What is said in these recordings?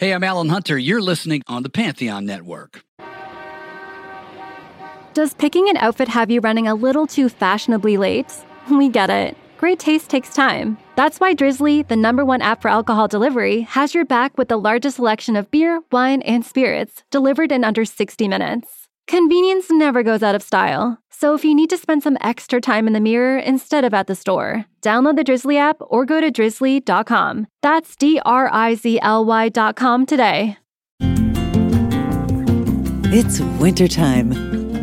Hey, I'm Alan Hunter. You're listening on the Pantheon Network. Does picking an outfit have you running a little too fashionably late? We get it. Great taste takes time. That's why Drizly, the number one app for alcohol delivery, has your back with the largest selection of beer, wine, and spirits delivered in under 60 minutes. Convenience never goes out of style. So if you need to spend some extra time in the mirror instead of at the store, download the Drizly app or go to drizly.com. That's D R I Z L Y.com today. It's wintertime.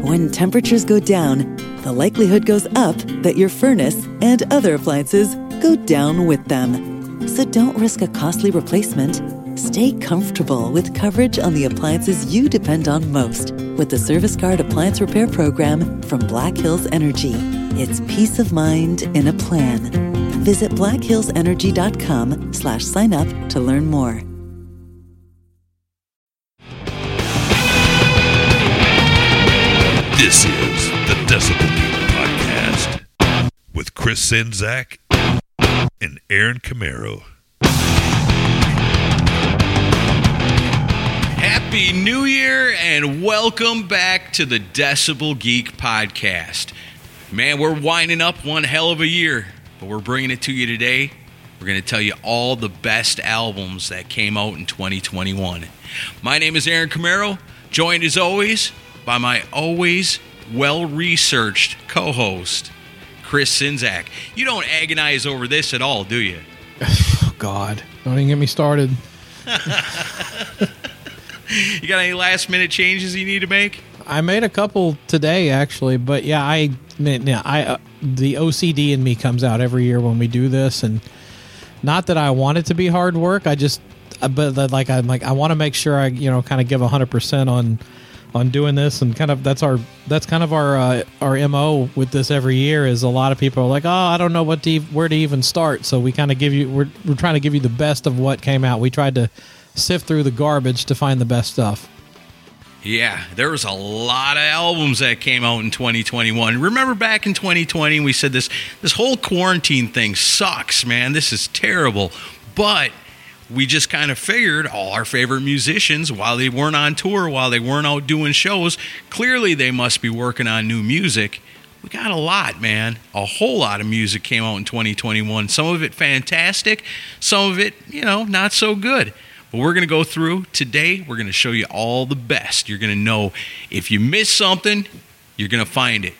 When temperatures go down, the likelihood goes up that your furnace and other appliances go down with them. So don't risk a costly replacement. Stay comfortable with coverage on the appliances you depend on most with the Service Guard Appliance Repair Program from Black Hills Energy. It's peace of mind in a plan. Visit blackhillsenergy.com slash sign up to learn more. This is the Decibel Geek Podcast with Chris Czynszak and Aaron Camaro. Happy New Year and welcome back to the Decibel Geek Podcast. Man, we're winding up one hell of a year, but we're bringing it to you today. We're going to tell you all the best albums that came out in 2021. My name is Aaron Camaro, joined as always by my always well researched co host, Chris Czynszak. You don't agonize over this at all, do you? Oh, God. Don't even get me started. You got any last minute changes you need to make? I made a couple today, actually, but yeah, I, yeah, I, uh, the OCD in me comes out every year when we do this, and not that I want it to be hard work. I just, uh, but like I'm like I want to make sure I, you know, kind of give hundred percent on, on doing this, and kind of that's our that's kind of our uh, our mo with this every year is a lot of people are like, oh, I don't know what to, ev- where to even start, so we kind of give you we're we're trying to give you the best of what came out. We tried to sift through the garbage to find the best stuff. Yeah, there was a lot of albums that came out in 2021. Remember back in 2020 we said this this whole quarantine thing sucks, man. This is terrible. But we just kind of figured all our favorite musicians while they weren't on tour, while they weren't out doing shows, clearly they must be working on new music. We got a lot, man. A whole lot of music came out in 2021. Some of it fantastic, some of it, you know, not so good. But we're going to go through today. We're going to show you all the best. You're going to know if you miss something, you're going to find it.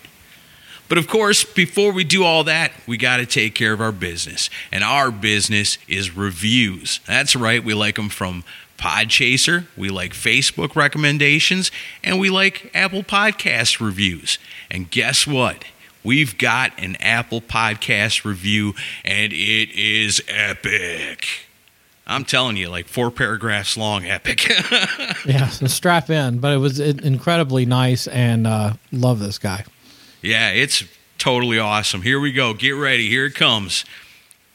But of course, before we do all that, we got to take care of our business. And our business is reviews. That's right, we like them from Podchaser, we like Facebook recommendations, and we like Apple Podcast reviews. And guess what? We've got an Apple Podcast review, and it is epic. I'm telling you, like four paragraphs long, epic. Yeah, so strap in, but it was incredibly nice, and uh, love this guy. yeah, it's totally awesome. Here we go. Get ready. Here it comes.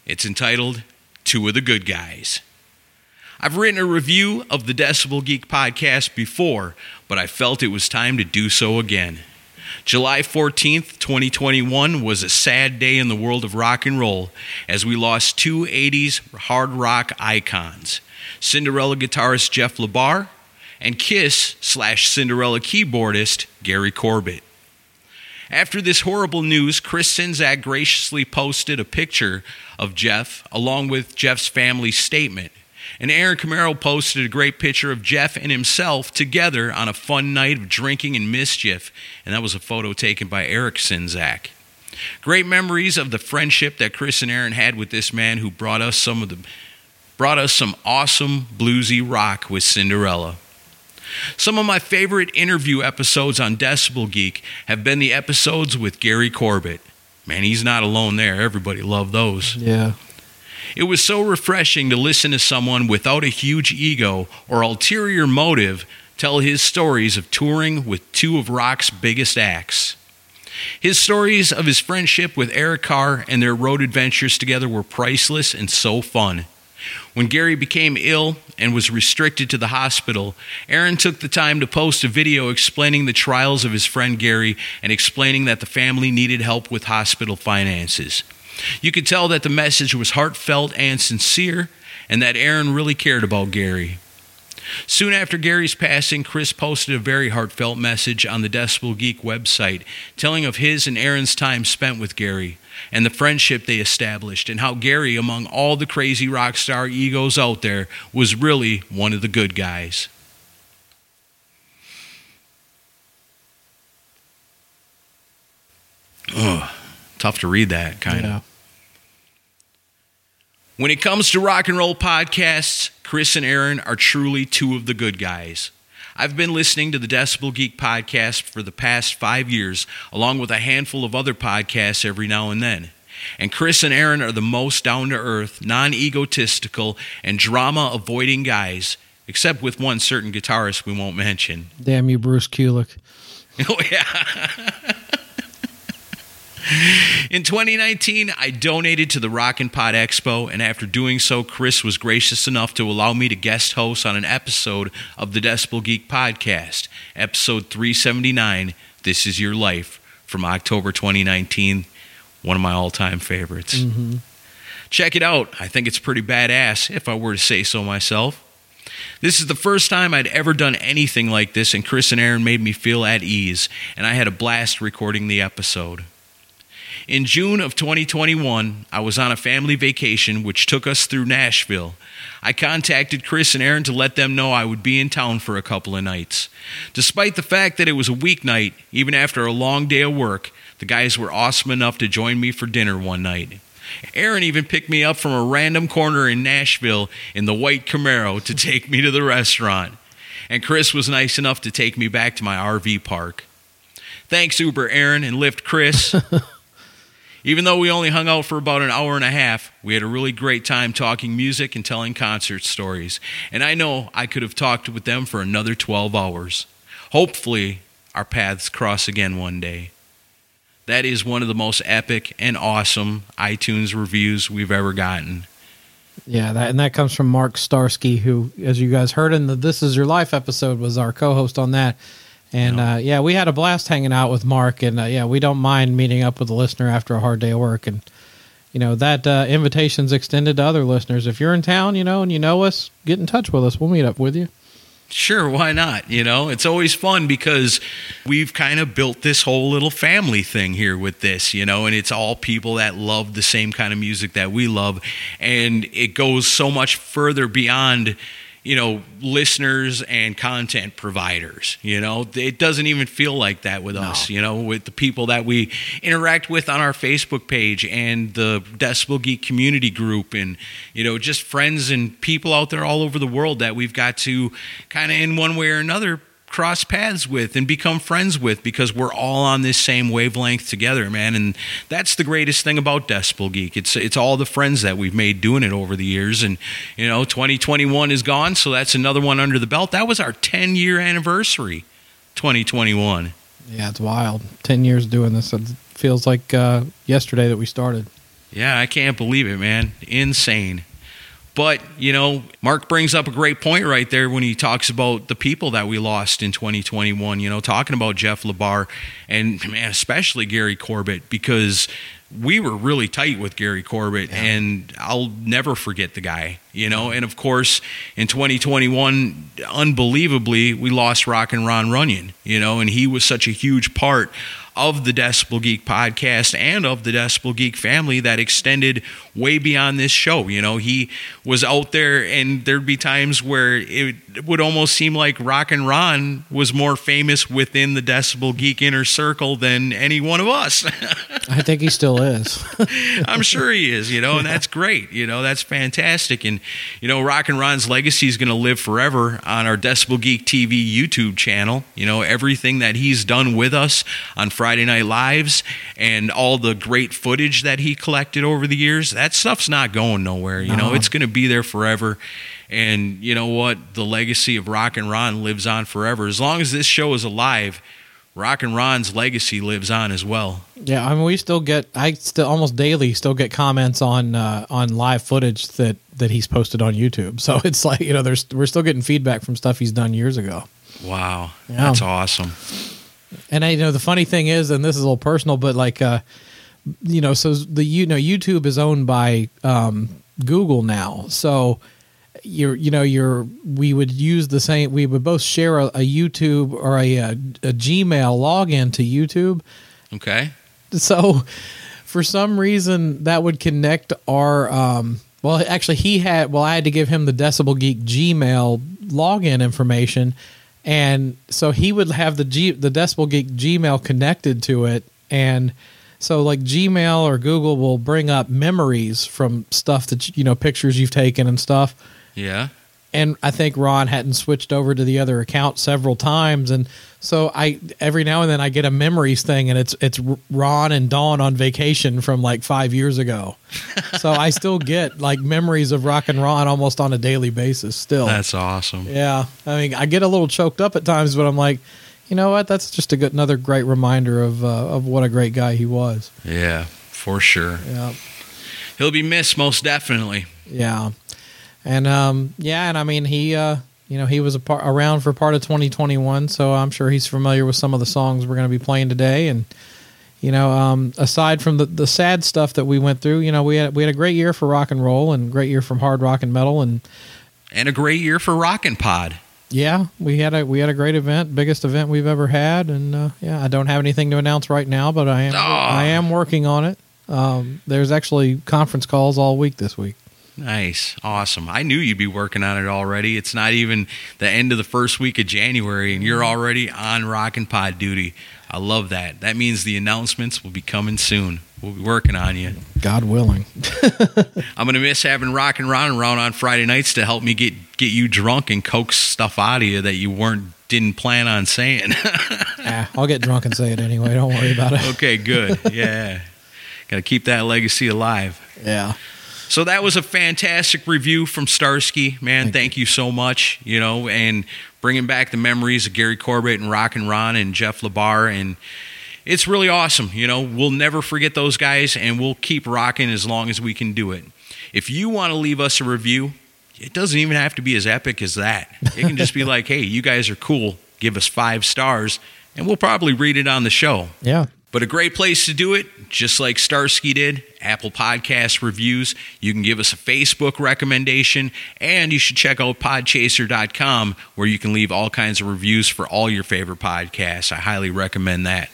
It's entitled Two of the Good Guys. I've written a review of the Decibel Geek podcast before, but I felt it was time to do so again. July 14th, 2021 was a sad day in the world of rock and roll as we lost two 80s hard rock icons Cinderella guitarist Jeff LeBar and Kiss slash Cinderella keyboardist Gary Corbett. After this horrible news, Chris Czynszak graciously posted a picture of Jeff along with Jeff's family statement. And Aaron Camaro posted a great picture of Jeff and himself together on a fun night of drinking and mischief. And that was a photo taken by Eric Czynszak. Great memories of the friendship that Chris and Aaron had with this man who brought us some of the brought us some awesome bluesy rock with Cinderella. Some of my favorite interview episodes on Decibel Geek have been the episodes with Gary Corbett. Man, he's not alone there. Everybody loved those. Yeah. It was so refreshing to listen to someone without a huge ego or ulterior motive tell his stories of touring with two of rock's biggest acts. His stories of his friendship with Eric Carr and their road adventures together were priceless and so fun. When Gary became ill and was restricted to the hospital, Aaron took the time to post a video explaining the trials of his friend Gary and explaining that the family needed help with hospital finances. You could tell that the message was heartfelt and sincere, and that Aaron really cared about Gary. Soon after Gary's passing, Chris posted a very heartfelt message on the Decibel Geek website telling of his and Aaron's time spent with Gary and the friendship they established, and how Gary, among all the crazy rock star egos out there, was really one of the good guys. Ugh, tough to read that, kind of. Yeah. When it comes to rock and roll podcasts, Chris and Aaron are truly two of the good guys. I've been listening to the Decibel Geek podcast for the past five years, along with a handful of other podcasts every now and then. And Chris and Aaron are the most down to earth, non egotistical, and drama avoiding guys, except with one certain guitarist we won't mention. Damn you, Bruce Kulick. Oh, yeah. In 2019, I donated to the Rock and Pod Expo, and after doing so, Chris was gracious enough to allow me to guest host on an episode of the Decibel Geek podcast, episode 379, This Is Your Life, from October 2019, one of my all time favorites. Mm-hmm. Check it out. I think it's pretty badass, if I were to say so myself. This is the first time I'd ever done anything like this, and Chris and Aaron made me feel at ease, and I had a blast recording the episode. In June of 2021, I was on a family vacation which took us through Nashville. I contacted Chris and Aaron to let them know I would be in town for a couple of nights. Despite the fact that it was a weeknight, even after a long day of work, the guys were awesome enough to join me for dinner one night. Aaron even picked me up from a random corner in Nashville in the white Camaro to take me to the restaurant. And Chris was nice enough to take me back to my RV park. Thanks, Uber Aaron and Lyft Chris. Even though we only hung out for about an hour and a half, we had a really great time talking music and telling concert stories. And I know I could have talked with them for another 12 hours. Hopefully, our paths cross again one day. That is one of the most epic and awesome iTunes reviews we've ever gotten. Yeah, that and that comes from Mark Starsky, who, as you guys heard in the "This Is Your Life" episode, was our co-host on that. And uh, yeah, we had a blast hanging out with Mark, and uh, yeah, we don't mind meeting up with a listener after a hard day of work. And you know that uh, invitation's extended to other listeners. If you're in town, you know, and you know us, get in touch with us. We'll meet up with you. Sure, why not? You know, it's always fun because we've kind of built this whole little family thing here with this, you know, and it's all people that love the same kind of music that we love. And it goes so much further beyond, you know, listeners and content providers. You know, it doesn't even feel like that with us, you know, with the people that we interact with on our Facebook page and the Decibel Geek community group and, you know, just friends and people out there all over the world that we've got to kind of in one way or another cross paths with and become friends with because we're all on this same wavelength together, man. And that's the greatest thing about Decibel Geek. It's it's all the friends that we've made doing it over the years. And you know, 2021 is gone, so that's another one under the belt. That was our 10 year anniversary, 2021. Yeah, it's wild. Ten years doing this. It feels like uh, yesterday that we started. Yeah, I can't believe it, man. Insane. But, you know, Mark brings up a great point right there when he talks about the people that we lost in 2021, you know, talking about Jeff LeBar and, man, especially Gary Corbett, because we were really tight with Gary Corbett, and I'll never forget the guy, you know. And of course, in 2021, unbelievably, we lost Rock and Ron Runyon, you know, and he was such a huge part of the Decibel Geek podcast and of the Decibel Geek family that extended way beyond this show. You know, he was out there, and there'd be times where it would almost seem like Rock and Ron was more famous within the Decibel Geek inner circle than any one of us. I think he still is. I'm sure he is, you know, and that's great. You know, that's fantastic. And, you know, Rock and Ron's legacy is going to live forever on our Decibel Geek TV YouTube channel. You know, everything that he's done with us on Friday Night Lives and all the great footage that he collected over the years, that stuff's not going nowhere. You know, it's going to be there forever. And you know what? The legacy of Rock and Ron lives on forever. As long as this show is alive, Rock and Ron's legacy lives on as well. Yeah, I mean, we still get. I still almost daily still get comments on uh, on live footage that that he's posted on YouTube. So it's like you know, there's we're still getting feedback from stuff he's done years ago. Wow. Yeah. That's awesome. And I you know the funny thing is, and this is a little personal, but like uh, you know, so the you know YouTube is owned by um, Google now, so you're you know you're we would use the same we would both share a, a YouTube or a, a a Gmail login to YouTube. Okay. So for some reason that would connect our um well actually he had well I had to give him the Decibel Geek Gmail login information and so he would have the G the Decibel Geek Gmail connected to it. And so like Gmail or Google will bring up memories from stuff that you know pictures you've taken and stuff. Yeah. and I think Ron hadn't switched over to the other account several times, and so I every now and then I get a memories thing, and it's it's Ron and Dawn on vacation from like five years ago, so I still get like memories of Rock and Ron almost on a daily basis. Still, That's awesome. yeah. I mean, I get a little choked up at times, but I'm like, you know what? That's just a good another great reminder of uh, of what a great guy he was. Yeah, for sure. Yeah. He'll be missed most definitely. Yeah, and um, yeah, and I mean he, uh, you know, he was a part, around for part of 2021, so I'm sure he's familiar with some of the songs we're going to be playing today. And you know, um, aside from the the sad stuff that we went through, you know, we had we had a great year for rock and roll and great year from hard rock and metal, and And a great year for rock and Pod. yeah, we had a we had a great event, biggest event we've ever had, and uh, yeah, I don't have anything to announce right now, but I am Aw. I am working on it. Um, there's actually conference calls all week this week. Nice. Awesome. I knew you'd be working on it already. It's not even the end of the first week of January and you're already on Rock and Pod duty. I love that. That means the announcements will be coming soon. We'll be working on you. God willing. I'm gonna miss having Rock and Ron around on Friday nights to help me get get you drunk and coax stuff out of you that you weren't didn't plan on saying. ah, I'll get drunk and say it anyway. Don't worry about it. okay, good. Yeah. Got to keep that legacy alive. Yeah. So that was a fantastic review from Starsky, man. Thank, you so much. You know, and bringing back the memories of Gary Corbett and Rock and Ron and Jeff LeBar, and it's really awesome. You know, we'll never forget those guys, and we'll keep rocking as long as we can do it. If you want to leave us a review, it doesn't even have to be as epic as that. It can just be like, "Hey, you guys are cool. Give us five stars." And we'll probably read it on the show. Yeah. But a great place to do it, just like Starsky did, Apple Podcast reviews. You can give us a Facebook recommendation, and you should check out podchaser.com where you can leave all kinds of reviews for all your favorite podcasts. I highly recommend that.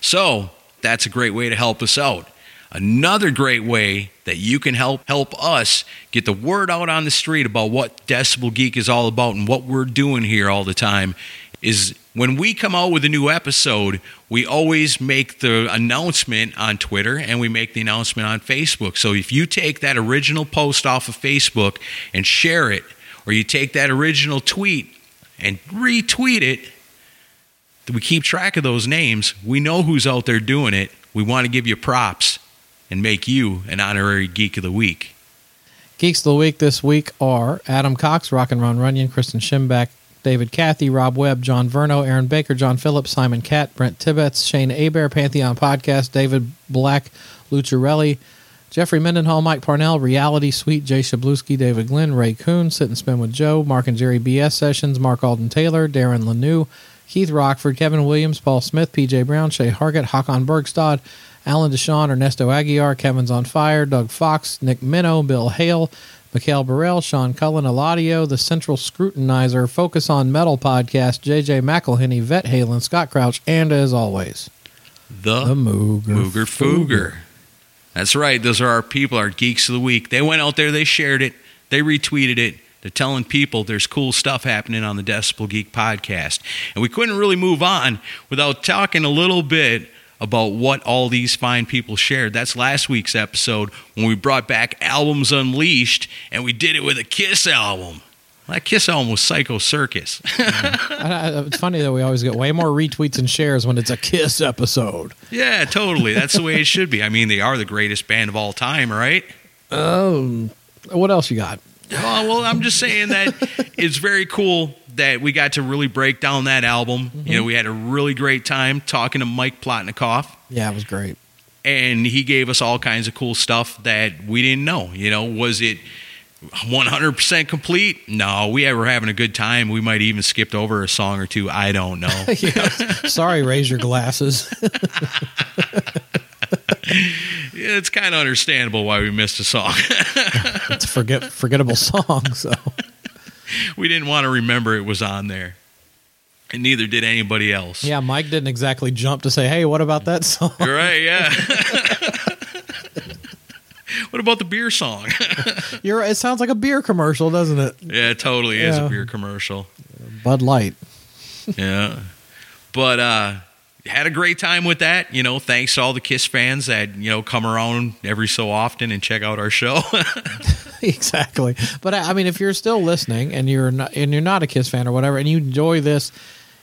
So, that's a great way to help us out. Another great way that you can help help us get the word out on the street about what Decibel Geek is all about and what we're doing here all the time is when we come out with a new episode, we always make the announcement on Twitter and we make the announcement on Facebook. So if you take that original post off of Facebook and share it, or you take that original tweet and retweet it, we keep track of those names. We know who's out there doing it. We want to give you props and make you an honorary Geek of the Week. Geeks of the Week this week are Adam Cox, Rock and Ron Runyon, Kristen Schimbeck, David Cathy, Rob Webb, John Verno, Aaron Baker, John Phillips, Simon Catt, Brent Tibbetts, Shane Aber, Pantheon Podcast, David Black, Lucharelli, Jeffrey Mendenhall, Mike Parnell, Reality Suite, Jay Shabluski, David Glenn, Ray Kuhn, Sit and Spin with Joe, Mark and Jerry BS Sessions, Mark Alden Taylor, Darren Lanou, Keith Rockford, Kevin Williams, Paul Smith, PJ Brown, Shay Hargett, Hakon Bergstad, Alan Deshawn, Ernesto Aguiar, Kevin's on Fire, Doug Fox, Nick Minnow, Bill Hale, Mikhail Burrell, Sean Cullen, Eladio, The Central Scrutinizer, Focus on Metal Podcast, JJ McElhenney, Vet Halen, Scott Crouch, and as always, The, the Mooger. Mooger Fooger. That's right. Those are our people, our geeks of the week. They went out there, they shared it, they retweeted it. They're telling people there's cool stuff happening on the Decibel Geek podcast. And we couldn't really move on without talking a little bit about what all these fine people shared. That's last week's episode when we brought back Albums Unleashed and we did it with a Kiss album. That Kiss album was Psycho Circus. I- it's funny that we always get way more retweets and shares when it's a Kiss episode. yeah, totally. That's the way it should be. I mean, they are the greatest band of all time, right? Um, what else you got? Oh, well, I'm just saying that it's very cool that we got to really break down that album. You mm-hmm. know, we had a really great time talking to Mike Plotnikoff, Yeah, it was great. and he gave us all kinds of cool stuff that we didn't know. You know, was it 100% complete? No, we were having a good time. We might even skipped over a song or two. I don't know. Sorry, raise your glasses. Yeah, it's kind of understandable why we missed a song. it's a forget forgettable song. So we didn't want to remember it was on there. And neither did anybody else. Yeah, Mike didn't exactly jump to say, "Hey, what about that song?" Right, yeah. what about the beer song? You're. It sounds like a beer commercial, doesn't it? yeah, it totally is a beer commercial. Bud Light. Yeah. But uh had a great time with that. You know, thanks to all the Kiss fans that, you know, come around every so often and check out our show. exactly. But I mean, if you're still listening and you're not and you're not a Kiss fan or whatever, and you enjoy this,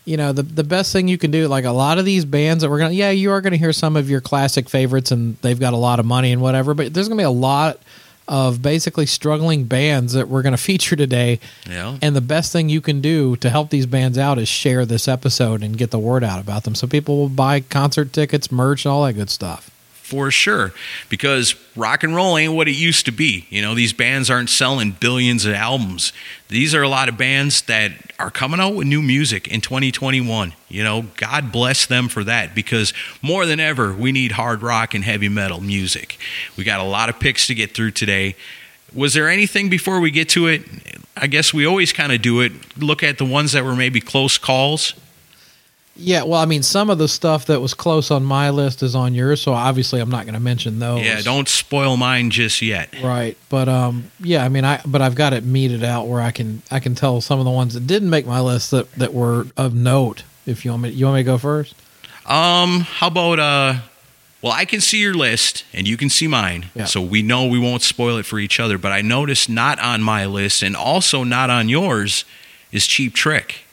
you know, the the best thing you can do, like a lot of these bands that we're gonna, yeah, you are gonna hear some of your classic favorites, and they've got a lot of money and whatever. But there's gonna be a lot of basically struggling bands that we're gonna feature today. yeah. And the best thing you can do to help these bands out is share this episode and get the word out about them, so people will buy concert tickets, merch, all that good stuff. For sure. Because rock and roll ain't what it used to be. You know these bands aren't selling billions of albums. These are a lot of bands that are coming out with new music in 2021 you know god bless them for that. Because more than ever we need hard rock and heavy metal music. We got a lot of picks to get through today. Was there anything before we get to it? I guess we always kind of do it. Look at the ones that were maybe close calls Yeah, well, I mean, some of the stuff that was close on my list is on yours, so obviously I'm not going to mention those. yeah don't spoil mine just yet Right, but um, yeah, I mean, I but I've got it meted out where I can I can tell some of the ones that didn't make my list that that were of note. If you want me, you want me to go first? Um, how about uh well, I can see your list and you can see mine. Yeah. So we know we won't spoil it for each other, but I noticed not on my list and also not on yours is Cheap Trick.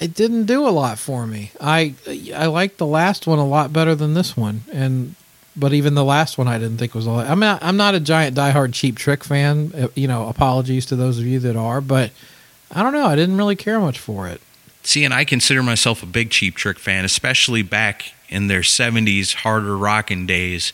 It didn't do a lot for me. I I liked the last one a lot better than this one, and but even the last one I didn't think was all. I'm not I'm not a giant diehard Cheap Trick fan. uh, You know, apologies to those of you that are, but I don't know. I didn't really care much for it. See, and I consider myself a big Cheap Trick fan, especially back in their 70s harder rocking days.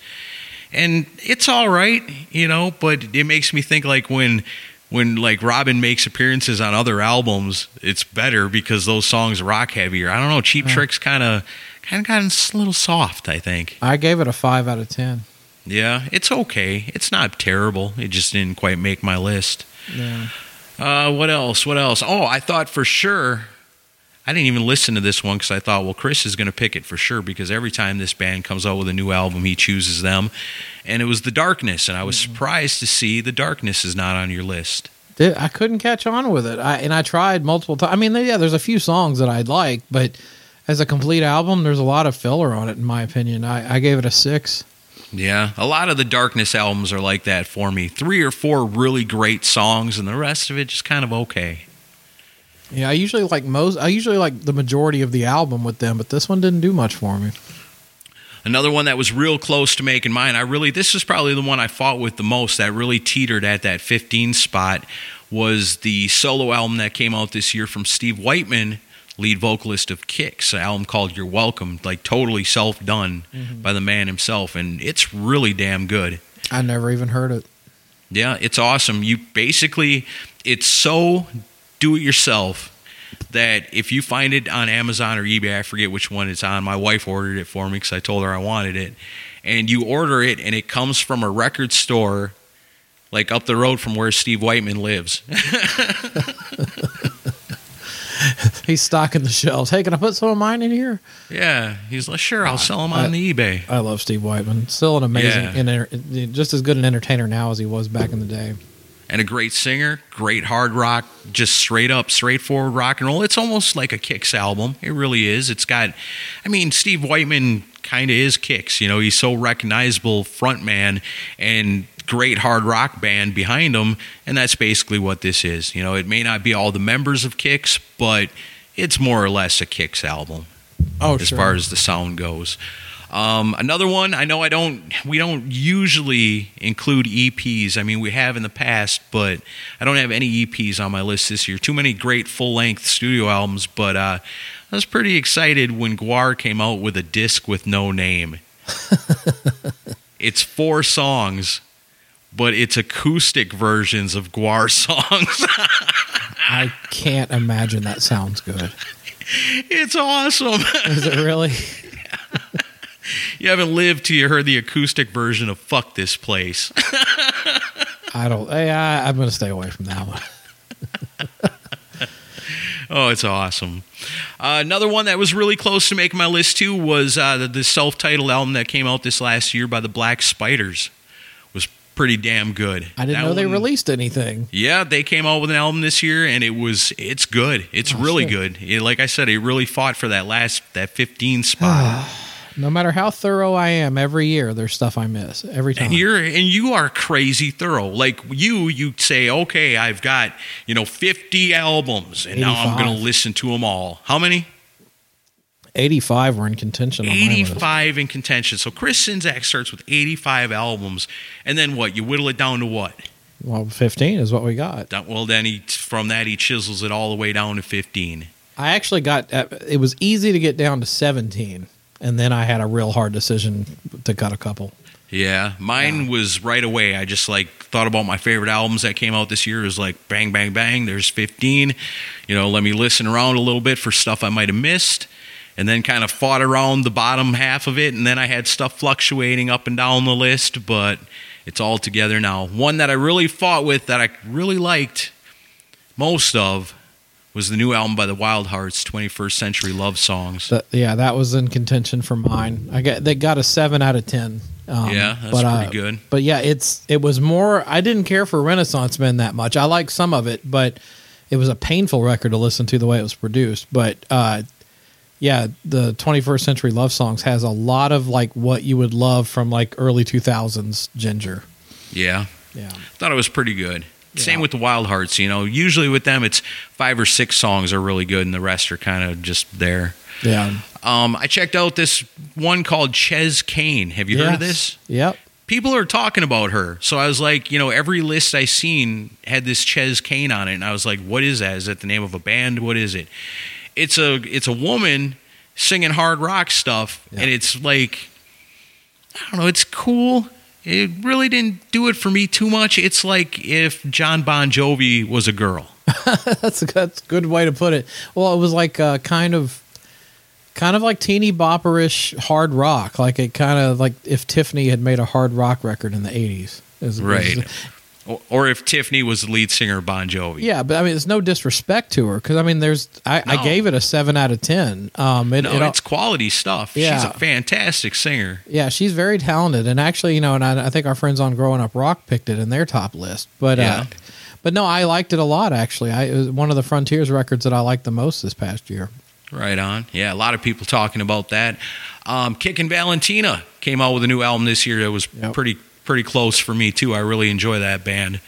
And it's all right, you know, but it makes me think like when when like Robin makes appearances on other albums, it's better because those songs rock heavier. I don't know, Cheap Trick's kind of kind of gotten a little soft, I think. I gave it a five out of ten. Yeah, it's okay. It's not terrible. It just didn't quite make my list. Yeah. Uh, what else? What else? Oh, I thought for sure. I didn't even listen to this one because I thought, well, Chris is going to pick it for sure because every time this band comes out with a new album, he chooses them. And it was The Darkness, and I was mm-hmm. surprised to see The Darkness is not on your list. I couldn't catch on with it. I and I tried multiple times. I mean, yeah, there's a few songs that I'd like, but as a complete album, there's a lot of filler on it, in my opinion. I, I gave it a six. Yeah, a lot of the Darkness albums are like that for me. Three or four really great songs, and the rest of it just kind of okay. Yeah, I usually like most. I usually like the majority of the album with them, but this one didn't do much for me. Another one that was real close to making mine. I really this is probably the one I fought with the most. That really teetered at that 15 spot was the solo album that came out this year from Steve Whiteman, lead vocalist of Kix, an album called You're Welcome, like totally self done mm-hmm. by the man himself, and it's really damn good. I never even heard it. Yeah, it's awesome. You basically, it's so do it yourself that if you find it on Amazon or eBay, I forget which one it's on. My wife ordered it for me because I told her I wanted it. And you order it, and it comes from a record store like up the road from where Steve Whiteman lives. He's stocking the shelves. Hey, can I put some of mine in here? yeah, he's like, sure, I'll ah, sell them on the eBay. I love Steve Whiteman. Still an amazing, Yeah. and enter- just as good an entertainer now as he was back in the day. And a great singer, great hard rock, just straight up, straightforward rock and roll. It's almost like a Kix album. It really is. It's got, I mean, Steve Whiteman kind of is Kix. You know, he's so recognizable frontman and great hard rock band behind him, and that's basically what this is. You know, it may not be all the members of Kix, but it's more or less a Kix album Oh, as far as the sound goes. Um, another one, I know I don't, we don't usually include EPs. I mean, we have in the past, but I don't have any EPs on my list this year. Too many great full length studio albums, but uh, I was pretty excited when GWAR came out with a disc with no name. it's four songs, but it's acoustic versions of GWAR songs. I can't imagine that sounds good. it's awesome. Is it really? you haven't lived till you heard the acoustic version of Fuck This Place. I don't. I, I'm going to stay away from that one. Oh, it's awesome. Uh, another one that was really close to making my list too was uh, the, the self-titled album that came out this last year by the Black Spiders. Was pretty damn good. I didn't That know they one- released anything. Yeah, they came out with an album this year, and it was it's good. It's Oh, really shit. good. It- like I said, it really fought for that last that 15 spot. No matter how thorough I am, every year there's stuff I miss every time. and you're and you are crazy thorough. Like you, you say, okay, I've got you know 50 albums, and now I'm going to listen to them all. How many? 85 were in contention. On my list. 85 in contention. So Chris Czynszak starts with 85 albums, and then what? You whittle it down to what? Well, 15 is what we got. Well, then he from that he chisels it all the way down to 15. I actually got uh, it was easy to get down to 17, and then I had a real hard decision to cut a couple. Yeah, mine was right away. I just like thought about my favorite albums that came out this year. It was like bang, bang, bang. There's 15. You know, let me listen around a little bit for stuff I might have missed, and then kind of fought around the bottom half of it. And then I had stuff fluctuating up and down the list, but it's all together now. One that I really fought with that I really liked most of was the new album by the Wild Hearts, 21st Century Love Songs. That, yeah, that was in contention for mine. I got they got a seven out of ten. Um, Yeah, that's but, pretty uh, good. But yeah, it's it was more. I didn't care for Renaissance Men that much. I like some of it, but it was a painful record to listen to the way it was produced. But uh, yeah, the 21st Century Love Songs has a lot of like what you would love from like early 2000s Ginger. Yeah. Yeah, thought it was pretty good. Same Yeah. with the Wild Hearts, you know. Usually with them, it's five or six songs are really good, and the rest are kind of just there. yeah. Um, I checked out this one called Chez Kane. Have you heard of this? Yep. People are talking about her, so I was like, you know, every list I seen had this Chez Kane on it, and I was like, what is that? Is that the name of a band? What is it? It's a it's a woman singing hard rock stuff, and it's like I don't know, it's cool. It really didn't do it for me too much. It's like if John Bon Jovi was a girl. that's a that's a good way to put it. Well, it was like uh, kind of, kind of like teeny bopperish hard rock. Like it kind of like if Tiffany had made a hard rock record in the eighties. Right. Or, or if Tiffany was the lead singer of Bon Jovi. Yeah, but I mean, it's no disrespect to her because I mean, there's I, I gave it a seven out of ten. Um, it, No, it, it's quality stuff. She's a fantastic singer. yeah, she's very talented, and actually, you know, and I, I think our friends on Growing Up Rock picked it in their top list. But Yeah. uh, but no, I liked it a lot. Actually, I it was one of the Frontiers records that I liked the most this past year. Right on. Yeah, a lot of people talking about that. Um, Kickin' Valentina came out with a new album this year that was Yep. pretty pretty close for me too. I really enjoy that band.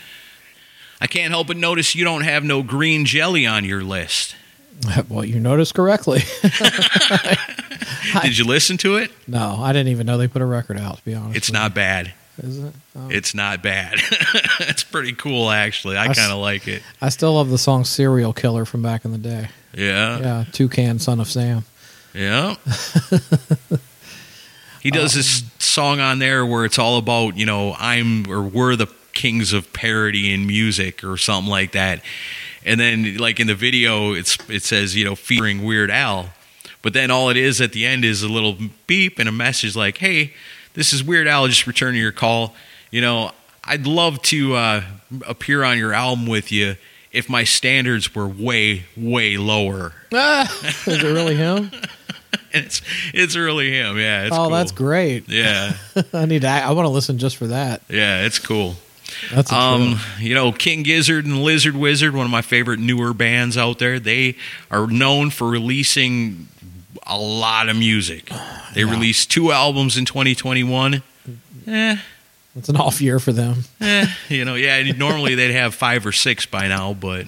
I can't help but notice you don't have no green jelly on your list. well, you noticed correctly. Did you listen to it? no, I didn't even know they put a record out. To be honest, It's not bad. Is it? Oh. It's not bad. it's pretty cool actually. I kind of like it. I still love the song "Serial Killer" from back in the day. Yeah. Yeah, Toucan, son of Sam. Yeah. He does this song on there where it's all about, you know, I'm or we're the kings of parody in music or something like that. And then like in the video it's it says, you know, featuring Weird Al. But then all it is at the end is a little beep and a message like, "Hey, this is Weird Al just returning your call. You know, I'd love to uh, appear on your album with you if my standards were way way lower." Ah, is it really him? it's it's really him. Yeah. It's oh, cool. that's great. Yeah, I need to. I want to listen just for that. yeah, it's cool. That's Um, you know, King Gizzard and Lizard Wizard, one of my favorite newer bands out there. They are known for releasing a lot of music. They Yeah. released two albums in 2021. Eh, It's an off year for them. eh, you know, yeah. Normally they'd have five or six by now, but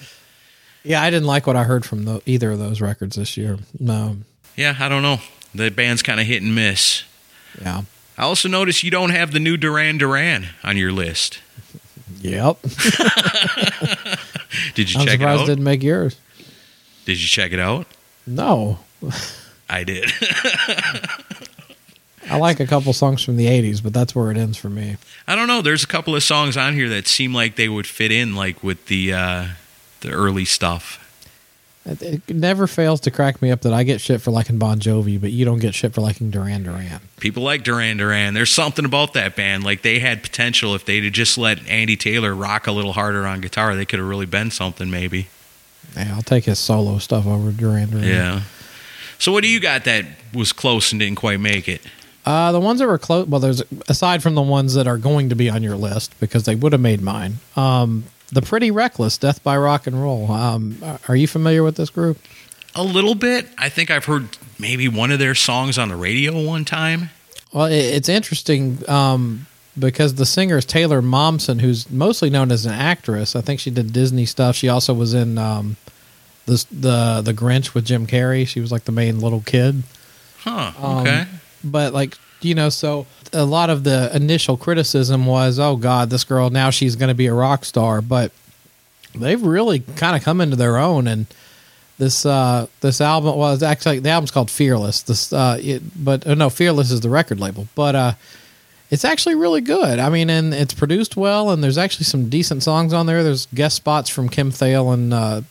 Yeah, I didn't like what I heard from the, either of those records this year. No, yeah, I don't know. The band's kind of hit and miss. yeah, I also noticed you don't have the new Duran Duran on your list. yep. Did you I'm check it out? didn't make yours. Did you check it out? No, I did. I like a couple songs from the '80s, but that's where it ends for me. I don't know. There's a couple of songs on here that seem like they would fit in, like with the uh, the early stuff. It, never fails to crack me up that I get shit for liking Bon Jovi, but you don't get shit for liking Duran Duran. People like Duran Duran. There's something about that band. Like they had potential if they'd have just let Andy Taylor rock a little harder on guitar. They could have really been something, maybe. Yeah, I'll take his solo stuff over Duran Duran. Yeah. So what do you got that was close and didn't quite make it? Uh, the ones that were close. Well, there's aside from the ones that are going to be on your list because they would have made mine. Um, the Pretty Reckless, Death by Rock and Roll. Um, are you familiar with this group? A little bit. I think I've heard maybe one of their songs on the radio one time. Well, it's interesting um, because the singer is Taylor Momsen, who's mostly known as an actress. I think she did Disney stuff. She also was in um, the the the Grinch with Jim Carrey. She was like the main little kid. Huh. Um, Okay. But like you know, so a lot of the initial criticism was, "Oh God, this girl now she's going to be a rock star." But they've really kind of come into their own, and this uh this album well, it's actually the album's called Fearless. This uh, it, but uh, no, Fearless is the record label, but uh. It's actually really good. I mean, and it's produced well, and there's actually some decent songs on there. There's guest spots from Kim Thayil and uh,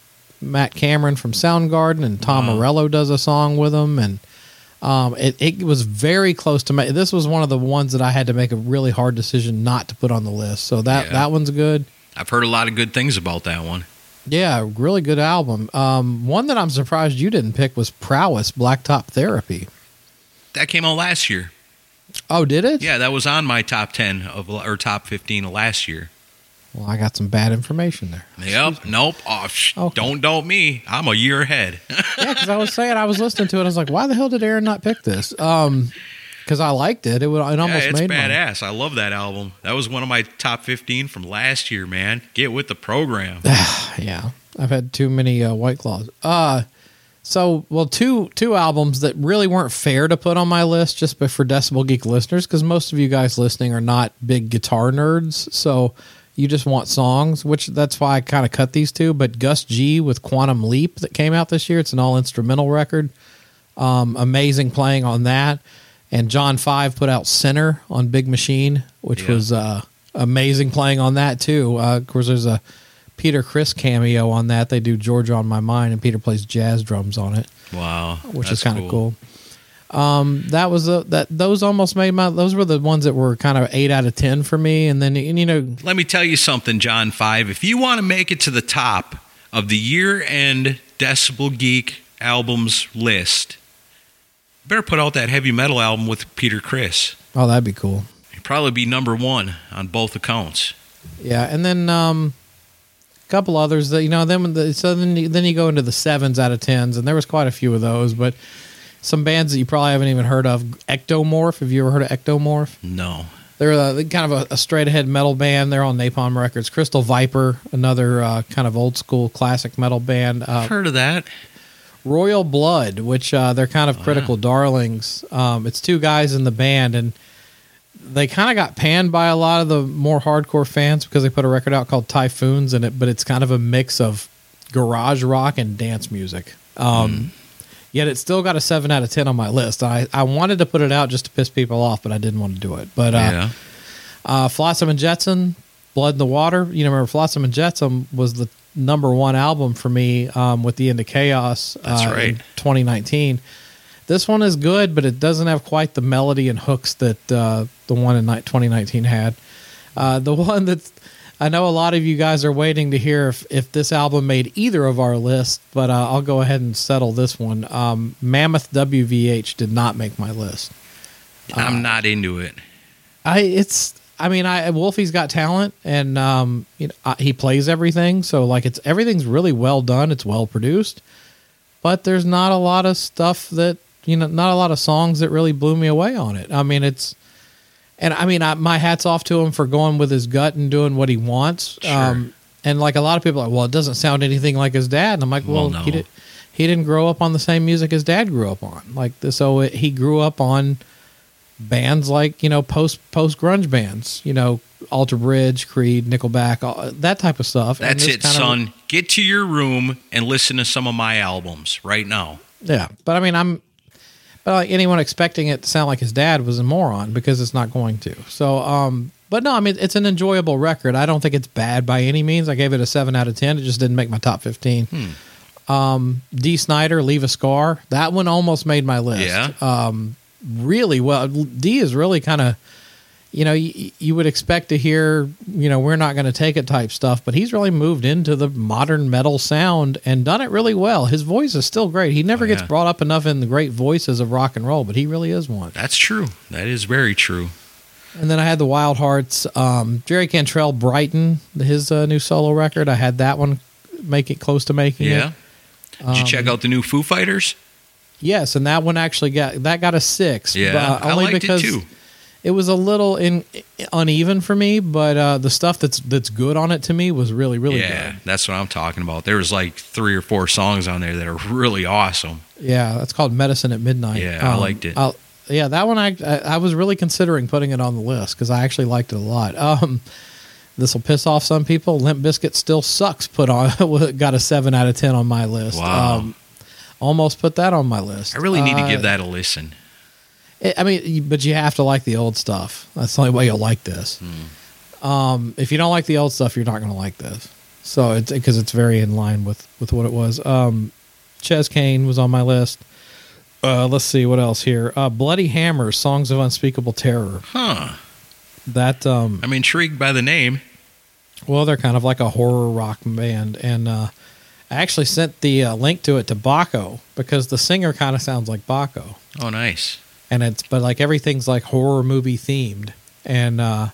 Matt Cameron from Soundgarden, and Tom Morello does a song with them, and um, it, it was very close to me. This was one of the ones that I had to make a really hard decision not to put on the list. So that Yeah. that one's good. I've heard a lot of good things about that one. Yeah, really good album. Um, one that I'm surprised you didn't pick was Prowess Blacktop Therapy. That came out last year. Oh, did it? Yeah, that was on my top 10 of or top 15 of last year. Well, I got some bad information there. Yep. Nope. Oh, sh- Okay. Don't doubt me. I'm a year ahead. yeah, because I was saying I was listening to it. I was like, why the hell did Aaron not pick this? Um, because I liked it. It would. It almost yeah, it's made badass. I love that album. That was one of my top 15 from last year, man. Get with the program. yeah i've had too many uh, white claws uh so well two two albums that really weren't fair to put on my list just for decibel geek listeners because most of you guys listening are not big guitar nerds so you just want songs which that's why i kind of cut these two but gus g with quantum leap that came out this year it's an all instrumental record um, amazing playing on that and john five put out Sinner on big machine which Yeah. was uh, amazing playing on that too uh, of course there's a Peter Criss cameo on that. They do Georgia on My Mind, and Peter plays jazz drums on it, Wow. which is kind of cool. Um, that was a, that those almost made my those were the ones that were kind of eight out of ten for me. And then and, you know, Let me tell you something, John 5. If you want to make it to the top of the year end Decibel Geek albums list, better put out that heavy metal album with Peter Criss. oh, that'd be cool. He'd probably be number one on both accounts. Yeah, and then um, a couple others that you know. Then the, so then then you go into the sevens out of tens, and there was quite a few of those, but. Some bands that you probably haven't even heard of. Ektomorf. Have you ever heard of Ektomorf? No. They're they're kind of a, a straight ahead metal band. They're on Napalm Records. Crystal Viper, another uh, kind of old school classic metal band. Uh, I've heard of that. Royal Blood, which uh, they're kind of critical darlings. Um, it's two guys in the band, and they kind of got panned by a lot of the more hardcore fans because they put a record out called Typhoons in it, but it's kind of a mix of garage rock and dance music. Um, Yet it still got a seven out of ten on my list. I, I wanted to put it out just to piss people off, but I didn't want to do it. But uh, yeah. uh, Flotsam and Jetsam, Blood in the Water. You know, remember Flotsam and Jetsam was the number one album for me um, with the End of Chaos. That's uh, right. in 2019. This one is good, but it doesn't have quite the melody and hooks that uh, the one in ni- 2019 had. Uh, the one that's I know a lot of you guys are waiting to hear if, if this album made either of our lists, but uh, I'll go ahead and settle this one. Um, Mammoth WVH did not make my list. Uh, I'm not into it. I it's I mean I Wolfie's got talent and um you know, uh, he plays everything so like it's everything's really well done it's well produced but there's not a lot of stuff that you know not a lot of songs that really blew me away on it I mean it's and I mean I, my hats off to him for going with his gut and doing what he wants um and like a lot of people are like well it doesn't sound anything like his dad and I'm like well, Well, he no. did he didn't grow up on the same music his dad grew up on like so it, he grew up on bands like you know post post grunge bands, you know Alter Bridge, Creed, Nickelback, all, that type of stuff. That's it, kind of- son. Get to your room and listen to some of my albums right now. yeah, but I mean, I'm, but like anyone expecting it to sound like his dad was a moron because it's not going to. So, um, but no, I mean, it's an enjoyable record. I don't think it's bad by any means. I gave it a seven out of ten. It just didn't make my top fifteen. Um, Dee Snider, Leave a Scar. That one almost made my list. Yeah. Um, really well. D is really kind of you know, you, you would expect to hear, you know, we're not going to take it type stuff, but he's really moved into the modern metal sound and done it really well. His voice is still great. He never Oh, gets brought up enough in the great voices of rock and roll, but he really is one. That's true. That is very true. And then I had the Wild Hearts, um, Jerry Cantrell, Brighten, his uh, new solo record. I had that one make it close to making it. Yeah. Did you check out the new Foo Fighters? Yes, and that one actually got that got a six. Yeah, but I only liked it because too. It was a little in uneven for me. But uh, the stuff that's that's good on it to me was really really good. yeah, good. that's what I'm talking about. There was like three or four songs on there that are really awesome. Yeah, that's called Medicine at Midnight. Um, Yeah, I liked it. I'll- yeah, that one I, I I was really considering putting it on the list because I actually liked it a lot. Um, this will piss off some people. Limp Bizkit still sucks. Put on got a seven out of ten on my list. Wow. Um, almost put that on my list. I really need to Uh, give that a listen. I I mean, but you have to like the old stuff. That's the only way you'll like this. Um, if you don't like the old stuff, you're not going to like this. So it's because it's very in line with with what it was. Um, Chez Kane was on my list. Uh, let's see what else here. Uh, Bloody Hammer, Songs of Unspeakable Terror. Huh. That um, I'm intrigued by the name. well, they're kind of like a horror rock band, and uh, I actually sent the uh, link to it to Baco because the singer kind of sounds like Baco. Oh, nice. And it's but like everything's like horror movie themed. And uh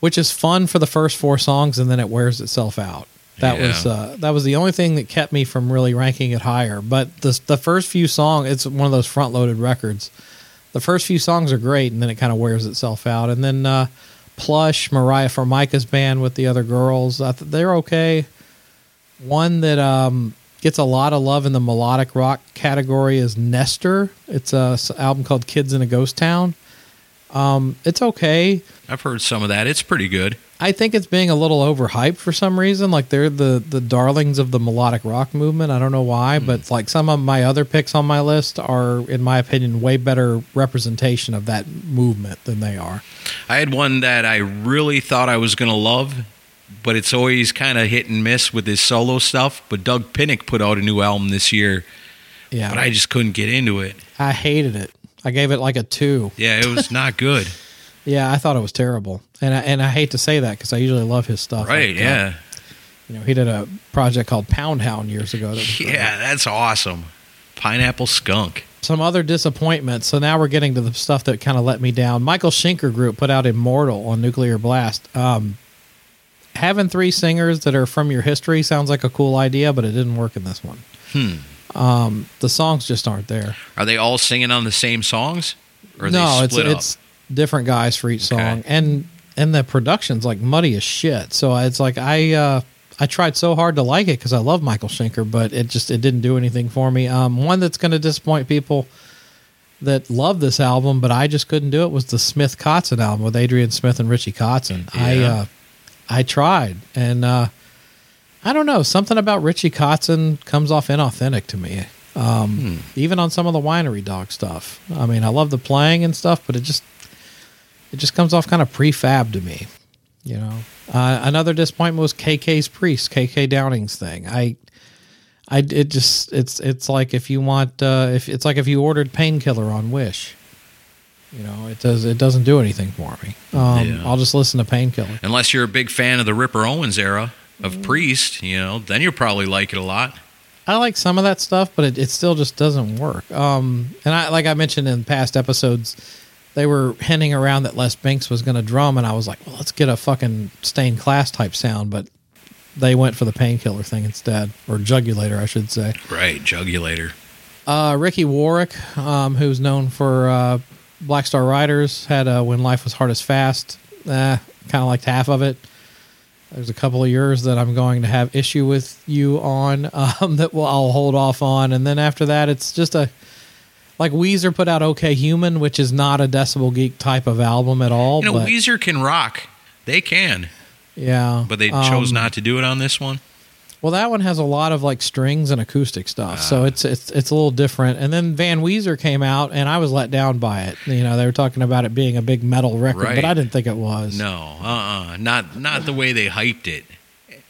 which is fun for the first four songs and then it wears itself out. That Yeah. was uh that was the only thing that kept me from really ranking it higher. But the the first few songs it's one of those front loaded records. The first few songs are great and then it kind of wears itself out. And then uh plush Moriah Formica's band with the other girls th- they're okay. One that um, gets a lot of love in the melodic rock category is Nestor. It's a album called Kids in a Ghost Town. Um, it's okay. I've heard some of that. It's pretty good. I think it's being a little overhyped for some reason. Like they're the the darlings of the melodic rock movement. I don't know why, but like some of my other picks on my list are, in my opinion, way better representation of that movement than they are. I had one that I really thought I was going to love, but it's always kind of hit and miss with his solo stuff. But Doug Pinnick put out a new album this year, Yeah, but I just couldn't get into it. I hated it. I gave it like a two. Yeah, it was not good. Yeah, I thought it was terrible, and I, and I hate to say that because I usually love his stuff. right, Like, uh, yeah. you know, he did a project called Pound Hound years ago. That. Yeah, that's awesome. Pineapple Skunk. Some other disappointments. So now we're getting to the stuff that kind of let me down. Michael Schenker Group put out Immortal on Nuclear Blast. Um, having three singers that are from your history sounds like a cool idea, but it didn't work in this one. Hmm. Um, the songs just aren't there. Are they all singing on the same songs? Or are no, they it's up? it's different guys for each Okay. song, and and the production's like muddy as shit. So it's like I uh, I tried so hard to like it because I love Michael Schenker, but it just it didn't do anything for me. Um, one that's going to disappoint people that love this album, but I just couldn't do it was the Smith Kotzen album with Adrian Smith and Richie Kotzen. I uh, I tried, and uh, I don't know something about Richie Kotzen comes off inauthentic to me. Um, Even on some of the winery dog stuff. I mean, I love the playing and stuff, but it just it just comes off kind of prefab to me. You know, uh, another disappointment was KK's Priest, KK Downing's thing. I, I, it just it's it's like if you want uh, if it's like if you ordered painkiller on Wish. You know, it does it doesn't do anything for me. Um, Yeah. I'll just listen to painkiller. Unless you're a big fan of the Ripper Owens era of Priest, you know, then you'll probably like it a lot. I like some of that stuff, but it, it still just doesn't work. Um, and I, like I mentioned in past episodes, they were hinting around that Les Binks was going to drum, and I was like, well, let's get a fucking stained class type sound, but they went for the painkiller thing instead, or jugulator, I should say. Right, Jugulator. Uh, Ricky Warwick, um, who's known for uh, Black Star Riders, had uh, When Life Was Hard & Fast. Eh, kind of liked half of it. There's a couple of yours that I'm going to have issue with you on um, that will I'll hold off on, and then after that, it's just a like Weezer put out OK Human, which is not a Decibel Geek type of album at all. You know, but, Weezer can rock. They can, yeah, but they chose Um, not to do it on this one. Well, that one has a lot of like strings and acoustic stuff, so it's it's it's a little different. And then Van Weezer came out, and I was let down by it. You know, they were talking about it being a big metal record, Right. but I didn't think it was. No, uh, uh not not the way they hyped it.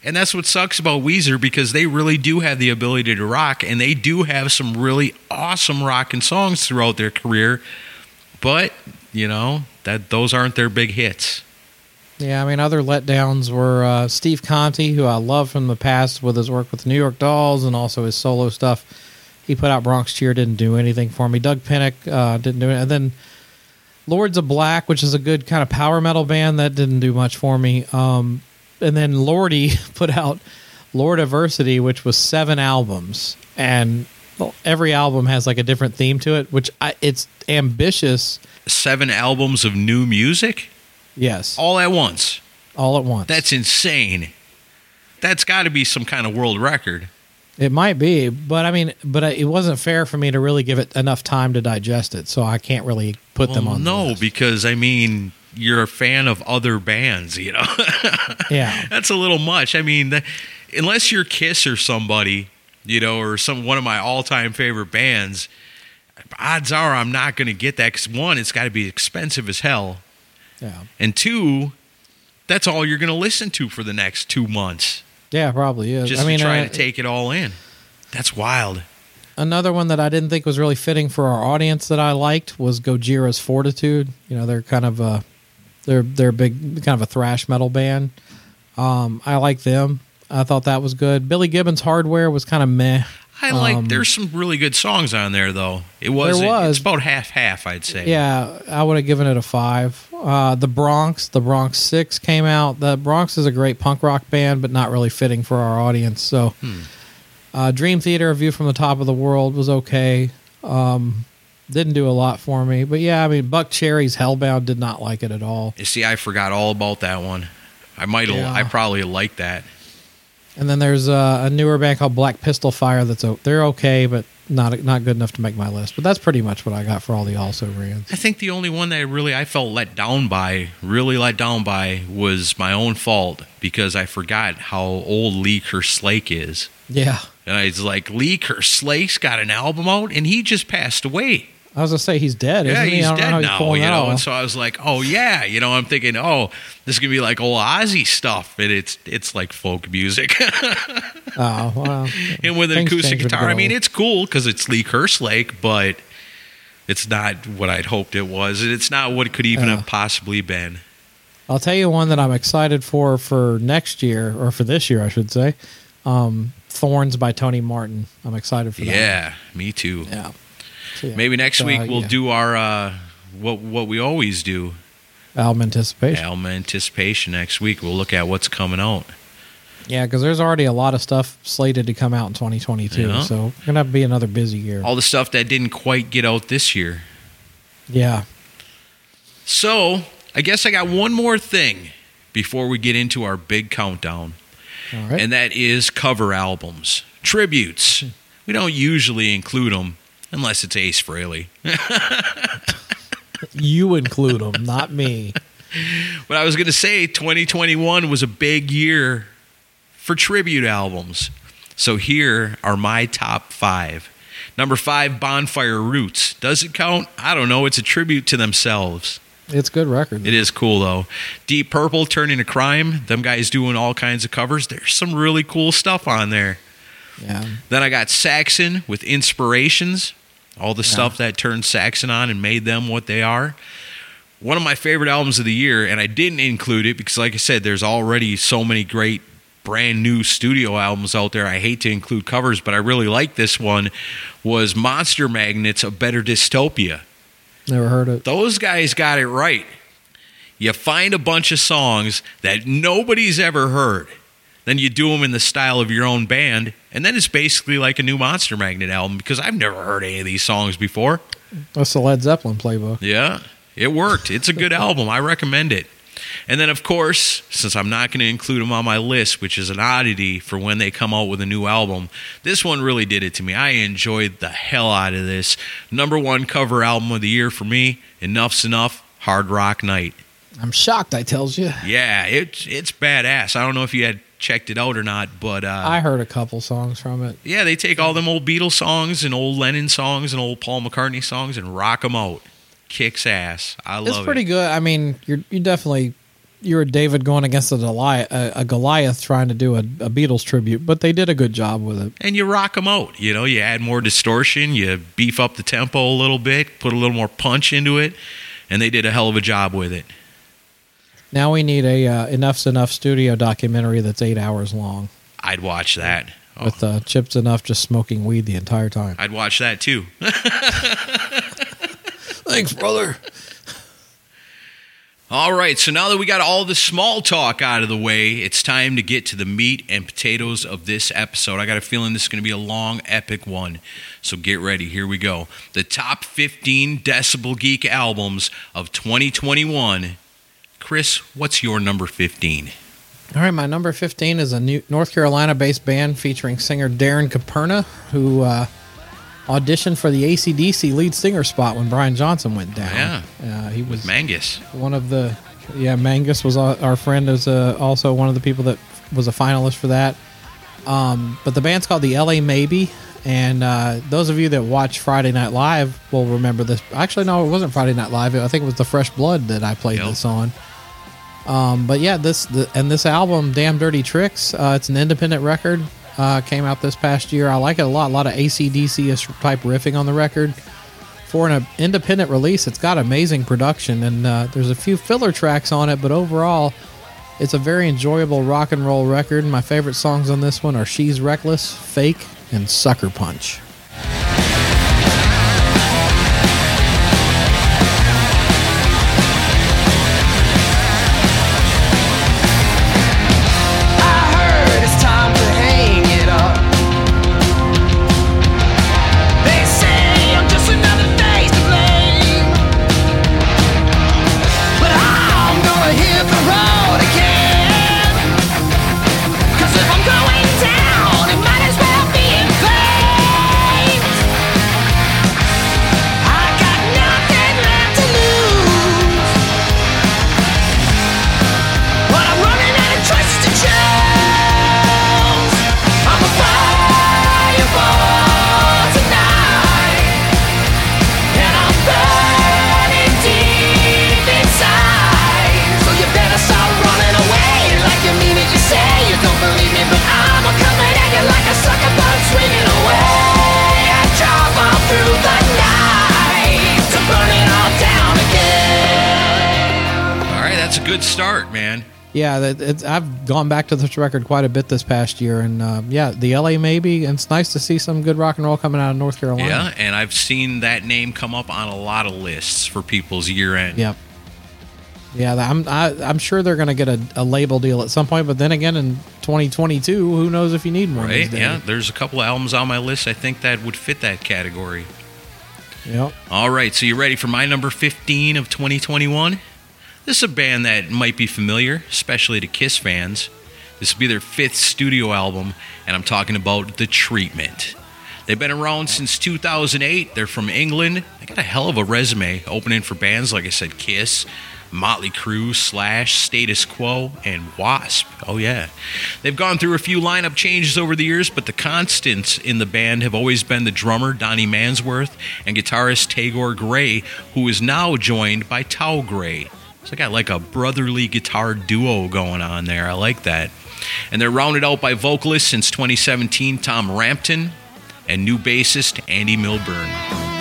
And that's what sucks about Weezer because they really do have the ability to rock, and they do have some really awesome rocking songs throughout their career. But you know that those aren't their big hits. Yeah, I mean, other letdowns were uh, Steve Conti, who I love from the past with his work with New York Dolls and also his solo stuff. He put out Bronx Cheer, didn't do anything for me. Doug Pinnick uh, didn't do it. And then Lords of Black, which is a good kind of power metal band, that didn't do much for me. Um, and then Lordi put out Lordiversity, which was seven albums. And every album has like a different theme to it, which I, it's ambitious. Seven albums of new music Yes, all at once. all at once. That's insane. That's got to be some kind of world record. It might be, but I mean, but it wasn't fair for me to really give it enough time to digest it, so I can't really put them Well, on. the no, list. because I mean, you're a fan of other bands, you know. yeah, That's a little much. I mean, the, unless you're Kiss or somebody, you know, or some one of my all-time favorite bands, odds are I'm not going to get that because one, it's got to be expensive as hell, yeah, and two, that's all you're going to listen to for the next two months, yeah, probably is. just I mean, to try uh, to take it all in. That's wild. another one that I didn't think was really fitting for our audience that I liked was Gojira's Fortitude. You know, they're kind of a they're they're a big kind of a thrash metal band. Um, I like them. I thought that was good. Billy Gibbons Hardware was kind of meh. I like. Um, there's some really good songs on there, though. It was. was. It's about half half, I'd say. Yeah, I would have given it a five. Uh, the Bronx, the Bronx Six came out. The Bronx is a great punk rock band, but not really fitting for our audience. So, Hmm. uh, Dream Theater, View from the Top of the World was okay. Um, didn't do a lot for me, but yeah, I mean, Buckcherry's Hellbound did not like it at all. You see, I forgot all about that one. I might. have Yeah. I probably like that. And then there's uh, a newer band called Black Pistol Fire. That's o- they're okay, but not not good enough to make my list. But that's pretty much what I got for all the also brands. I think the only one that really I felt let down by, really let down by, was my own fault because I forgot how old Lee Kerslake is. Yeah, And I was like, Lee Kerslake's got an album out, and he just passed away. I was gonna say he's dead. Yeah, isn't he? he's I don't know how dead he's now, you know. And so I was like, oh yeah, you know, I'm thinking, oh, this is gonna be like old Ozzy stuff, and it's it's like folk music, Oh, well. and with an acoustic guitar. I mean, it's cool because it's Lee Kerslake, but it's not what I'd hoped it was, and it's not what it could even Yeah. have possibly been. I'll tell you one that I'm excited for for next year, or for this year, I should say. Um, Thorns by Tony Martin. I'm excited for that. Yeah, me too. Yeah. So, yeah. Maybe next week uh, we'll yeah. do our uh, what what we always do. album anticipation. Album anticipation next week. We'll look at what's coming out. Yeah, because there's already a lot of stuff slated to come out in 2022. Yeah. So gonna have to be another busy year. All the stuff that didn't quite get out this year. yeah. So I guess I got one more thing before we get into our big countdown, All right. and that is cover albums, tributes. We don't usually include them unless it's Ace Frehley. you include them, not me. But I was going to say 2021 was a big year for tribute albums. So here are my top five. Number five, Bonfire Roots. Does it count? I don't know. It's a tribute to themselves. It's a good record. It is cool though. Deep Purple turning to crime. Them guys doing all kinds of covers. There's some really cool stuff on there. Yeah. Then I got Saxon with Inspirations. All the stuff that turned Saxon on and made them what they are. One of my favorite albums of the year, and I didn't include it because, like I said, there's already so many great brand new studio albums out there. I hate to include covers, but I really like this one. Was Monster Magnet's a Better Dystopia? Never heard it. Those guys got it right. You find a bunch of songs that nobody's ever heard, then you do them in the style of your own band, and then it's basically like a new Monster Magnet album because I've never heard any of these songs before. That's the Led Zeppelin playbook. Yeah, it worked. It's a good album. I recommend it. And then, of course, since I'm not going to include them on my list, which is an oddity for when they come out with a new album, this one really did it to me. I enjoyed the hell out of this. Number one cover album of the year for me, Enuff Z'Nuff, Hard Rock Night. I'm shocked. I tells you. Yeah, it's it's badass. I don't know if you had checked it out or not, but uh, I heard a couple songs from it. yeah, they take all them old Beatles songs and old Lennon songs and old Paul McCartney songs and rock them out. Kicks ass. I love it. It's it. pretty good. I mean, you're you definitely you're a David going against a Goliath, a Goliath trying to do a, a Beatles tribute, but they did a good job with it. and you rock them out. You know, you add more distortion, you beef up the tempo a little bit, put a little more punch into it, and they did a hell of a job with it. Now we need a uh, Enuff Z'Nuff studio documentary that's eight hours long I'd watch that. Oh, with uh, Chip Z'Nuff just smoking weed the entire time. I'd watch that too. Thanks, brother. All right, so now that we got all the small talk out of the way, it's time to get to the meat and potatoes of this episode. I got a feeling this is going to be a long, epic one. So get ready. Here we go. The top 15 Decibel Geek albums of 2021. Chris, what's your number 15? All right, my number 15 is a new North Carolina based band featuring singer Darren Caperna, who uh, auditioned for the ACDC lead singer spot when Brian Johnson went down. Yeah. Uh, he was Mangus. one of the, yeah, Mangus was our our friend, is uh, also one of the people that was a finalist for that. Um, but the band's called the LA Maybe. And uh, those of you that watch Friday Night Live will remember this. Actually, no, it wasn't Friday Night Live. I think it was the Fresh Blood that I played Yep. this on. Um, but yeah, this the, and this album, Damn Dirty Tricks, uh, it's an independent record. Uh, came out this past year. I like it a lot. A lot of ACDC type riffing on the record. For an independent release, it's got amazing production, and uh, there's a few filler tracks on it. But overall, it's a very enjoyable rock and roll record. My favorite songs on this one are "She's Reckless," "Fake," and "Sucker Punch." Yeah, that, it's, I've gone back to this record quite a bit this past year, and uh, yeah, the LA maybe. And it's nice to see some good rock and roll coming out of North Carolina. Yeah, and I've seen that name come up on a lot of lists for people's year end. Yep. Yeah, I'm I, I'm sure they're going to get a, a label deal at some point, but then again, in 2022, who knows if you need one? Right? Yeah, there's a couple of albums on my list I think that would fit that category. Yep. All right, so you ready for my number 15 of 2021? This is a band that might be familiar, especially to Kiss fans. This will be their fifth studio album, and I'm talking about The Treatment. They've been around since 2008. They're from England. They got a hell of a resume, opening for bands like I said, Kiss, Motley Crue, Slash, Status Quo, and Wasp. Oh, yeah. They've gone through a few lineup changes over the years, but the constants in the band have always been the drummer, Dhani Mansworth, and guitarist Tagore Grey, who is now joined by Tao Grey. So they got like a brotherly guitar duo going on there. I like that. And they're rounded out by vocalists since 2017, Tom Rampton, and new bassist Andy Milburn.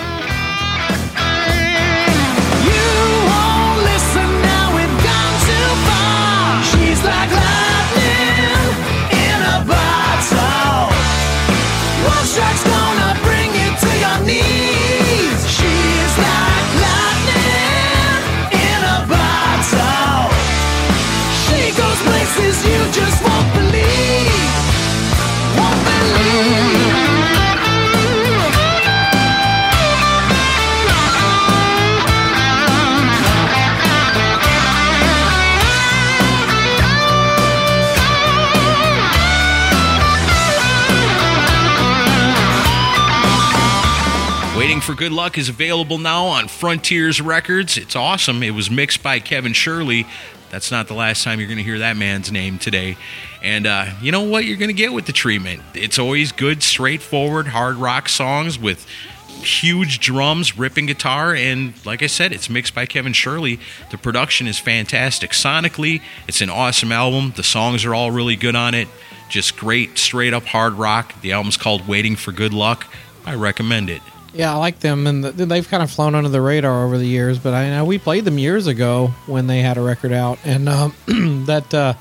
For Good Luck is available now on Frontiers Records. It's awesome. It was mixed by Kevin Shirley. That's not the last time you're going to hear that man's name today. And uh, you know what you're going to get with the treatment? It's always good, straightforward, hard rock songs with huge drums, ripping guitar, and like I said, it's mixed by Kevin Shirley. The production is fantastic. Sonically, it's an awesome album. The songs are all really good on it. Just great, straight up hard rock. The album's called Waiting for Good Luck. I recommend it. Yeah, I like them, and th they've kind of flown under the radar over the years. But I know we played them years ago when they had a record out, and um, that uh,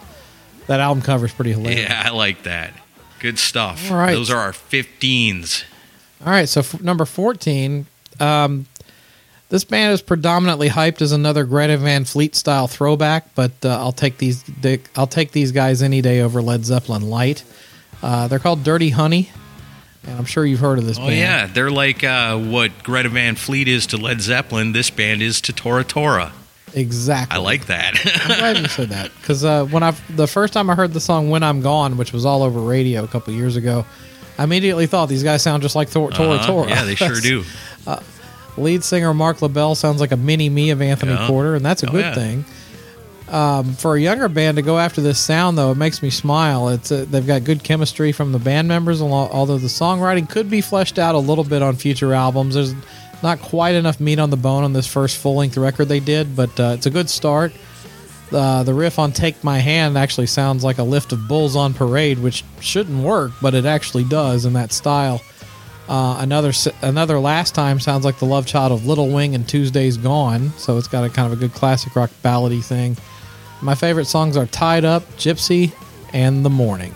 that album cover is pretty hilarious. Yeah, I like that. Good stuff. All right. Those are our 15s. All right, so f- number fourteen, um, this band is predominantly hyped as another Greta Van Fleet style throwback, but uh, I'll take these I'll take these guys any day over Led Zeppelin Light. Uh, they're called Dirty Honey, and I'm sure you've heard of this Oh band. yeah, they're like uh, what Greta Van Fleet is to Led Zeppelin. This band is to Tora Tora. exactly. I like that. I'm glad you said that because uh, when I the first time I heard the song "When I'm Gone," which was all over radio a couple years ago, I immediately thought these guys sound just like Tor- Tora Uh-huh. Tora. Yeah, they sure do. Lead singer Marc LaBelle sounds like a mini me of Anthony Yeah. Corder, and that's a Oh, good yeah. thing. Um, for a younger band to go after this sound, though, it makes me smile. It's uh, they've got good chemistry from the band members, although the songwriting could be fleshed out a little bit on future albums. There's not quite enough meat on the bone on this first full length record they did, but uh, it's a good start. Uh, the riff on "Take My Hand" actually sounds like a lift of Bulls on Parade, which shouldn't work, but it actually does in that style. Uh, another another last time sounds like the love child of Little Wing and Tuesday's Gone, so it's got a kind of a good classic rock ballady thing. My favorite songs are Tied Up, Gypsy, and The Morning.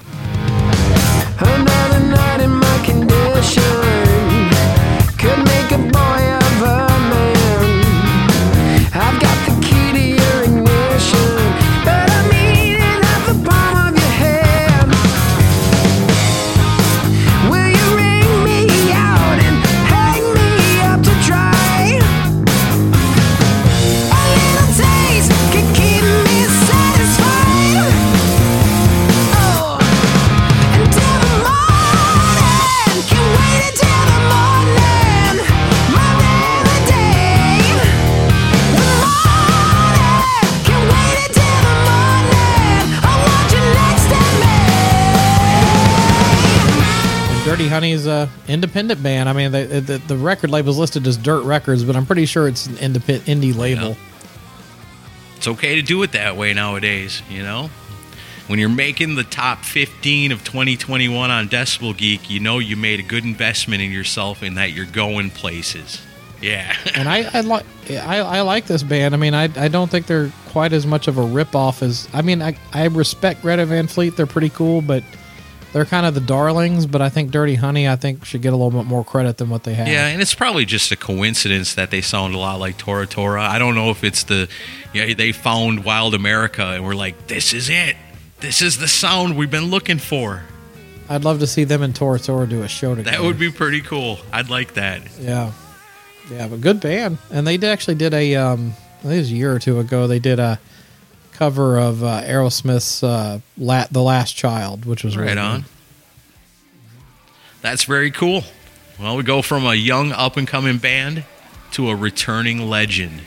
To me. And Dirty Honey is a uh, independent band. I mean, they, the, the record label is listed as Dirt Records, but I'm pretty sure it's an independent indie label. it's okay to do it that way nowadays, you know? When you're making the top 15 of 2021 on Decibel Geek, you know you made a good investment in yourself and that you're going places. Yeah. and I I like I, I like this band. I mean, I I don't think they're quite as much of a ripoff as I mean, I I respect Greta Van Fleet. They're pretty cool, but they're kind of the darlings. But I think Dirty Honey, I think, should get a little bit more credit than what they have. Yeah, and it's probably just a coincidence that they sound a lot like Tora Tora. I don't know if it's the, yeah, they found Wild America and we're like, this is it. This is the sound we've been looking for. I'd love to see them and Tora Tora do a show together. That would be pretty cool. I'd like that. Yeah, yeah, but good band. And they did actually did a um, I think it was a year or two ago. They did a cover of uh, Aerosmith's uh, La- "The Last Child," which was really Right good. on. That's very cool. Well, we go from a young up and coming band to a returning legend.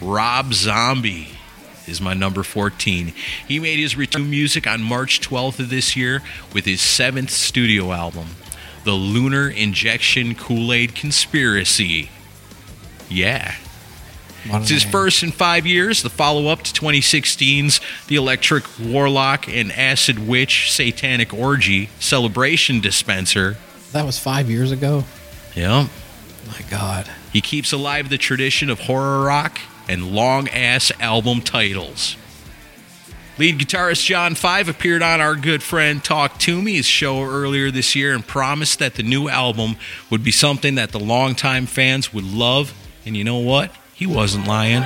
Rob Zombie is my number 14. He made his return to music on March 12th of this year with his seventh studio album, The Lunar Injection Kool Aid Conspiracy. Yeah. It's his first in five years, the follow up to 2016's The Electric Warlock and Acid Witch Satanic Orgy Celebration Dispenser. That was five years ago. Yeah. My God. He keeps alive the tradition of horror rock and long ass album titles. Lead guitarist John Five appeared on our good friend Talk To Me's show earlier this year and promised that the new album would be something that the longtime fans would love. And you know what? He wasn't lying.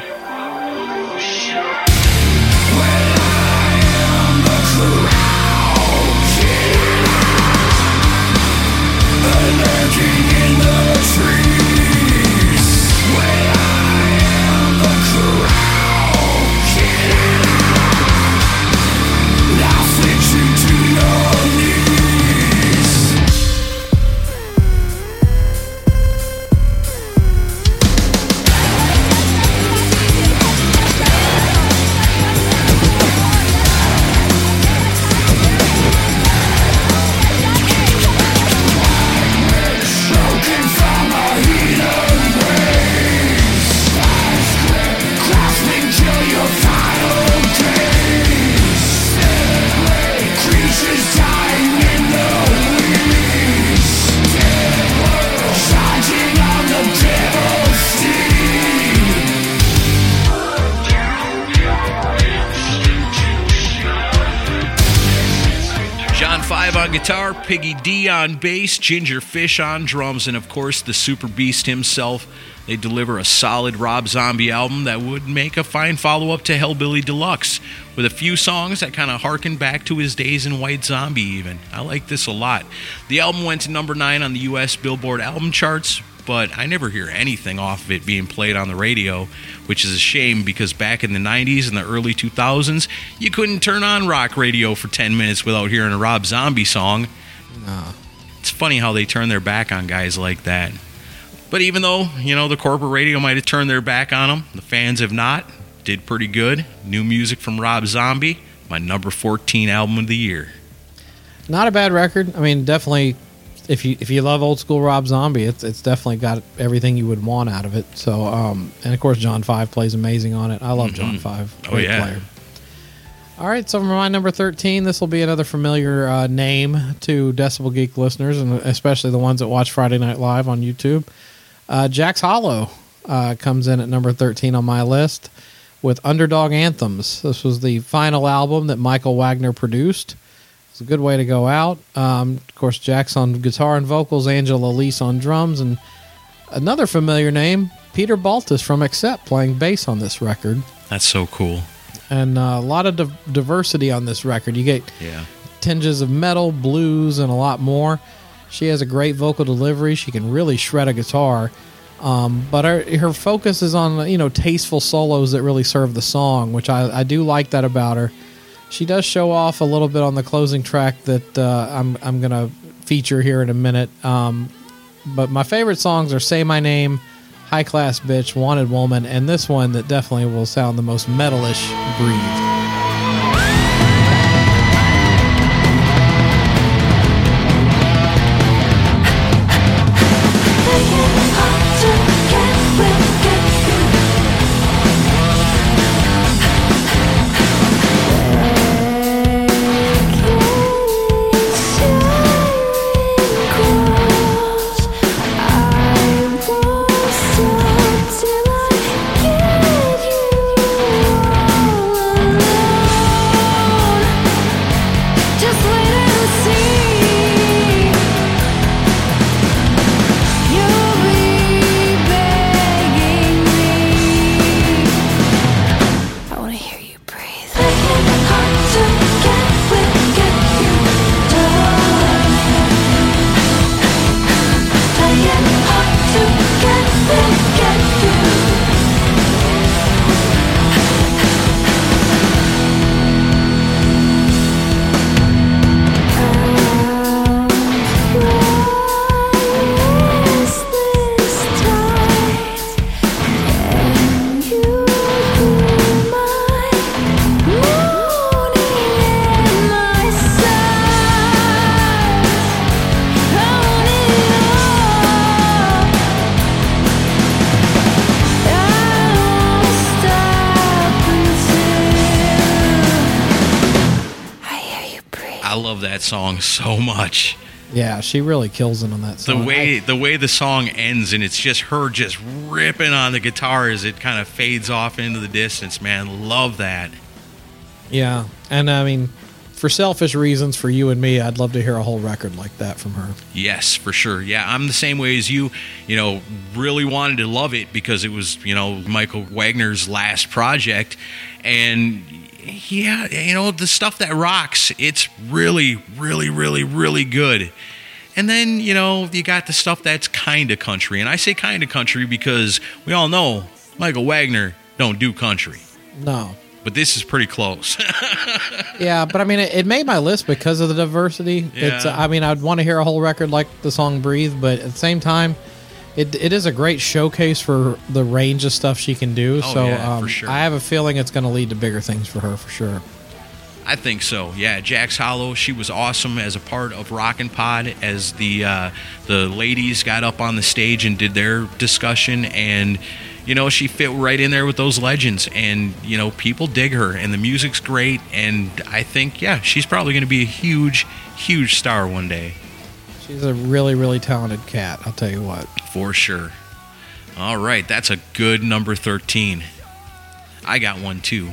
Guitar, Piggy D on bass, Ginger Fish on drums, and of course the Super Beast himself. They deliver a solid Rob Zombie album that would make a fine follow up to Hellbilly Deluxe, with a few songs that kind of harken back to his days in White Zombie, even. I like this a lot. The album went to number 9 on the US Billboard album charts, but I never hear anything off of it being played on the radio, which is a shame because back in the 90s and the early 2000s, you couldn't turn on rock radio for 10 minutes without hearing a Rob Zombie song. It's funny how they turn their back on guys like that. But even though, you know, the corporate radio might have turned their back on them, the fans have not. Did pretty good. New music from Rob Zombie, my number 14 album of the year. Not a bad record. I mean, definitely, if you if you love old school Rob Zombie, it's it's definitely got everything you would want out of it. So, um, and of course, John Five plays amazing on it. I love John Five. Oh, yeah. All right, so for my number thirteen, this will be another familiar uh, name to Decibel Geek listeners, and especially the ones that watch Friday Night Live on YouTube. Uh, Jax Hollow uh, comes in at number thirteen on my list with Underdog Anthems. This was the final album that Michael Wagner produced. It's a good way to go out. Um, of course, Jax on guitar and vocals, Angela Elise on drums, and another familiar name, Peter Baltes from Accept, playing bass on this record. That's so cool. And uh, a lot of div- diversity on this record. You get Yeah. tinges of metal, blues, and a lot more. She has a great vocal delivery. She can really shred a guitar. Um, but her, her focus is on you know tasteful solos that really serve the song, which I, I do like that about her. She does show off a little bit on the closing track that uh, I'm I'm gonna feature here in a minute. Um, but my favorite songs are "Say My Name," "High Class Bitch," "Wanted Woman," and this one that definitely will sound the most metalish. "Breathe." Song so much. Yeah, she really kills it on that The song. way the way the song ends and it's just her just ripping on the guitar as it kind of fades off into the distance, man. Love that. Yeah, and I mean, for selfish reasons, for you and me, I'd love to hear a whole record like that from her. Yes, for sure. Yeah, I'm the same way as you. You know, really wanted to love it because it was, you know, Michael Wagner's last project. And yeah, you know, the stuff that rocks, it's really, really, really, really good. And then, you know, you got the stuff that's kind of country. And I say kind of country because we all know Michael Wagner don't do country. No, But this is pretty close. yeah, but I mean, it, it made my list because of the diversity. It's, Yeah. I mean, I'd want to hear a whole record like the song "Breathe," but at the same time, it it is a great showcase for the range of stuff she can do. Oh, so yeah, um, for sure. I have a feeling it's going to lead to bigger things for her for sure. I think so. Yeah, Jax Hollow. She was awesome as a part of Rockin' Pod as the uh, the ladies got up on the stage and did their discussion, and you know she fit right in there with those legends, and you know people dig her, and the music's great, and I think yeah she's probably going to be a huge, huge star one day She's a really really talented cat. I'll tell you what. for sure. All right, that's a good number thirteen. I got one too.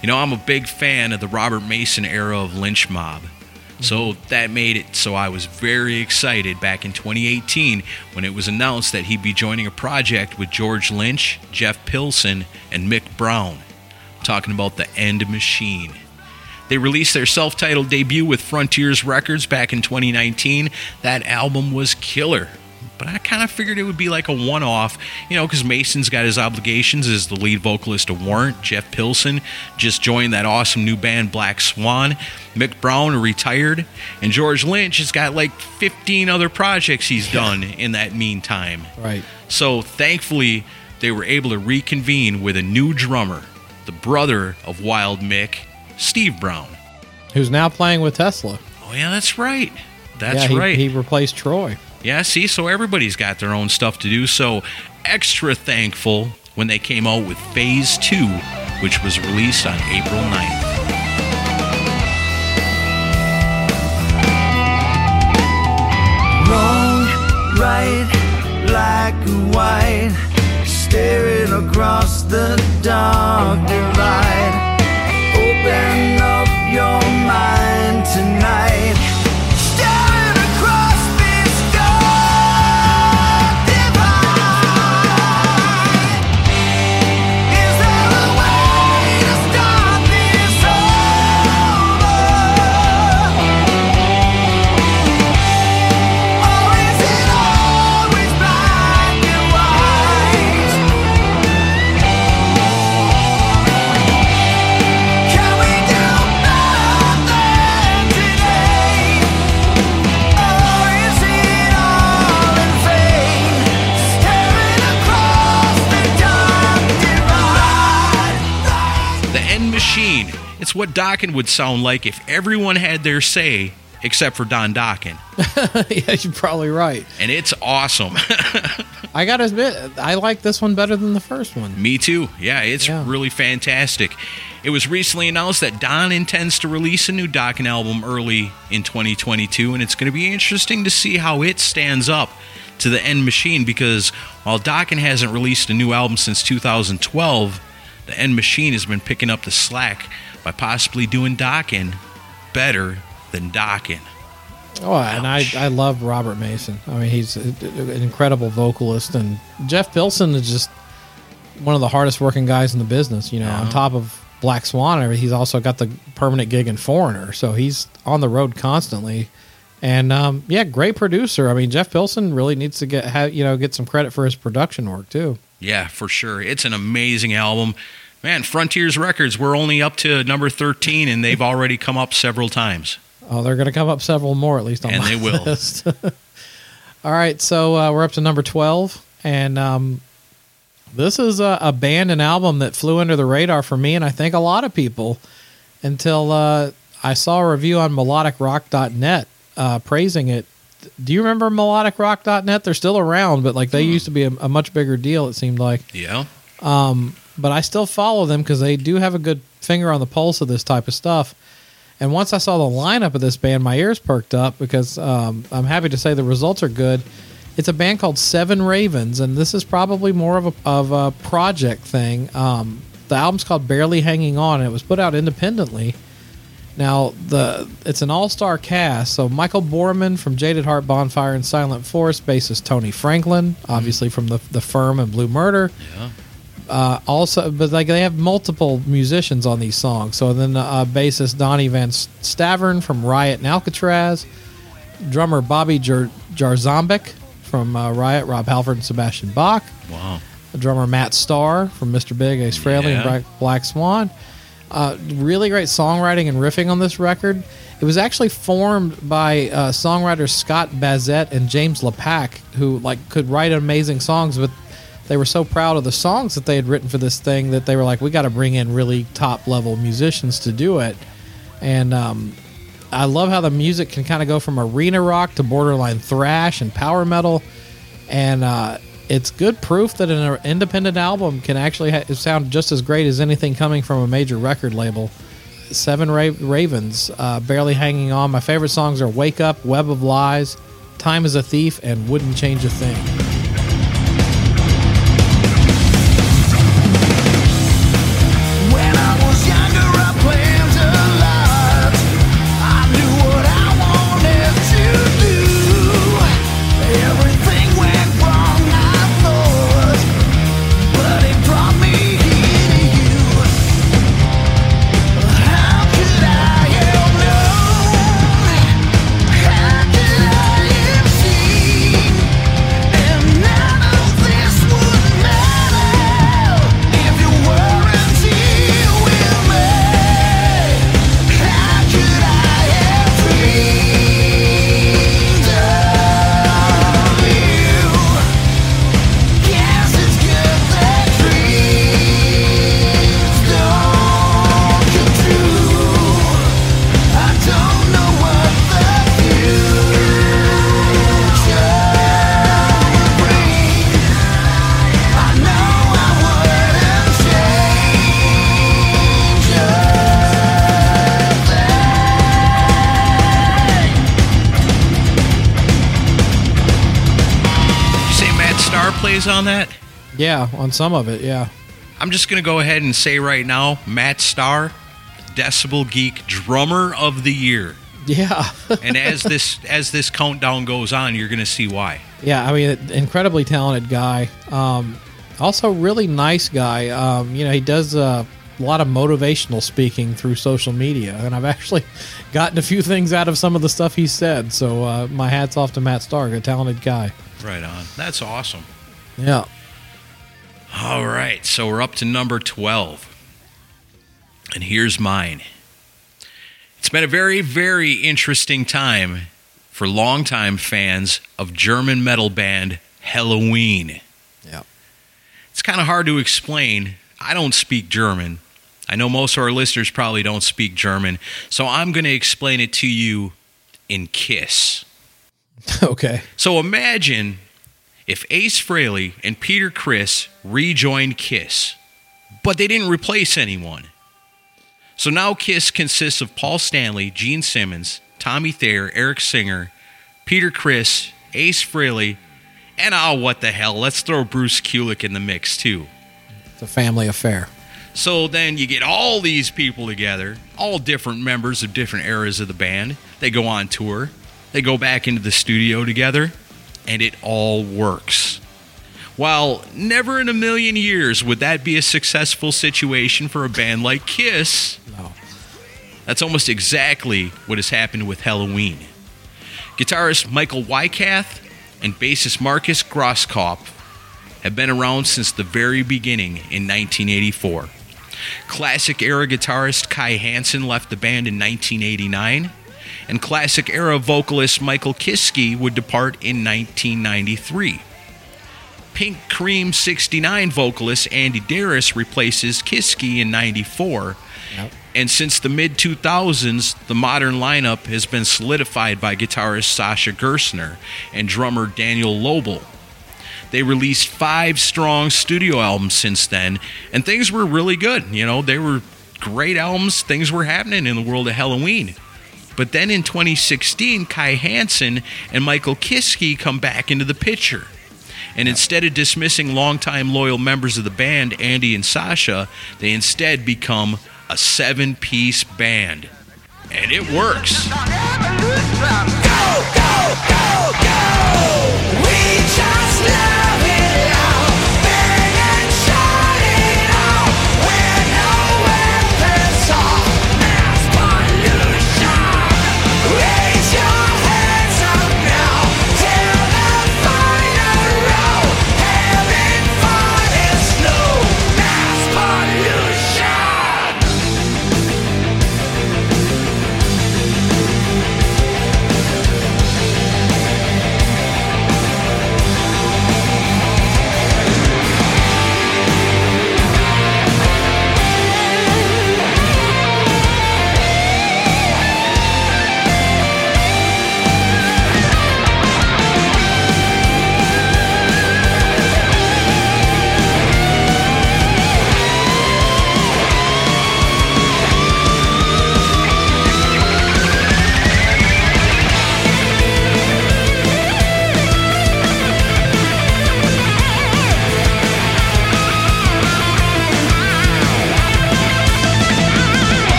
You know, I'm a big fan of the Robert Mason era of Lynch Mob. So mm-hmm. that made it so I was very excited back in 2018 when it was announced that he'd be joining a project with George Lynch, Jeff Pilson, and Mick Brown. I'm talking about the End Machine. They released their self titled debut with Frontiers Records back in 2019. That album was killer. But I kind of figured it would be like a one off, you know, because Mason's got his obligations as the lead vocalist of Warrant. Jeff Pilson just joined that awesome new band Black Swan. Mick Brown retired. And George Lynch has got like 15 other projects he's done in that meantime. Right. So thankfully, they were able to reconvene with a new drummer, the brother of Wild Mick, Steve Brown. Who's now playing with Tesla? Oh, yeah, that's right. That's yeah, he, right. He replaced Troy. Yeah, see, so everybody's got their own stuff to do. So extra thankful when they came out with Phase 2, which was released on April 9th. Wrong, right, black and white, staring across the dark divide. Open up your mind tonight. Dokken would sound like if everyone had their say except for Don Dokken. yeah, you're probably right. And it's awesome. I gotta admit, I like this one better than the first one. Me too. Yeah, it's Yeah. really fantastic. It was recently announced that Don intends to release a new Dokken album early in 2022, and it's going to be interesting to see how it stands up to the End Machine because while Dokken hasn't released a new album since 2012, the End Machine has been picking up the slack by possibly doing Dokken better than Dokken. Oh, and I, I love Robert Mason. I mean, he's an incredible vocalist, and Jeff Pilson is just one of the hardest working guys in the business. You know, on top of Black Swan, he's also got the permanent gig in Foreigner, so he's on the road constantly. And um, yeah, great producer. I mean, Jeff Pilson really needs to get ha- you know get some credit for his production work too. Yeah, for sure. It's an amazing album. Man, Frontiers Records, we're only up to number 13, and they've already come up several times. Oh, they're going to come up several more at least on And my they will. list. All right, so uh, we're up to number twelve, and um, this is a, a band and album that flew under the radar for me, and I think a lot of people until uh, I saw a review on melodicrock.net uh, praising it. Do you remember melodicrock.net? They're still around, but like they used to be a, a much bigger deal. It seemed like Yeah. But I still follow them because they do have a good finger on the pulse of this type of stuff. And once I saw the lineup of this band, my ears perked up because um, I'm happy to say the results are good. It's a band called Seven Ravens, and this is probably more of a, of a project thing. Um, the album's called Barely Hanging On, and it was put out independently. Now the it's an all-star cast. So Michael Bormann from Jaded Heart, Bonfire, and Silent Force, bassist Tony Franklin, obviously from the the Firm and Blue Murder uh, also, but like they have multiple musicians on these songs. So then uh, bassist Donnie Van Stavern from Riot and Alcatraz, drummer Bobby Jar- Jarzombek from uh, Riot, Rob Halford and Sebastian Bach, Wow. drummer Matt Starr from Mr. Big, Ace Frehley, and Yeah. Black, Black Swan. Uh, really great songwriting and riffing on this record. It was actually formed by uh, songwriters Scott Bazette and James LePack, who like could write amazing songs, but they were so proud of the songs that they had written for this thing that they were like, we got to bring in really top level musicians to do it. And um, I love how the music can kind of go from arena rock to borderline thrash and power metal, and uh, it's good proof that an independent album can actually ha- sound just as great as anything coming from a major record label. Seven Ra- Ravens, uh, barely hanging on. My favorite songs are "Wake Up," "Web of Lies," "Time is a Thief," and "Wouldn't Change a Thing." On some of it, yeah. I'm just going to go ahead and say right now Matt Starr, Decibel Geek Drummer of the Year. Yeah. And as this as this countdown goes on, you're going to see why. Yeah, I mean, incredibly talented guy. Um, also, really nice guy. Um, you know, he does a lot of motivational speaking through social media, and I've actually gotten a few things out of some of the stuff he said. So, uh, my hats off to Matt Starr, a talented guy. Right on. That's awesome. Yeah. All right, so we're up to number 12. And here's mine. It's been a very, very interesting time for longtime fans of German metal band Helloween. Yeah. It's kind of hard to explain. I don't speak German. I know most of our listeners probably don't speak German, so I'm going to explain it to you in Kiss. okay. So imagine if Ace Frehley and Peter Criss rejoined Kiss, but they didn't replace anyone. So now Kiss consists of Paul Stanley, Gene Simmons, Tommy Thayer, Eric Singer, Peter Criss, Ace Frehley, and oh, what the hell, let's throw Bruce Kulick in the mix too. It's a family affair. So then you get all these people together, all different members of different eras of the band. They go on tour, they go back into the studio together, and it all works. While never in a million years would that be a successful situation for a band like Kiss, No. that's almost exactly what has happened with Helloween. Guitarist Michael Weikath and bassist Markus Grosskopf have been around since the very beginning in 1984. Classic era guitarist Kai Hansen left the band in 1989, and classic era vocalist Michael Kiske would depart in 1993. Pink Cream 69 vocalist Andi Deris replaces Kiske in 94. And since the mid 2000s, the modern lineup has been solidified by guitarist Sascha Gerstner and drummer Daniel Löble. They released five strong studio albums since then, and things were really good. You know, they were great albums, things were happening in the world of Helloween. But then in 2016, Kai Hansen and Michael Kiske come back into the picture. And instead of dismissing longtime loyal members of the band, Andy and Sascha, they instead become a seven piece band. And it works. New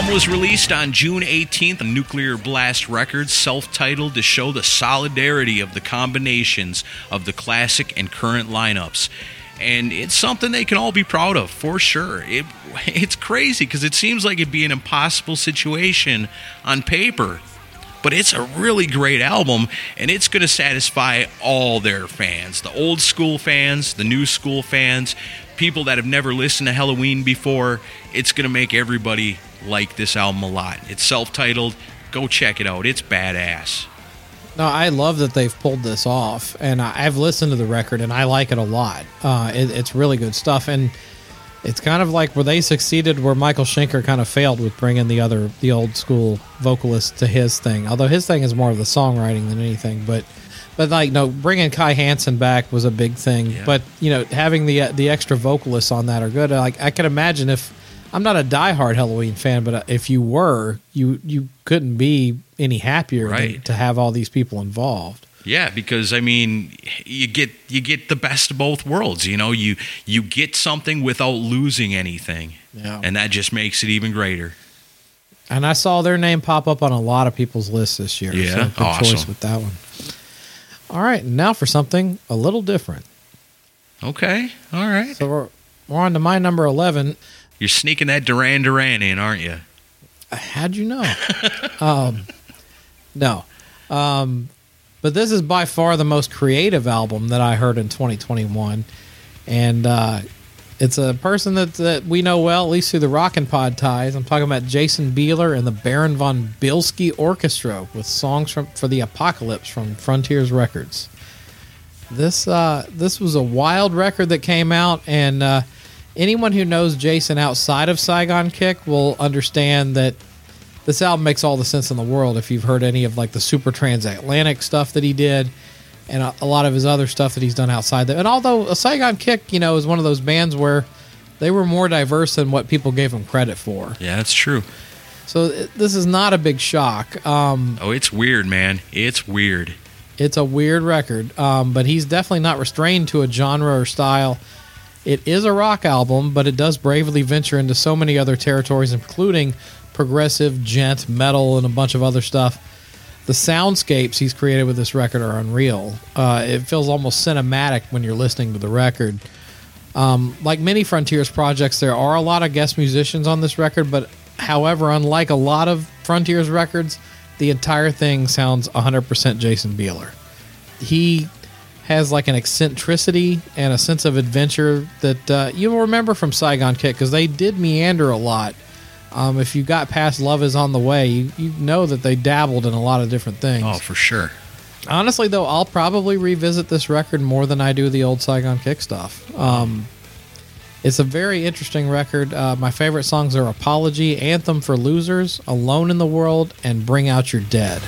album was released on June 18th on Nuclear Blast Records, self titled to show the solidarity of the combinations of the classic and current lineups. And it's something they can all be proud of, for sure. It, it's crazy because it seems like it'd be an impossible situation on paper. But it's a really great album, and it's going to satisfy all their fans the old school fans, the new school fans, people that have never listened to Helloween before. It's going to make everybody like this album a lot. It's self titled. Go check it out. It's badass. No, I love that they've pulled this off, and I- I've listened to the record, and I like it a lot. Uh, it, it's really good stuff, and It's kind of like where they succeeded, where Michael Schenker kind of failed with bringing the other, the old school vocalist to his thing. Although his thing is more of the songwriting than anything, but, but like no, bringing Kai Hansen back was a big thing. Yeah. But you know, having the the extra vocalists on that are good. Like I can imagine if I'm not a diehard Helloween fan, but uh, if you were, you you couldn't be any happier than Right. to have all these people involved. Yeah, because I mean, you get you get the best of both worlds. You know, you you get something without losing anything, Yeah. and that just makes it even greater. And I saw their name pop up on a lot of people's lists this year. Yeah? so good Awesome. choice with that one. All right, now for something a little different. Okay, all right. So we're, we're on to my number 11. You're sneaking that Duran Duran in, aren't you? How'd you know? um, no. Um, but this is by far the most creative album that I heard in 2021. And uh, it's a person that, that we know well, at least through the Rockin' Pod ties. I'm talking about Jason Bieler and the Baron von Bilski Orchestra with songs from for the Apocalypse from Frontiers Records. This uh, this was a wild record that came out, and uh, anyone who knows Jason outside of Saigon Kick will understand that this album makes all the sense in the world if you've heard any of like the super transatlantic stuff that he did and a, a lot of his other stuff that he's done outside that and although a saigon kick you know is one of those bands where they were more diverse than what people gave them credit for Yeah, that's true. so it, this is not a big shock um, Oh, it's weird, man. It's weird. it's a weird record um, but he's definitely not restrained to a genre or style it is a rock album but it does bravely venture into so many other territories including progressive djent metal and a bunch of other stuff. The soundscapes he's created with this record are unreal. Uh, it feels almost cinematic when you're listening to the record. Um, like many frontiers projects there are a lot of guest musicians on this record but however unlike a lot of frontiers records the entire thing sounds 100% jason Bieler he has like an eccentricity and a sense of adventure that uh, you'll remember from Saigon Kick because they did meander a lot. Um, if you got past Love Is on the Way, you, you know that they dabbled in a lot of different things. Oh, for sure. Honestly, though, I'll probably revisit this record more than I do the old Saigon Kick stuff. Um, it's a very interesting record. Uh, my favorite songs are Apology, Anthem for Losers, Alone in the World, and Bring Out Your Dead.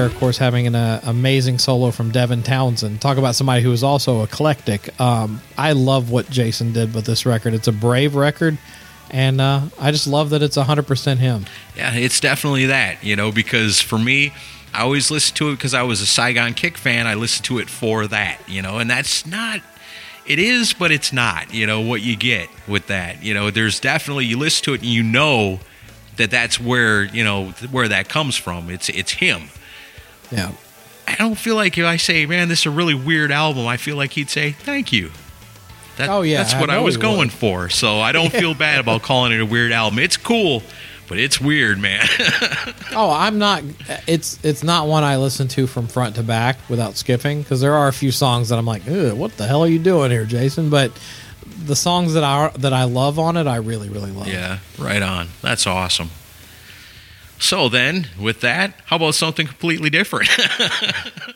There, of course, having an uh, amazing solo from Devin Townsend. Talk about somebody who is also eclectic. Um, I love what Jason did with this record. It's a brave record, and uh, I just love that it's 100% him. Yeah, it's definitely that, you know, because for me, I always listened to it because I was a Saigon Kick fan. I listened to it for that, you know, and that's not, it is, but it's not, you know, what you get with that. You know, there's definitely, you listen to it and you know that that's where, you know, where that comes from. It's, it's him. Yeah. I don't feel like if I say, man, this is a really weird album, I feel like he'd say, thank you. That, Oh, yeah, that's what I, know was going would. for. So I don't feel bad about calling it a weird album. It's cool, but it's weird, man. Oh, I'm not. It's it's not one I listen to from front to back without skipping because there are a few songs that I'm like, what the hell are you doing here, Jason? But the songs that I that I love on it, I really really love. Yeah, right on. That's awesome. So then, with that, how about something completely different?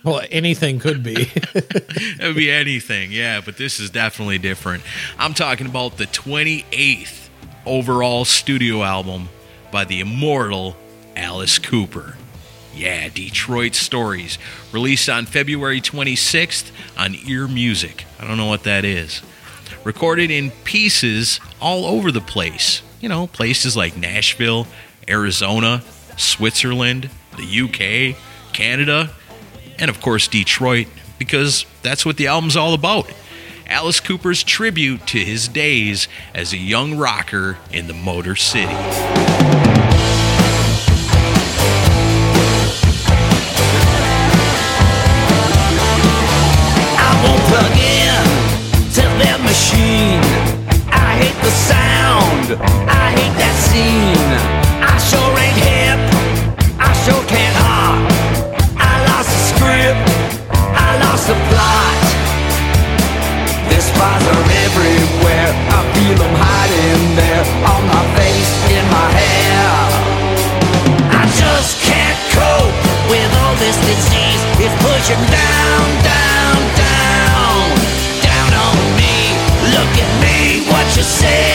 Well, anything could be. it would be anything, yeah, but this is definitely different. I'm talking about the 28th overall studio album by the immortal Alice Cooper. Yeah, Detroit Stories, released on February 26th on Ear Music. I don't know what that is. Recorded in pieces all over the place. You know, places like Nashville, Arizona, Switzerland, the UK, Canada, and of course Detroit, because that's what the album's all about. Alice Cooper's tribute to his days as a young rocker in the Motor City. Machine. I hate the sound. I hate that scene. I sure ain't hip. I sure can't hop. I lost the script. I lost the plot. Their spies are everywhere. I feel them hiding there on my face, in my hair. I just can't cope with all this disease. It's pushing down, down, down, down on me. Look at me, what you say?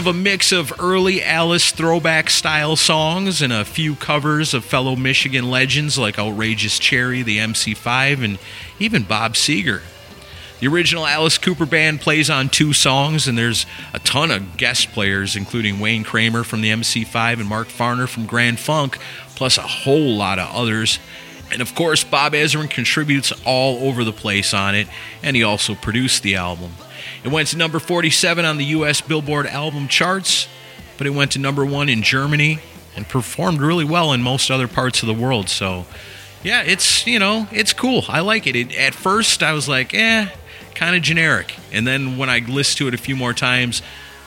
Of a mix of early Alice throwback style songs and a few covers of fellow Michigan legends like Outrageous Cherry, the MC5, and even Bob Seger. The original Alice Cooper band plays on two songs, and there's a ton of guest players, including Wayne Kramer from the MC5 and Mark Farner from Grand Funk, plus a whole lot of others. And of course, Bob Ezrin contributes all over the place on it, and he also produced the album. It went to number 47 on the US Billboard album charts, but it went to number one in Germany and performed really well in most other parts of the world. So, yeah, it's, you know, it's cool. I like it. it at first, I was like, eh, kind of generic. And then when I listened to it a few more times,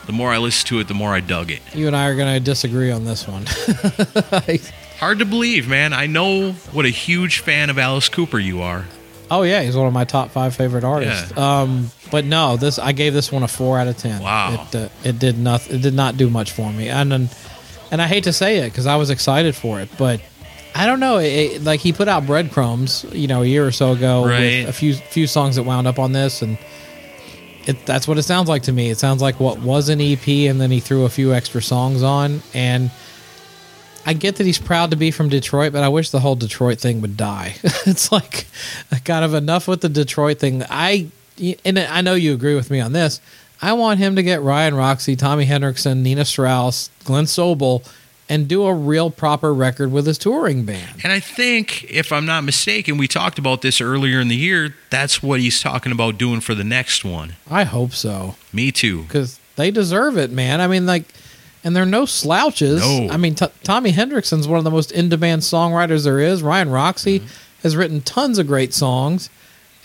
the more I listened to it, the more I dug it. you and I are going to disagree on this one. Hard to believe, man. I know what a huge fan of Alice Cooper you are. Oh yeah, he's one of my top five favorite artists. Um, but no, this I gave this one a four out of ten. Wow. it uh, it did not it did not do much for me, and and, and I hate to say it because I was excited for it, but I don't know. It, it- like he put out breadcrumbs, you know, a year or so ago Right. with a few few songs that wound up on this, and it that's what it sounds like to me. It sounds like what was an EP, and then he threw a few extra songs on, and I get that he's proud to be from Detroit, but I wish the whole Detroit thing would die. it's like kind of enough with the Detroit thing. I and I know you agree with me on this. I want him to get Ryan Roxie, Tommy Henriksen, Nina Strauss, Glenn Sobel, and do a real proper record with his touring band. And I think, if I'm not mistaken, we talked about this earlier in the year. That's what he's talking about doing for the next one. I hope so Me too. because they deserve it, man. I mean, like, and they're no slouches. No. I mean, t- Tommy Henriksen's one of the most in-demand songwriters there is. Ryan Roxie Mm-hmm. has written tons of great songs,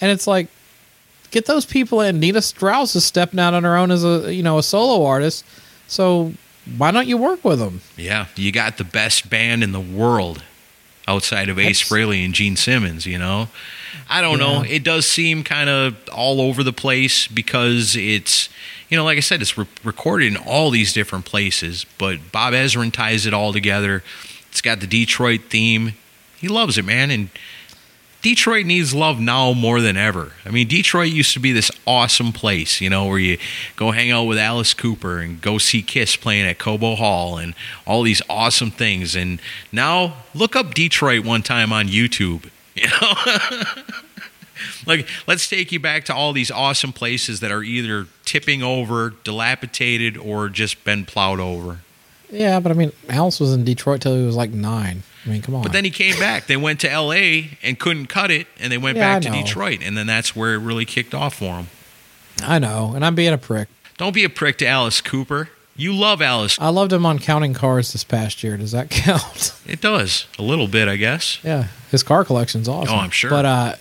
and it's like, get those people in. Nina Strauss is stepping out on her own as a you know a solo artist, so why don't you work with them? Yeah, you got the best band in the world outside of Ace Frehley and Gene Simmons, you know? I don't know. It does seem kind of all over the place because it's, you know, like I said, it's re- recorded in all these different places, but Bob Ezrin ties it all together. It's got the Detroit theme. He loves it, man. And Detroit needs love now more than ever. I mean, Detroit used to be this awesome place, you know, where you go hang out with Alice Cooper and go see Kiss playing at Cobo Hall and all these awesome things. And now look up Detroit one time on YouTube, you know? like, let's take you back to all these awesome places that are either tipping over, dilapidated, or just been plowed over. Yeah, but I mean, Alice was in Detroit till he was like nine. I mean, come on. But then he came back. They went to L.A. and couldn't cut it, and they went Yeah, back to. Detroit, and then that's where it really kicked off for him. I know, and I'm being a prick. Don't be a prick to Alice Cooper. You love Alice. I loved him on Counting Cars this past year. Does that count? It does a little bit, I guess. yeah, his car collection's awesome. Oh, I'm sure. But uh,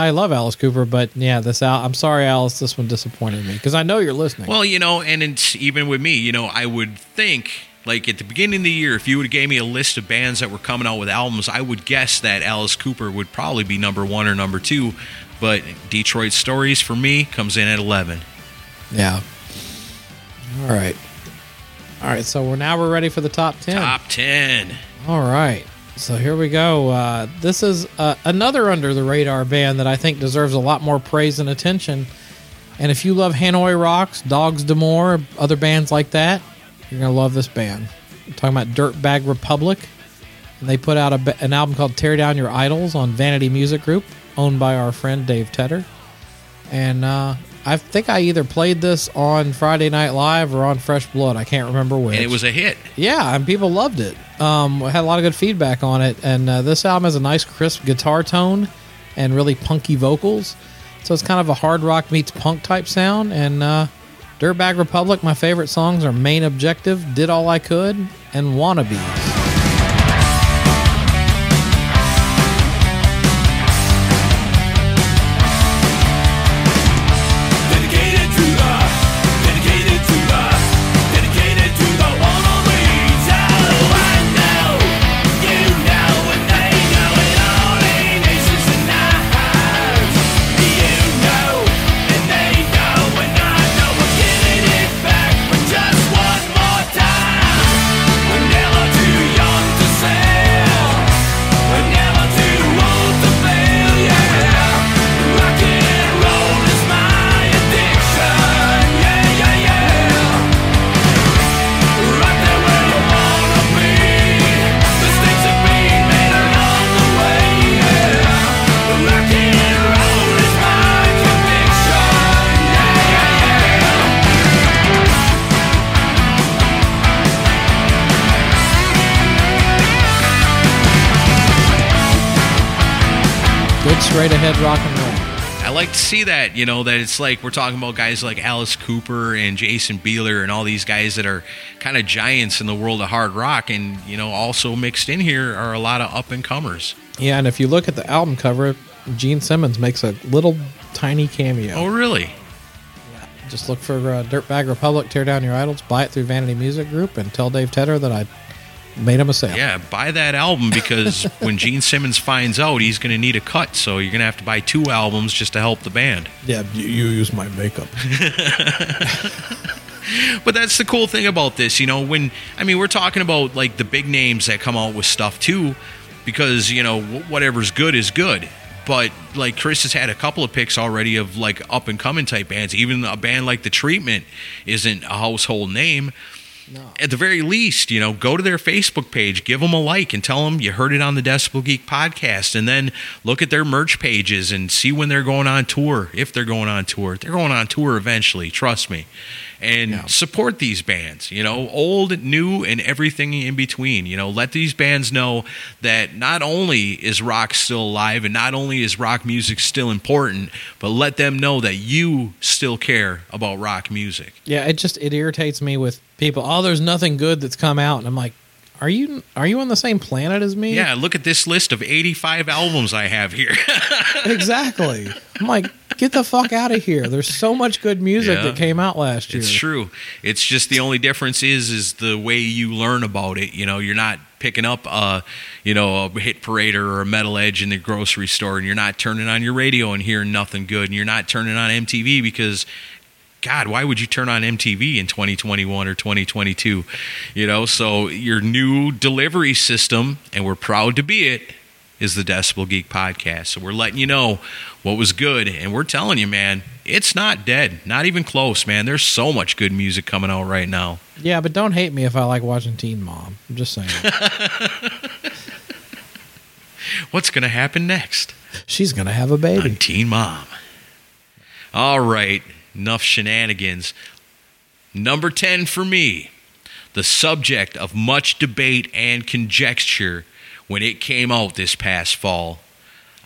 I love Alice Cooper. But yeah, this Al- I'm sorry, Alice. This one disappointed me because I know you're listening. Well, you know, and it's even with me, you know, I would think like at the beginning of the year, if you would have gave me a list of bands that were coming out with albums, I would guess that Alice Cooper would probably be number one or number two. But Detroit Stories for me comes in at eleven. yeah. All right. All right. So we're now we're ready for the top ten. Top ten. All right. So here we go. Uh, this is uh, another under the radar band that I think deserves a lot more praise and attention. And if you love Hanoi Rocks, Dogs D'Amour, other bands like that, you're going to love this band. I'm talking about Dirtbag Republic. And they put out a, an album called Tear Down Your Idols on Vanity Music Group, owned by our friend Dave Tedder. And uh, I think I either played this on Friday Night Live or on Fresh Blood. I can't remember which. And it was a hit. Yeah, and people loved it. Um, had a lot of good feedback on it, and uh, this album has a nice, crisp guitar tone and really punky vocals. So it's kind of a hard rock meets punk type sound. And uh, Dirtbag Republic, my favorite songs are Main Objective, Did All I Could, and Wannabes. Straight ahead rock and roll. I like to see that, you know, that it's like we're talking about guys like Alice Cooper and Jason Bieler and all these guys that are kind of giants in the world of hard rock. And, you know, also mixed in here are a lot of up and comers. Yeah, and if you look at the album cover, Gene Simmons makes a little tiny cameo. Oh, really? Just look for uh, Dirtbag Republic, Tear Down Your Idols, buy it through Vanity Music Group, and tell Dave Tedder that I made him a sale. Yeah, buy that album because when Gene Simmons finds out, he's going to need a cut. So you're going to have to buy two albums just to help the band. Yeah, you, you use my makeup. But that's the cool thing about this, you know, when I mean, we're talking about like the big names that come out with stuff too because, you know, whatever's good is good. But like Chris has had a couple of picks already of like up and coming type bands. Even a band like The Treatment isn't a household name. At the very least, you know, go to their Facebook page, give them a like, and tell them you heard it on the Decibel Geek podcast. And then look at their merch pages and see when they're going on tour. If they're going on tour, they're going on tour eventually. Trust me. And support these bands, you know, old, new, and everything in between. You know, let these bands know that not only is rock still alive and not only is rock music still important, but let them know that you still care about rock music. Yeah, it just it irritates me with people. Oh, there's nothing good that's come out, and I'm like, are you are you on the same planet as me? Yeah, look at this list of 85 albums I have here. exactly. I'm like, get the fuck out of here. There's so much good music Yeah. that came out last year. It's true. It's just the only difference is is the way you learn about it. You know, you're not picking up a you know a hit parader or a metal edge in the grocery store, and you're not turning on your radio and hearing nothing good, and you're not turning on MTV because. God, why would you turn on MTV in 2021 or 2022? You know, so your new delivery system, and we're proud to be it, is the Decibel Geek podcast. So we're letting you know what was good, and we're telling you, man, it's not dead, not even close, man. There's so much good music coming out right now. Yeah, but don't hate me if I like watching Teen Mom. I'm just saying. What's going to happen next She's gonna have a baby. on Teen Mom? All right, enough shenanigans. Number 10 for me, the subject of much debate and conjecture when it came out this past fall.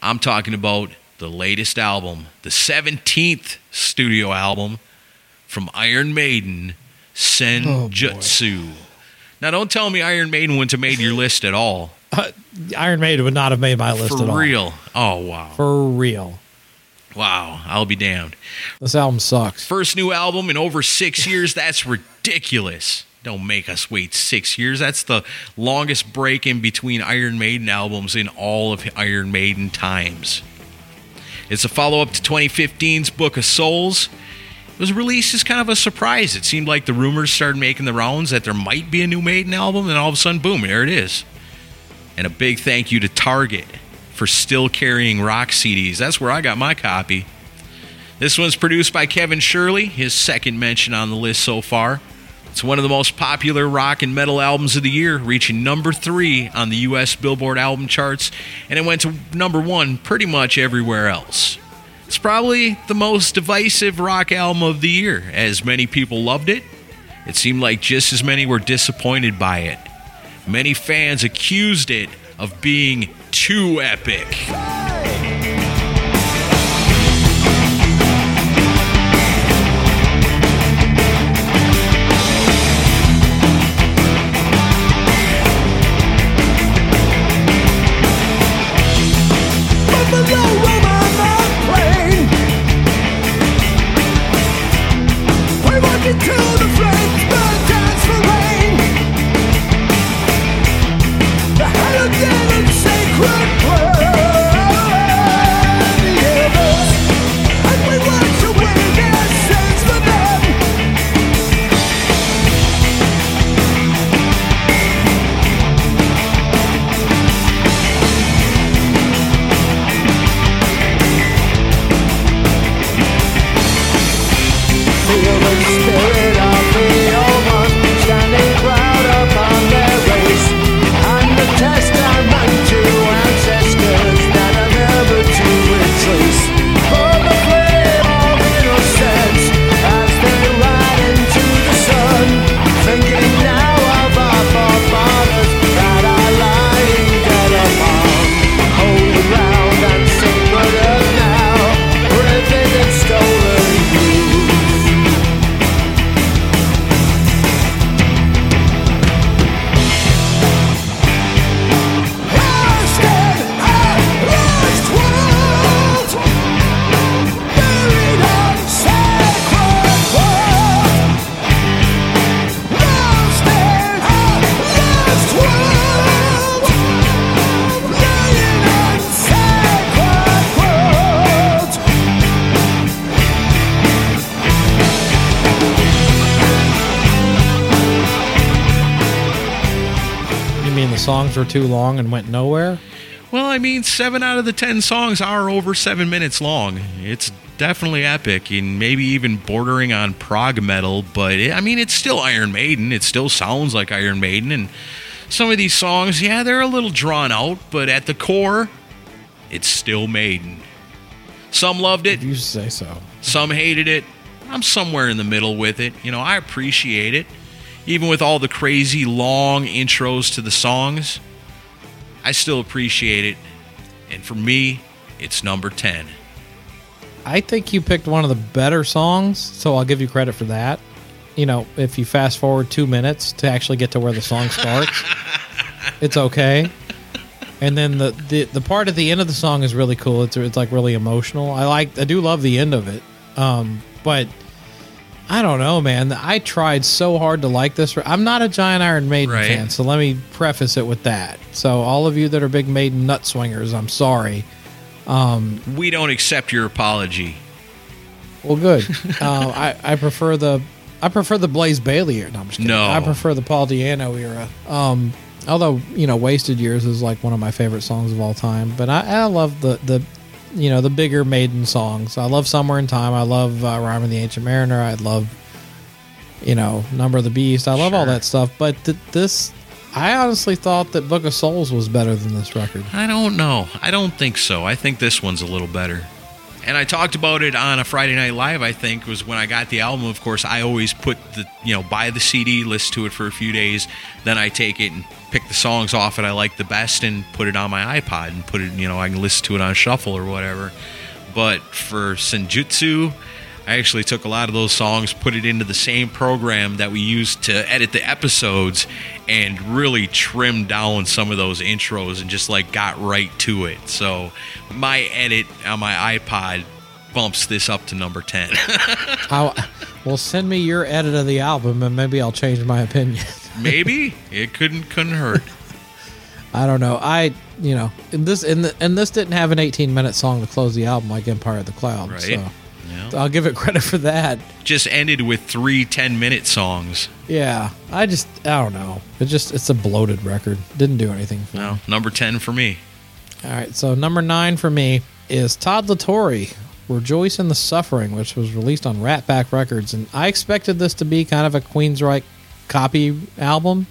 I'm talking about the latest album, the 17th studio album from Iron Maiden, Senjutsu. Oh, now, don't tell me Iron Maiden wouldn't have made your list at all. Uh, Iron Maiden would not have made my list at all. For real. Oh, wow. For real. Wow. I'll be damned. This album sucks. First new album in over six years. That's ridiculous. Don't make us wait six years. That's the longest break in between Iron Maiden albums in all of Iron Maiden times. It's a follow up to 2015's Book of Souls. It was released as kind of a surprise. It seemed like the rumors started making the rounds that there might be a new Maiden album, and all of a sudden, boom, there it is. And a big thank you to Target for still carrying rock CDs. That's where I got my copy. This one's produced by Kevin Shirley, his second mention on the list so far. It's one of the most popular rock and metal albums of the year, reaching number three on the U.S. Billboard album charts, and it went to number one pretty much everywhere else. It's probably the most divisive rock album of the year, as many people loved it. It seemed like just as many were disappointed by it. Many fans accused it of being too epic. Songs were too long and went nowhere? Well, I mean, seven out of the ten songs are over seven minutes long. It's definitely epic and maybe even bordering on prog metal, but it, I mean, it's still Iron Maiden. It still sounds like Iron Maiden. And some of these songs, yeah, they're a little drawn out, but at the core, it's still Maiden. Some loved it, If you say so. some hated it. I'm somewhere in the middle with it. You know, I appreciate it. Even with all the crazy long intros to the songs, I still appreciate it. And for me, it's number 10. I think you picked one of the better songs, so I'll give you credit for that. You know, if you fast forward two minutes to actually get to where the song starts, it's okay. And then the, the the part at the end of the song is really cool. It's it's like really emotional. I like I do love the end of it. Um, but I don't know, man. I tried so hard to like this. I'm not a giant Iron Maiden Right. fan, so let me preface it with that. So all of you that are big Maiden nut swingers, I'm sorry. We don't accept your apology. Well, good. uh, I I prefer the I prefer the Blaze Bayley era. No, I'm just kidding. No. I prefer the Paul Di'Anno era. Um, although you know, Wasted Years is like one of my favorite songs of all time. But I, I love the the you know the bigger Maiden songs. I love Somewhere in Time. I love uh, Rime of the Ancient Mariner. I love you know Number of the Beast. I love all that stuff. But th- this. I honestly thought that Book of Souls was better than this record. I don't know. I don't think so. I think this one's a little better. And I talked about it on a Friday Night Live, I think, was when I got the album. Of course, I always put the, you know, buy the CD, listen to it for a few days, then I take it and pick the songs off that I like the best and put it on my iPod and put it, you know, I can listen to it on shuffle or whatever. But for Senjutsu, I actually took a lot of those songs, put it into the same program that we used to edit the episodes, and really trimmed down some of those intros and just like got right to it. So my edit on my iPod bumps this up to number 10. I'll, well, send me your edit of the album, and maybe I'll change my opinion. Maybe it couldn't couldn't hurt. I don't know. I you know and this and, the, and this didn't have an 18 minute song to close the album like Empire of the Cloud. Right. So Yeah. I'll give it credit for that. Just ended with three 10 minute songs. Yeah, I just I don't know. It just it's a bloated record. Didn't do anything. For me. No, number 10 for me. All right, so number nine for me is Todd La Torre, "Rejoice in the Suffering," which was released on Rat Pak Records, and I expected this to be kind of a Queensryche copy album.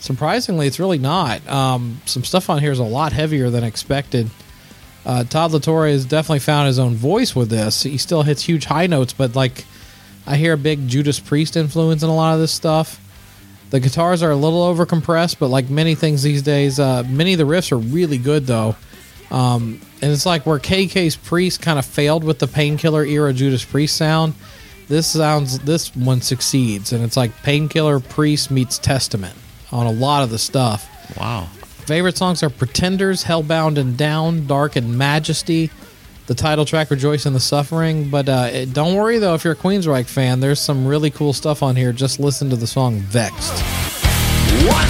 Surprisingly, it's really not. Um, some stuff on here is a lot heavier than expected. Uh, Todd La Torre has definitely found his own voice with this. He still hits huge high notes, but like I hear a big Judas Priest influence in a lot of this stuff. The guitars are a little over compressed, but like many things these days, uh, many of the riffs are really good though. Um, and it's like where KK's Priest kind of failed with the painkiller era Judas Priest sound. This sounds this one succeeds, and it's like Painkiller Priest meets Testament on a lot of the stuff. Wow. Favorite songs are Pretenders, Hellbound and Down, Dark and Majesty, the title track Rejoice in the Suffering. But uh, it- don't worry though, if you're a Queensryche fan, there's some really cool stuff on here. Just listen to the song Vexed. What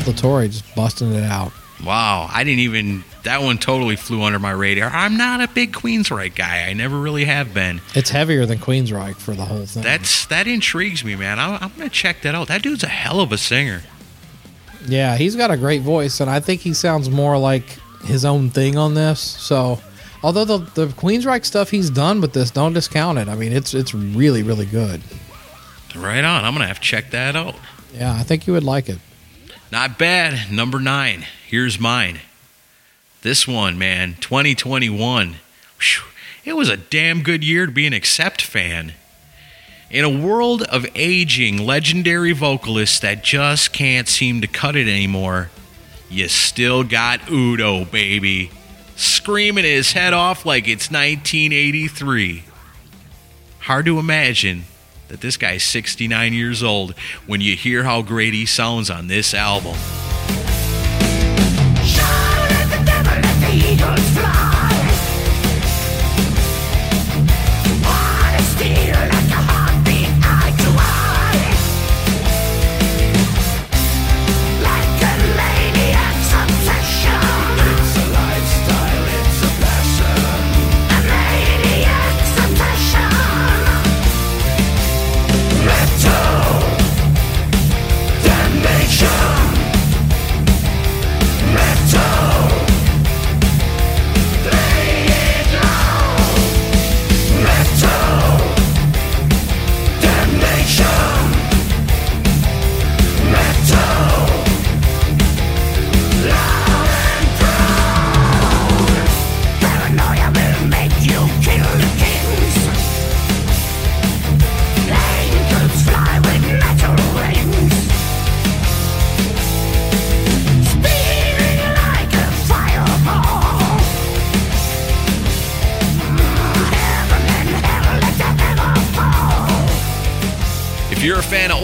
Todd La Torre just busting it out. Wow, I didn't even. That one totally flew under my radar. I'm not a big Queensryche guy. I never really have been. It's heavier than Queensryche for the whole thing. That's that intrigues me, man. I'm, I'm gonna check that out. That dude's a hell of a singer. yeah, he's got a great voice, and I think he sounds more like his own thing on this. So, although the the Queensryche stuff he's done with this, don't discount it. I mean, it's it's really really good. Right on. I'm gonna have to check that out. Yeah, I think you would like it. Not bad. Number nine. Here's mine. This one, man, 2021. Whew, It was a damn good year to be an Accept fan. In a world of aging legendary vocalists that just can't seem to cut it anymore, you still got Udo, baby. Screaming his head off like it's 1983. Hard to imagine that this guy's 69 years old when you hear how great he sounds on this album.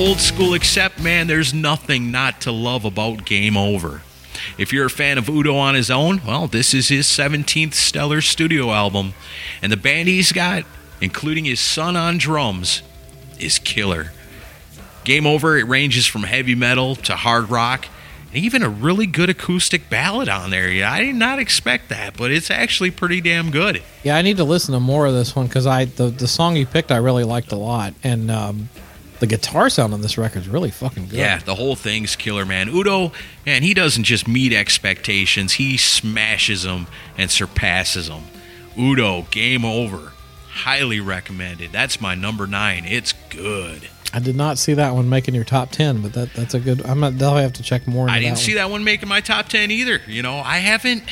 Old school Accept, man, there's nothing not to love about Game Over. If you're a fan of Udo on his own, well, this is his 17th stellar studio album. And the band he's got, including his son on drums, is killer. Game Over, it ranges from heavy metal to hard rock, and even a really good acoustic ballad on there. Yeah, I did not expect that, but it's actually pretty damn good. Yeah, I need to listen to more of this one because I the the song you picked I really liked a lot, and um, the guitar sound on this record is really fucking good. Yeah, the whole thing's killer, man. Udo, man, he doesn't just meet expectations, he smashes them and surpasses them. Udo, game over. Highly recommended. That's my number nine. It's good. I did not see that one making your top ten, but that that's a good. I'm. They'll have to check more. Into I didn't that see one. that one making my top 10 either. You know, I haven't,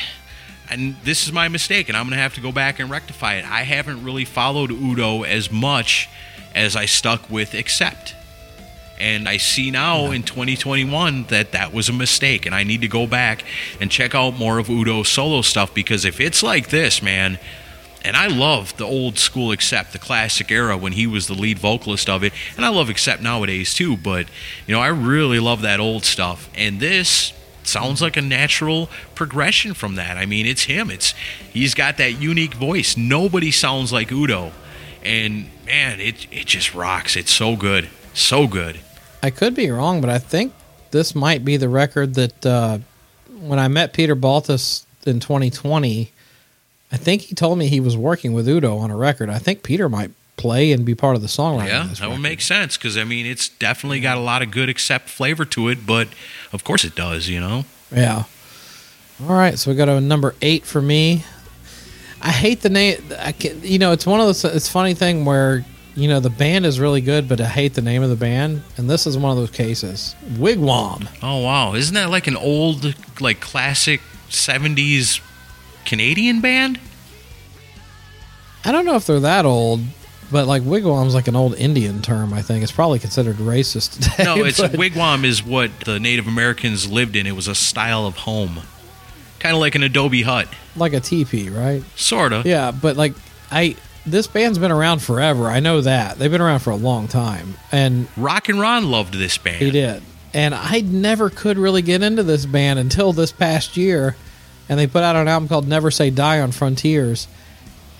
and this is my mistake, and I'm going to have to go back and rectify it. I haven't really followed Udo as much as I stuck with Accept. And I see now in 2021 that that was a mistake, and I need to go back and check out more of Udo's solo stuff because if it's like this, man, and I love the old school Accept, the classic era when he was the lead vocalist of it, and I love Accept nowadays too. But you know, I really love that old stuff, and this sounds like a natural progression from that. I mean, it's him. It's he's got that unique voice. Nobody sounds like Udo, and man, it it just rocks. It's so good, so good. I could be wrong, but I think this might be the record that uh, when I met Peter Baltes in 2020, I think he told me he was working with Udo on a record. I think Peter might play and be part of the songwriting. Yeah, that would make sense because I mean, it's definitely got a lot of good Accept flavor to it, but of course it does. You know. Yeah. All right, so we got a number eight for me. I hate the name. I can, you know, it's one of those. It's funny thing where you know the band is really good, but I hate the name of the band, and this is one of those cases. Wigwam. Oh wow, isn't that like an old, like classic '70s Canadian band? I don't know if they're that old, but like wigwam's like an old Indian term. I think it's probably considered racist today. No, it's but- wigwam is what the Native Americans lived in. It was a style of home, kind of like an adobe hut, like a teepee, right? sorta. Yeah, but like I, this band's been around forever. I know that they've been around for a long time, and Rock and Ron loved this band. He did. And I never could really get into this band until this past year. And they put out an album called Never Say Die on Frontiers.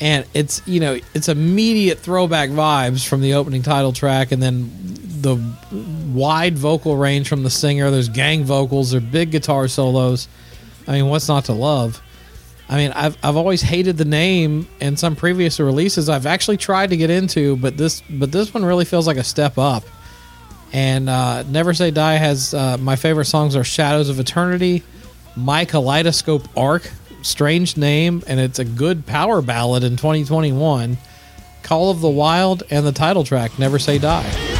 And it's, you know, it's immediate throwback vibes from the opening title track and then the wide vocal range from the singer. There's gang vocals, there's big guitar solos. I mean, what's not to love? I mean, I've I've always hated the name and some previous releases I've actually tried to get into, but this but this one really feels like a step up. And uh, Never Say Die has uh, my favorite songs are Shadows of Eternity, My Kaleidoscope Arc, strange name, and it's a good power ballad in 2021. Call of the Wild and the title track Never Say Die.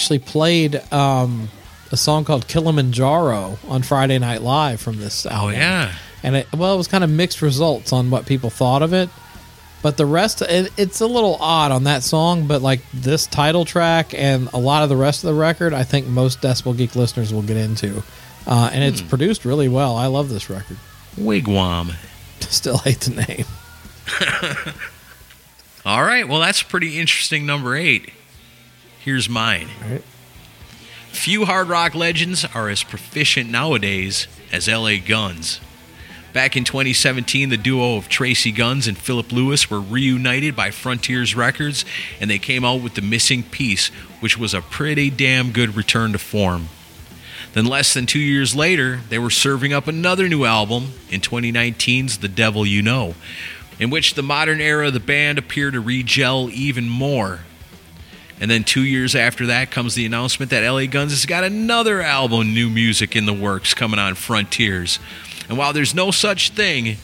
Actually played um, a song called Kilimanjaro on Friday Night Live from this Oh album. yeah. and it well it was kind of mixed results on what people thought of it but the rest it, it's a little odd on that song but like this title track and a lot of the rest of the record i think most decibel geek listeners will get into uh, and it's produced really well i love this record Wigwam. still hate the name All right, well, that's pretty interesting number eight. Here's mine. Right. Few hard rock legends are as proficient nowadays as LA Guns. Back in 2017, the duo of Tracy Guns and Philip Lewis were reunited by Frontiers Records, and they came out with The Missing Piece, which was a pretty damn good return to form. Then, less than two years later, they were serving up another new album in 2019's The Devil You Know, in which the modern era of the band appeared to regel even more. And then two years after that comes the announcement that LA Guns has got another album, new music in the works coming on Frontiers. And while there's no such thing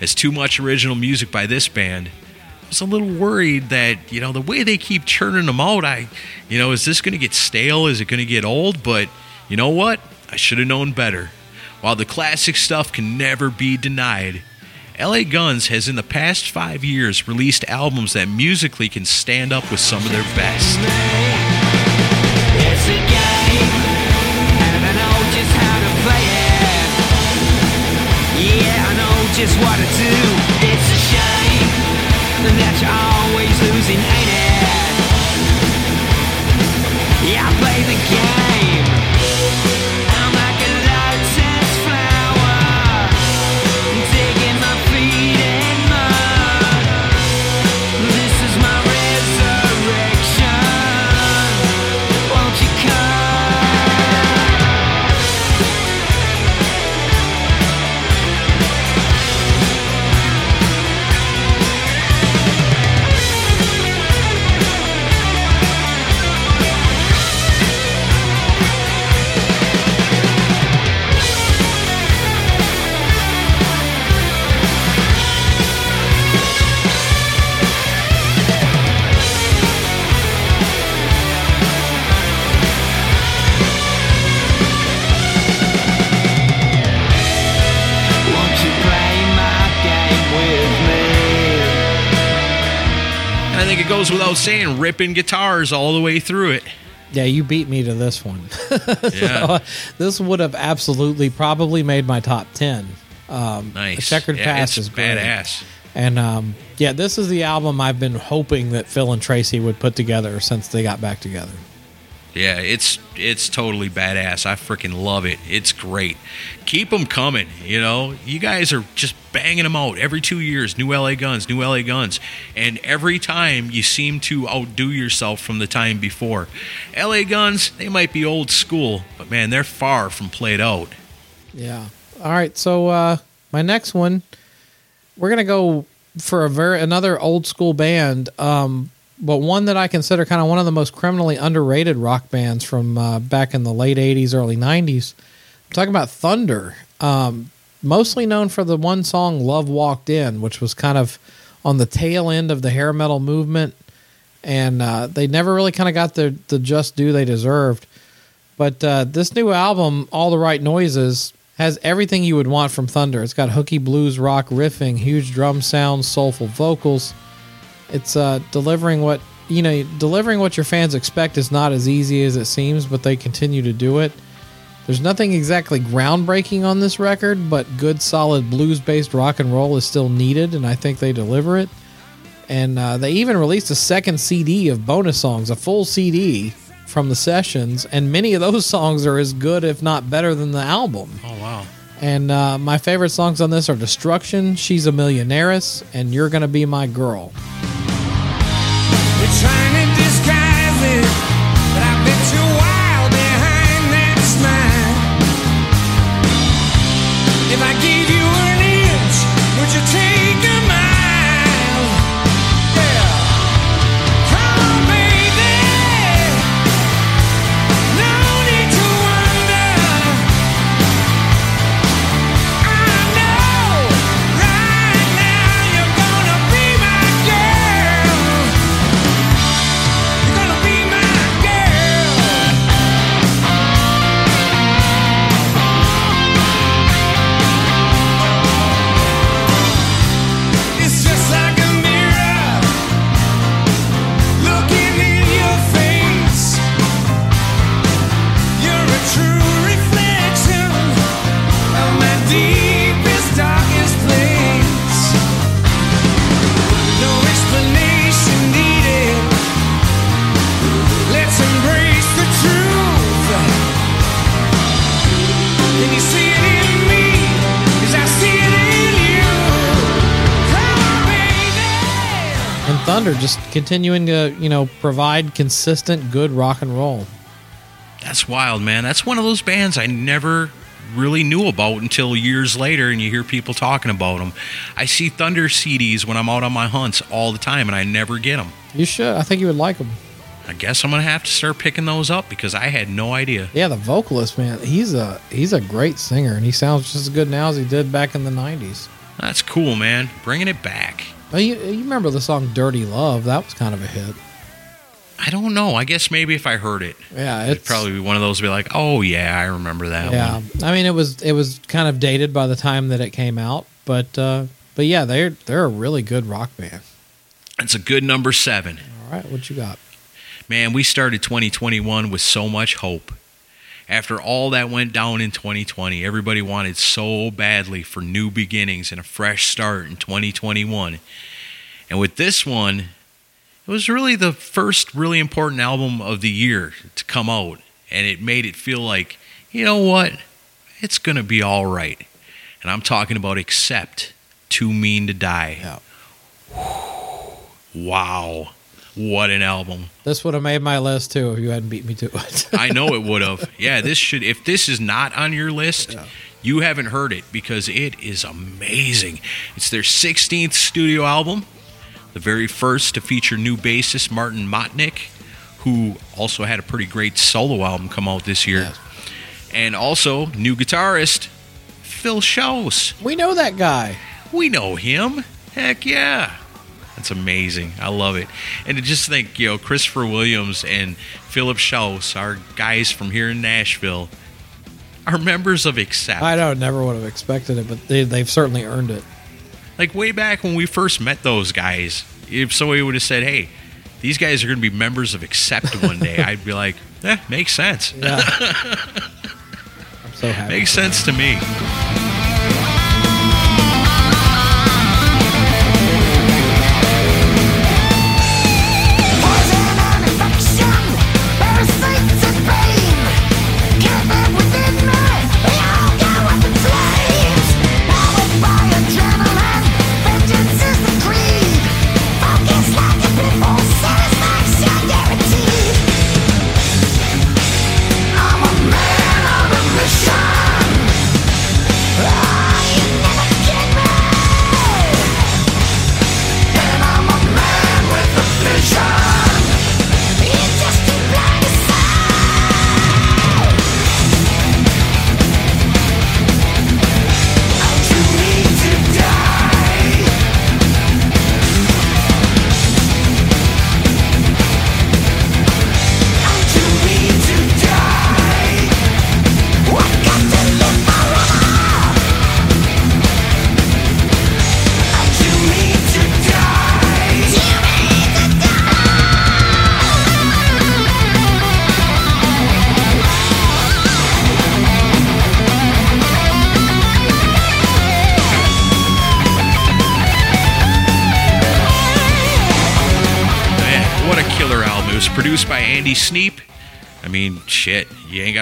as too much original music by this band, I was a little worried that, you know, the way they keep churning them out, I, you know, is this going to get stale? Is it going to get old? But you know what? I should have known better. While the classic stuff can never be denied, LA Guns has in the past five years released albums that musically can stand up with some of their best. And that you're always losing, ain't it? Yeah, I play the game. Goes without saying, ripping guitars all the way through it. Yeah, you beat me to this one. Yeah. this would have absolutely probably made my top 10. Um, Nice. Checkered Yeah, Past is great. badass. And um, yeah, this is the album I've been hoping that Phil and Tracy would put together since they got back together. Yeah, it's it's totally badass. I freaking love it. It's great. Keep them coming. You know, you guys are just banging them out every two years. New LA Guns, new LA Guns, and every time you seem to outdo yourself from the time before. LA Guns, they might be old school, but man, they're far from played out. Yeah. All right. So uh, my next one, we're gonna go for a very another old school band, um, but one that I consider kind of one of the most criminally underrated rock bands from uh, back in the late '80s, early '90s. I'm talking about Thunder, um, mostly known for the one song "Love Walked In," which was kind of on the tail end of the hair metal movement, and uh, they never really kind of got the the just due they deserved. But uh, this new album, All the Right Noises, has everything you would want from Thunder. It's got hooky blues rock riffing, huge drum sounds, soulful vocals. It's uh, delivering what you know, delivering what your fans expect is not as easy as it seems, but they continue to do it. There's nothing exactly groundbreaking on this record, but good, solid blues-based rock and roll is still needed, and I think they deliver it. And uh, they even released a second CD of bonus songs, a full CD from the sessions, and many of those songs are as good, if not better, than the album. Oh wow. And uh, my favorite songs on this are Destruction, She's a Millionairess, and You're Gonna Be My Girl. Just continuing to you know provide consistent good rock and roll. That's wild, man. That's one of those bands I never really knew about until years later, and you hear people talking about them. I see Thunder CDs when I'm out on my hunts all the time, and I never get them. You should. I think you would like them. I guess I'm gonna have to start picking those up because I had no idea. Yeah, the vocalist man, he's a he's a great singer, and he sounds just as good now as he did back in the '90s. That's cool, man. Bringing it back. Well, you, you remember the song "Dirty Love"? That was kind of a hit. I don't know. I guess maybe if I heard it, Yeah, it'd probably be one of those. to Be like, oh yeah, I remember that yeah. one. I mean, it was it was kind of dated by the time that it came out, but uh, but yeah, they're they're a really good rock band. It's a good number seven. All right, what you got? Man, we started 2021 with so much hope. After all that went down in 2020, everybody wanted so badly for new beginnings and a fresh start in 2021. And with this one, it was really the first really important album of the year to come out. And it made it feel like, you know what? It's going to be all right. And I'm talking about Accept Too Mean to Die. Yeah. Wow. What an album. This would have made my list too if you hadn't beat me to it. I know it would have. Yeah, this should. If this is not on your list, you haven't heard it because it is amazing. It's their 16th studio album, the very first to feature new bassist Martin Motnick, who also had a pretty great solo album come out this year, Yes. and also new guitarist Phil Shouse. we know that guy. We know him. Heck yeah. That's amazing. I love it. And to just think, you know, Christopher Williams and Philip Shouse, our guys from here in Nashville, are members of Accept. I don't never would have expected it, but they they've certainly earned it. Like way back when we first met those guys, if somebody would have said, hey, these guys are going to be members of Accept one day, I'd be like, eh, makes sense. Yeah. I'm so happy. Makes sense to me.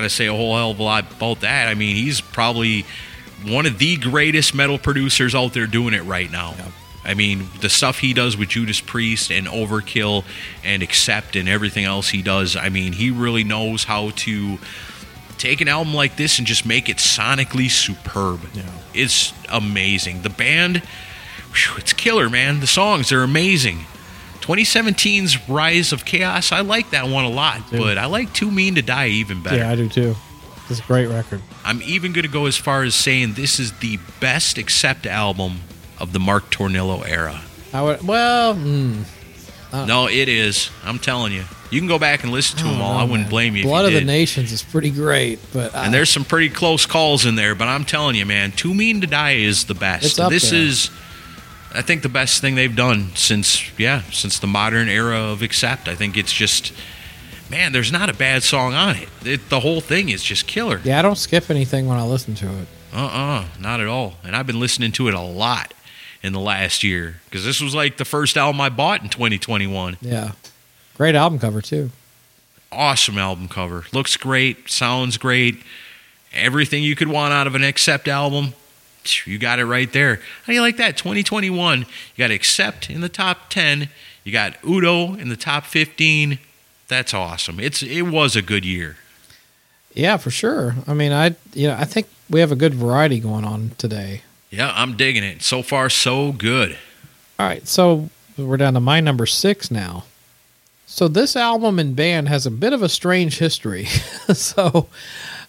To say a whole hell of a lot about that. I mean, he's probably one of the greatest metal producers out there doing it right now. I mean, the stuff he does with Judas Priest and Overkill and Accept and everything else he does, I mean, he really knows how to take an album like this and just make it sonically superb. It's amazing. The band, whew, it's killer, man. The songs they're amazing. 2017's Rise of Chaos, I like that one a lot, but I like Too Mean to Die even better. Yeah, I do too. It's a great record. I'm even going to go as far as saying this is the best Accept album of the Mark Tornillo era. I would well, mm, no, it is. I'm telling you. You can go back and listen to them all. know, I wouldn't man. blame you Blood if of you the. Nations is pretty great, but I, And there's some pretty close calls in there, but I'm telling you, man, Too Mean to Die is the best. It's up this there. is, I think, the best thing they've done since, yeah, since the modern era of Accept. I think it's just, man, there's not a bad song on it. it the whole thing is just killer. yeah, I don't skip anything when I listen to it. Uh-uh, not at all. And I've been listening to it a lot in the last year because this was like the first album I bought in 2021. Yeah, great album cover too. Awesome album cover. Looks great, sounds great. Everything you could want out of an Accept album, you got it right there. How do you like that? 2021, you got Accept in the top 10. You got Udo in the top 15. That's awesome. It's it was a good year. Yeah, for sure. I mean, I you know I think we have a good variety going on today. Yeah, I'm digging it. So far, so good. All right, so we're down to my number six now. So this album and band has a bit of a strange history. so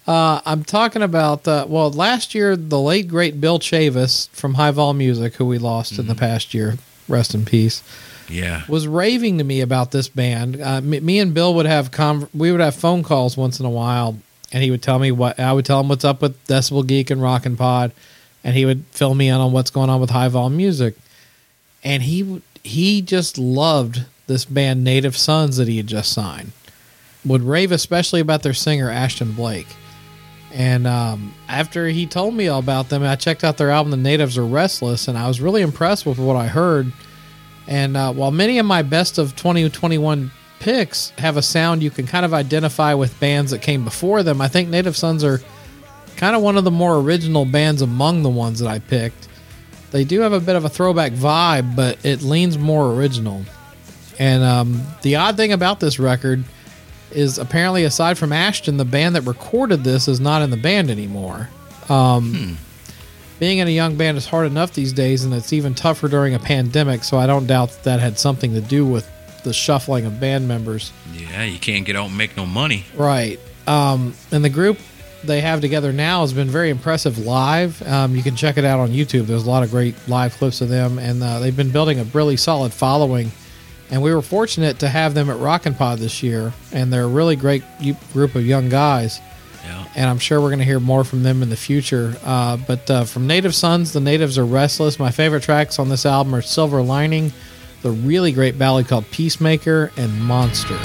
uh, I'm talking about uh, well, last year the late great Bill Chavis from High Vol Music, who we lost in the past year, rest in peace, Yeah. was raving to me about this band. Uh, me, me and Bill would have con- we would have phone calls once in a while, and he would tell me what I would tell him what's up with Decibel Geek and Rockin' Pod, and he would fill me in on what's going on with High Vol Music, and he he just loved this band Native Sons that he had just signed. Would rave especially about their singer Ashton Blake. And um, after he told me all about them, I checked out their album, The Natives Are Restless, and I was really impressed with what I heard. And uh, while many of my best of 2021 picks have a sound you can kind of identify with bands that came before them, I think Native Sons are kind of one of the more original bands among the ones that I picked. They do have a bit of a throwback vibe, but it leans more original. And um, the odd thing about this record is apparently, aside from Ashton, the band that recorded this is not in the band anymore. Um, Being in a young band is hard enough these days, and it's even tougher during a pandemic. So I don't doubt that, that had something to do with the shuffling of band members. Yeah, you can't get out and make no money. Right. Um, and the group they have together now has been very impressive live. Um, you can check it out on YouTube. There's a lot of great live clips of them, and uh, they've been building a really solid following. And we were fortunate to have them at Rockin' Pod this year, and they're a really great group of young guys. Yeah. And I'm sure we're going to hear more from them in the future. Uh, but uh, from Native Sons, the Natives are restless. My favorite tracks on this album are Silver Lining, the really great ballad called Peacemaker, and Monster.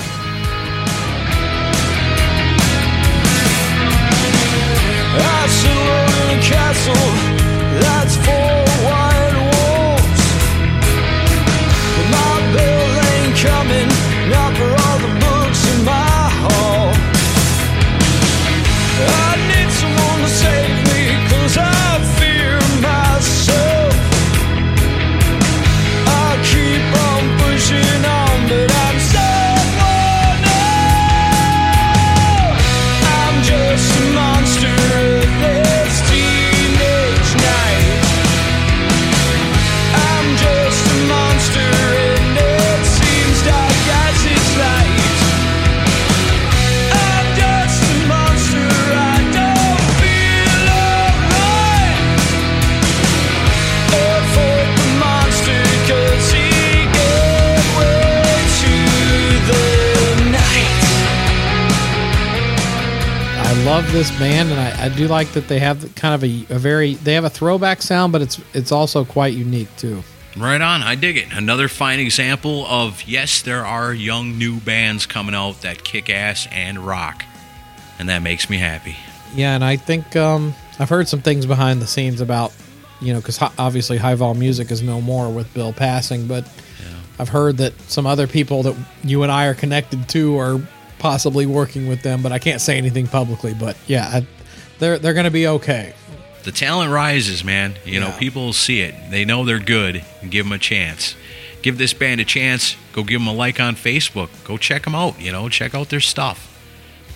Love this band, and I, I do like that they have kind of a, a very they have a throwback sound, but it's it's also quite unique too. Right on. I dig it. Another fine example of yes, there are young new bands coming out that kick ass and rock. And that makes me happy. Yeah, and I think um, I've heard some things behind the scenes about you know because obviously High Vol Music is no more with Bill passing, but I've heard that some other people that you and I are connected to are possibly working with them, but I can't say anything publicly. But yeah, I, they're they're going to be okay. The talent rises, man. You know, people see it. They know they're good and give them a chance. Give this band a chance. Go give them a like on Facebook. Go check them out. You know, check out their stuff.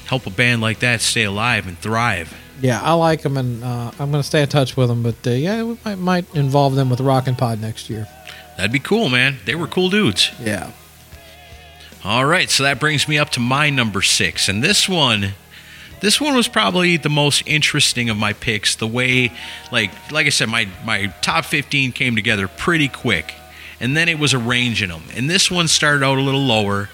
Help a band like that stay alive and thrive. Yeah, I like them, and uh, I'm going to stay in touch with them. But uh, yeah, we might, might involve them with Rockin' Pod next year. That'd be cool, man. They were cool dudes. Yeah. All right, so that brings me up to my number six, and this one, this one was probably the most interesting of my picks. The way, like, like I said, my my top fifteen came together pretty quick, and then it was arranging them. And this one started out a little lower,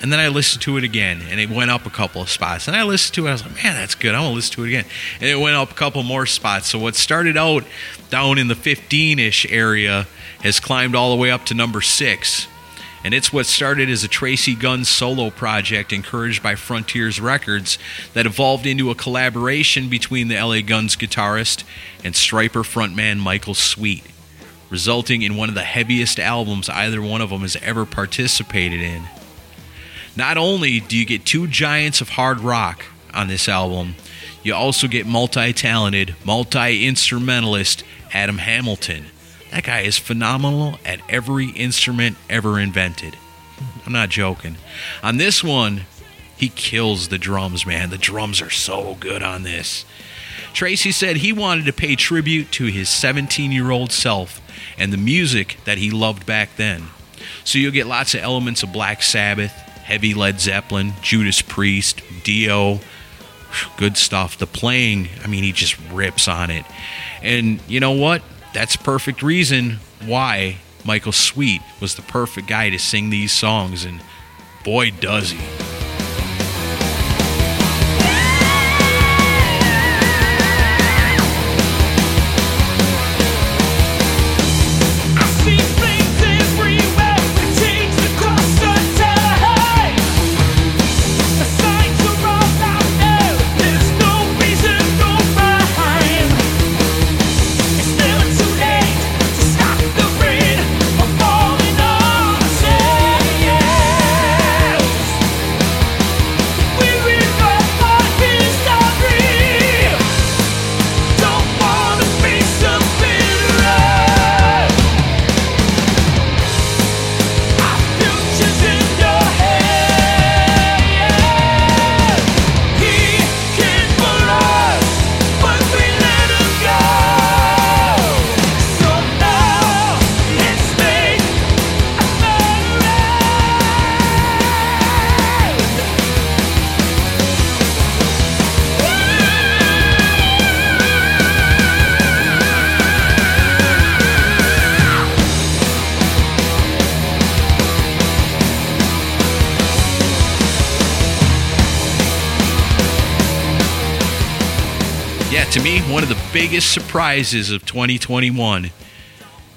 and then I listened to it again, and it went up a couple of spots. And I listened to it, I was like, man, that's good. I want to listen to it again, and it went up a couple more spots. So what started out down in the fifteen-ish area has climbed all the way up to number six and it's what started as a Tracy Guns solo project encouraged by Frontiers Records that evolved into a collaboration between the LA Guns guitarist and Stryper frontman Michael Sweet, resulting in one of the heaviest albums either one of them has ever participated in. Not only do you get two giants of hard rock on this album, you also get multi talented, multi instrumentalist Adam Hamilton, That guy is phenomenal at every instrument ever invented. I'm not joking. On this one, he kills the drums, man. The drums are so good on this. Tracy said he wanted to pay tribute to his 17 year old self and the music that he loved back then. So you'll get lots of elements of Black Sabbath, heavy Led Zeppelin, Judas Priest, Dio. Good stuff. The playing, I mean, he just rips on it. And you know what? That's perfect reason why Michael Sweet was the perfect guy to sing these songs. And boy, does he. One of the biggest surprises of 2021.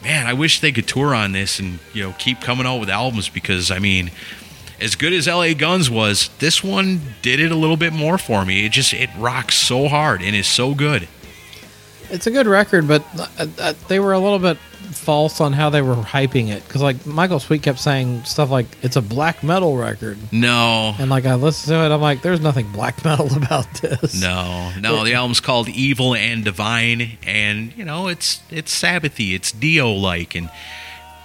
Man, I wish they could tour on this and, you know, keep coming out with albums because, I mean, as good as LA Guns was, this one did it a little bit more for me. It just, it rocks so hard and is so good. It's a good record, but uh, uh, they were a little bit false on how they were hyping it. Because like Michael Sweet kept saying stuff like it's a black metal record, No, and like I listened to it, I'm like, there's nothing black metal about this. no, no. The album's called Evil and Divine, and, you know, it's, it's Sabbathy, it's Dio like, and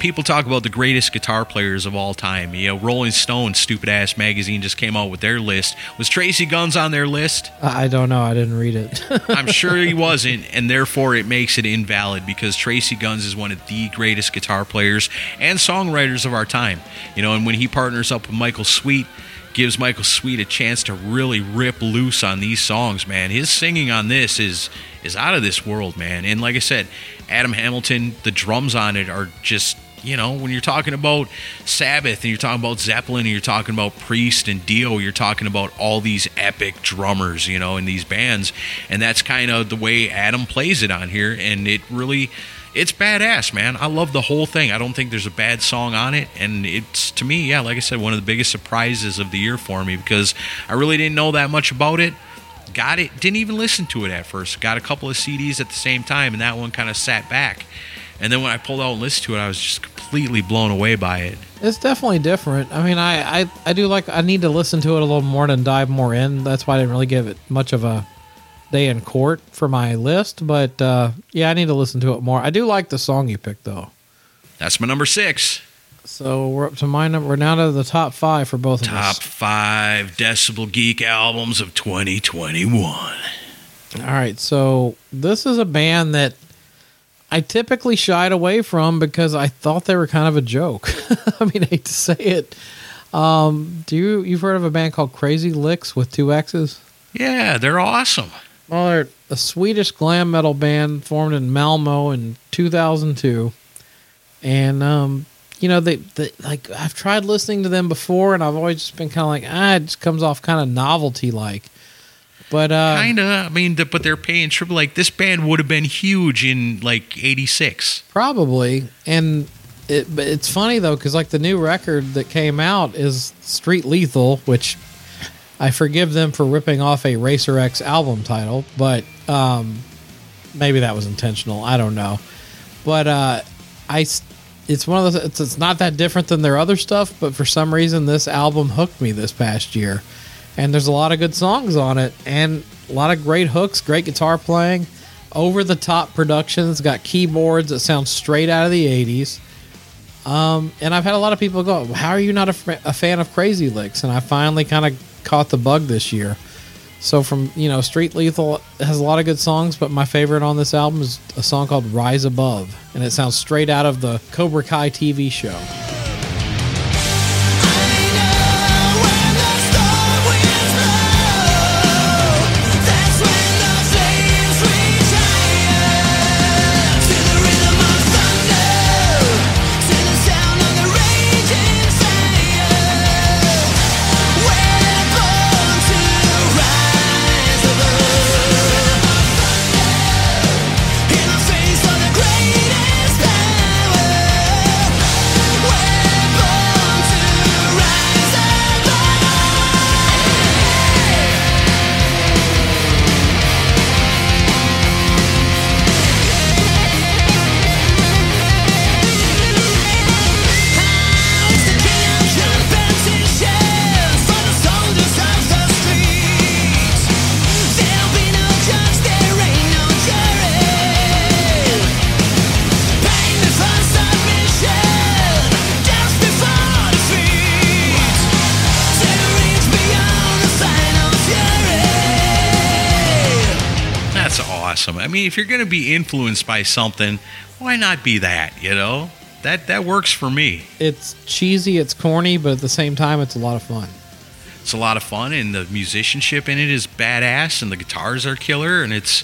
people talk about the greatest guitar players of all time. You know, Rolling Stone, stupid ass magazine, just came out with their list. Was Tracy Guns on their list? I I don't know. I didn't read it. I'm sure he wasn't, and therefore it makes it invalid because Tracy Guns is one of the greatest guitar players and songwriters of our time. You know, and when he partners up with Michael Sweet, gives Michael Sweet a chance to really rip loose on these songs, man. His singing on this is is out of this world, man. And like I said, Adam Hamilton, the drums on it are just you know, when you're talking about Sabbath and you're talking about Zeppelin and you're talking about Priest and Dio, you're talking about all these epic drummers, you know, in these bands. And that's kind of the way Adam plays it on here. And it really, it's badass, man. I love the whole thing. I don't think there's a bad song on it. And it's, to me, yeah, like I said, one of the biggest surprises of the year for me because I really didn't know that much about it. Got it, didn't even listen to it at first. Got a couple of CDs at the same time, and that one kind of sat back. And then when I pulled out and listened to it, I was just completely blown away by it. It's definitely different. I mean, I, I I do like. I need to listen to it a little more and dive more in. That's why I didn't really give it much of a day in court for my list. But uh, yeah, I need to listen to it more. I do like the song you picked though. That's my number six. So we're up to my number. We're now to the top five for both of us. Top five Decibel Geek albums of 2021. All right. So this is a band that I typically shied away from because I thought they were kind of a joke. I mean, I hate to say it. Um, do you you've heard of a band called Crazy Lixx with two X's? Yeah, they're awesome. Well, they're a Swedish glam metal band formed in Malmo in 2002, and um, you know they, they like I've tried listening to them before, and I've always just been kind of like ah, it just comes off kind of novelty like. But uh, kind of. I mean, the, but they're paying triple. Like this band would have been huge in like '86. Probably, and it, it's funny though because like the new record that came out is Street Lethal, which I forgive them for ripping off a Racer X album title, but um, maybe that was intentional. I don't know, but uh, I it's one of those. It's, it's not that different than their other stuff, but for some reason this album hooked me this past year, and there's a lot of good songs on it and a lot of great hooks, great guitar playing. over the top productions, got keyboards that sound straight out of the 80s. Um, and I've had a lot of people go, How are you not a, fr- a fan of Crazy Lixx? And I finally kind of caught the bug this year. So, from, you know, Street Lethal has a lot of good songs, but my favorite on this album is a song called Rise Above. And it sounds straight out of the Cobra Kai TV show. You're going to be influenced by something, why not be that? You know, that that works for me. It's cheesy, it's corny, but at the same time, it's a lot of fun. It's a lot of fun, and the musicianship in it is badass, and the guitars are killer, and it's,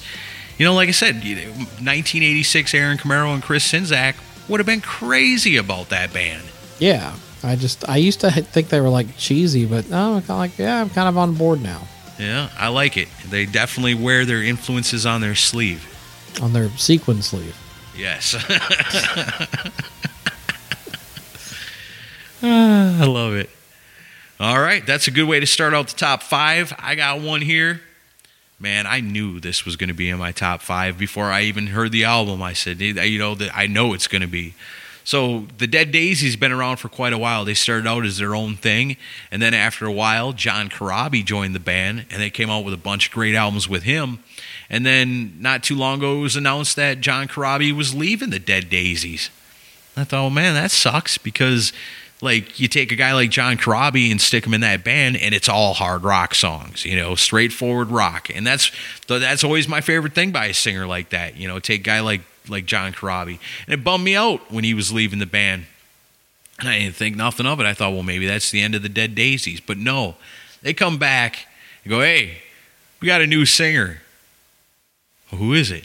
you know, like I said, 1986 Aaron Camaro and Chris Czynszak would have been crazy about that band. Yeah, I just I used to think they were like cheesy, but no, I'm kind of like yeah, I'm kind of on board now Yeah, I like it. They definitely wear their influences on their sleeve. On their sequin sleeve. Yes. Ah, I love it. All right, that's a good way to start out the top five. I got one here. Man, I knew this was going to be in my top five before I even heard the album. I said, you know, that I know it's going to be. So the Dead Daisies been around for quite a while. They started out as their own thing, and then after a while, John Corabi joined the band, and they came out with a bunch of great albums with him. And then not too long ago, it was announced that John Corabi was leaving the Dead Daisies. I thought, oh man, that sucks because like you take a guy like John Corabi and stick him in that band, and it's all hard rock songs, you know, straightforward rock, and that's that's always my favorite thing by a singer like that. You know, take a guy like like John Corabi, and it bummed me out when he was leaving the band, and I didn't think nothing of it. I thought, well, maybe that's the end of the Dead Daisies, but no, they come back and go, hey, we got a new singer. Who is it?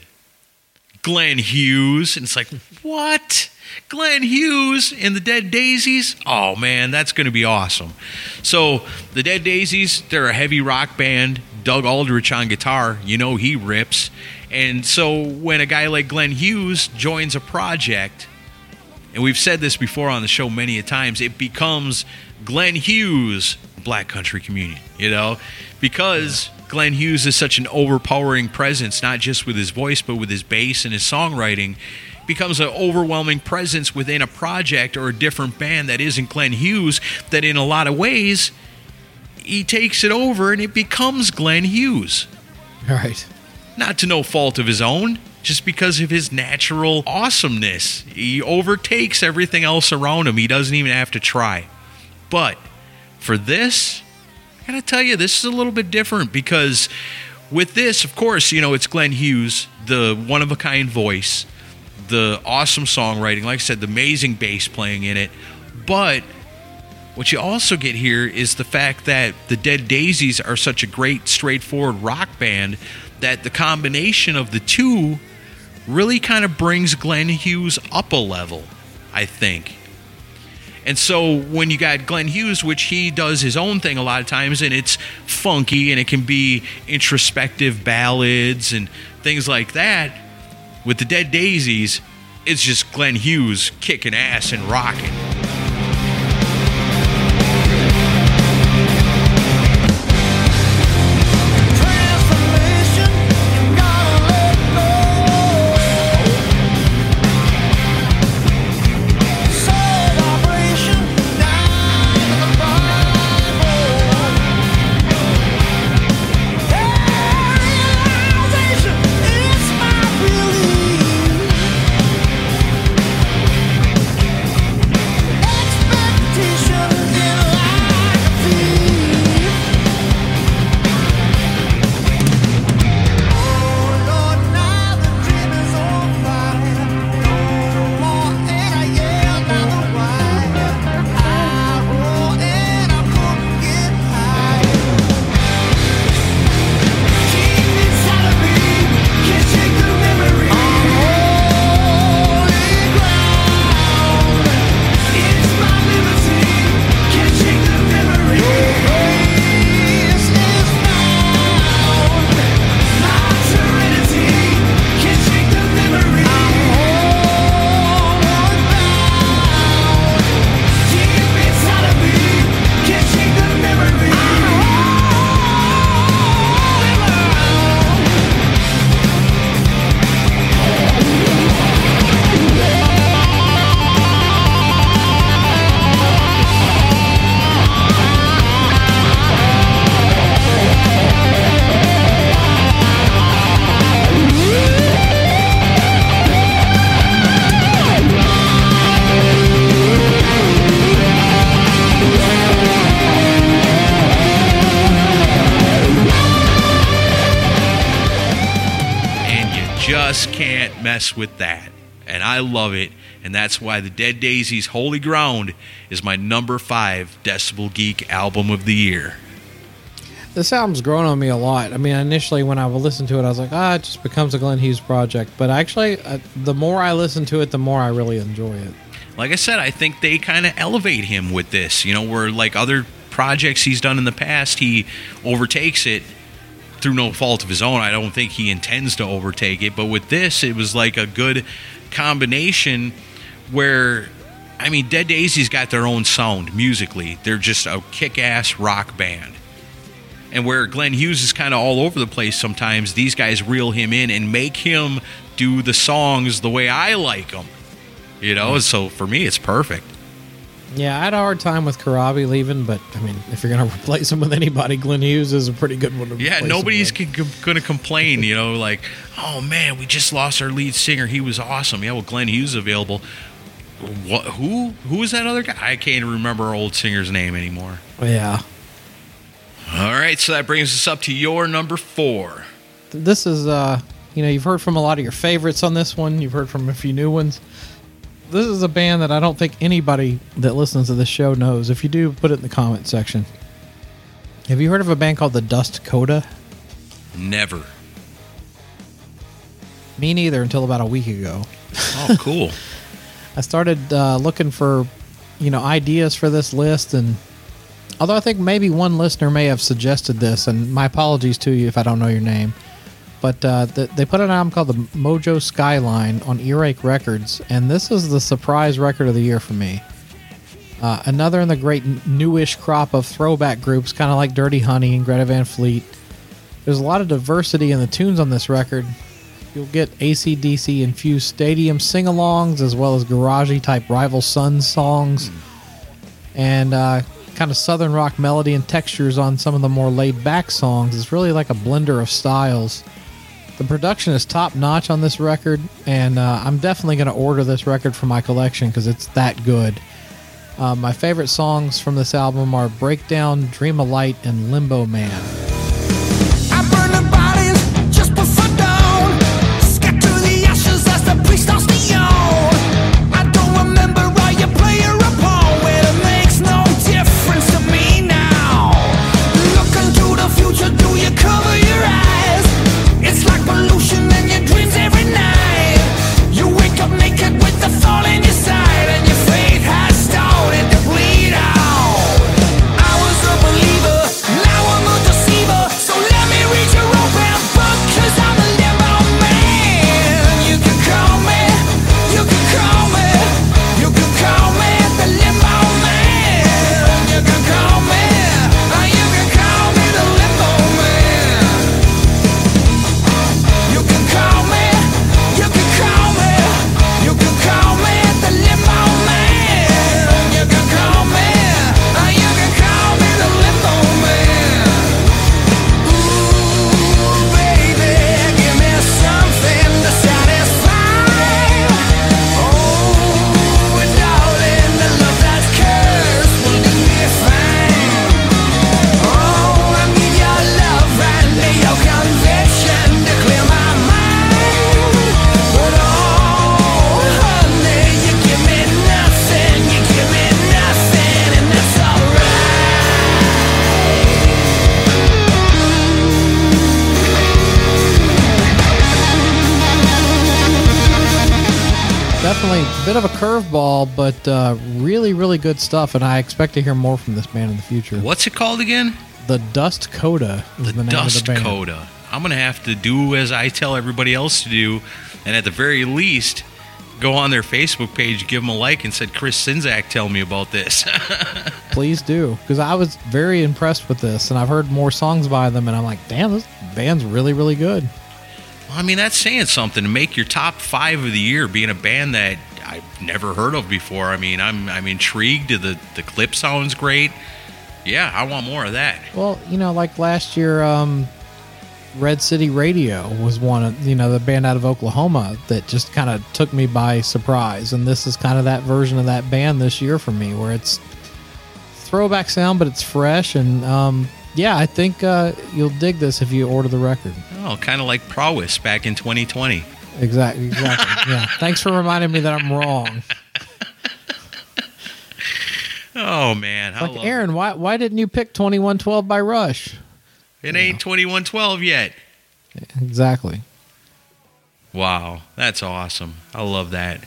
Glenn Hughes. And it's like, what? Glenn Hughes and the Dead Daisies? Oh man, that's going to be awesome. So, the Dead Daisies, they're a heavy rock band. Doug Aldrich on guitar, you know he rips. And so, when a guy like Glenn Hughes joins a project, and we've said this before on the show many a times, it becomes Glenn Hughes Black Country Communion, you know, because Glenn Hughes is such an overpowering presence, not just with his voice, but with his bass and his songwriting, becomes an overwhelming presence within a project or a different band that isn't Glenn Hughes, that in a lot of ways, he takes it over and it becomes Glenn Hughes. All right. Not to no fault of his own, just because of his natural awesomeness. He overtakes everything else around him. He doesn't even have to try. But for this, I gotta tell you, this is a little bit different because with this, of course, you know, it's Glenn Hughes, the one of a kind voice, the awesome songwriting, like I said, the amazing bass playing in it. But what you also get here is the fact that the Dead Daisies are such a great, straightforward rock band that the combination of the two really kind of brings Glenn Hughes up a level, I think. And so when you got Glenn Hughes, which he does his own thing a lot of times, and it's funky and it can be introspective ballads and things like that, with the Dead Daisies, it's just Glenn Hughes kicking ass and rocking. That's why the Dead Daisies Holy Ground is my number five Decibel Geek album of the year. This album's grown on me a lot. I mean, initially when I would listen to it, I was like, ah, it just becomes a Glenn Hughes project. But actually, uh, the more I listen to it, the more I really enjoy it. Like I said, I think they kind of elevate him with this. You know, where like other projects he's done in the past, he overtakes it through no fault of his own. I don't think he intends to overtake it. But with this, it was like a good combination where. I mean, Dead Daisy's got their own sound musically. They're just a kick ass rock band. And where Glenn Hughes is kind of all over the place sometimes, these guys reel him in and make him do the songs the way I like them. You know, mm. so for me, it's perfect. Yeah, I had a hard time with Corabi leaving, but I mean, if you're going to replace him with anybody, Glenn Hughes is a pretty good one to Yeah, nobody's going to complain, you know, like, oh man, we just lost our lead singer. He was awesome. Yeah, well, Glenn Hughes is available. What? Who? Who is that other guy? I can't remember our old singer's name anymore. Yeah. All right, so that brings us up to your number four. This is, uh, you know, you've heard from a lot of your favorites on this one. You've heard from a few new ones. This is a band that I don't think anybody that listens to this show knows. If you do, put it in the comment section. Have you heard of a band called the Dust Coda? Never. Me neither until about a week ago. Oh, cool. I started uh, looking for, you know, ideas for this list, and although I think maybe one listener may have suggested this, and my apologies to you if I don't know your name, but uh, th- they put an album called the Mojo Skyline on Earache Records, and this is the surprise record of the year for me. Uh, another in the great newish crop of throwback groups, kind of like Dirty Honey and Greta Van Fleet. There's a lot of diversity in the tunes on this record. You'll get ACDC infused stadium sing alongs as well as garagey type Rival Sons songs. And uh, kind of southern rock melody and textures on some of the more laid back songs. It's really like a blender of styles. The production is top notch on this record, and uh, I'm definitely going to order this record for my collection because it's that good. Uh, my favorite songs from this album are Breakdown, Dream of Light, and Limbo Man. Bit of a curveball, but uh, really, really good stuff. And I expect to hear more from this band in the future. What's it called again? The Dust Coda is the, the name Dust of the band. Coda. I'm gonna have to do as I tell everybody else to do, and at the very least, go on their Facebook page, give them a like, and said Chris Czynszak tell me about this. Please do, because I was very impressed with this, and I've heard more songs by them, and I'm like, damn, this band's really, really good. I mean, that's saying something to make your top five of the year, being a band that I've never heard of before. I mean, I'm I'm intrigued. The the clip sounds great. Yeah, I want more of that. Well, you know, like last year, um, Red City Radio was one of you know the band out of Oklahoma that just kind of took me by surprise, and this is kind of that version of that band this year for me, where it's throwback sound, but it's fresh, and um, yeah, I think uh, you'll dig this if you order the record. Oh, kind of like Prowess back in 2020. Exactly. Exactly. yeah. Thanks for reminding me that I'm wrong. Oh man, I Like Aaron, why why didn't you pick 2112 by Rush? it. It ain't twenty one twelve yet. Exactly. Wow, that's awesome. I love that.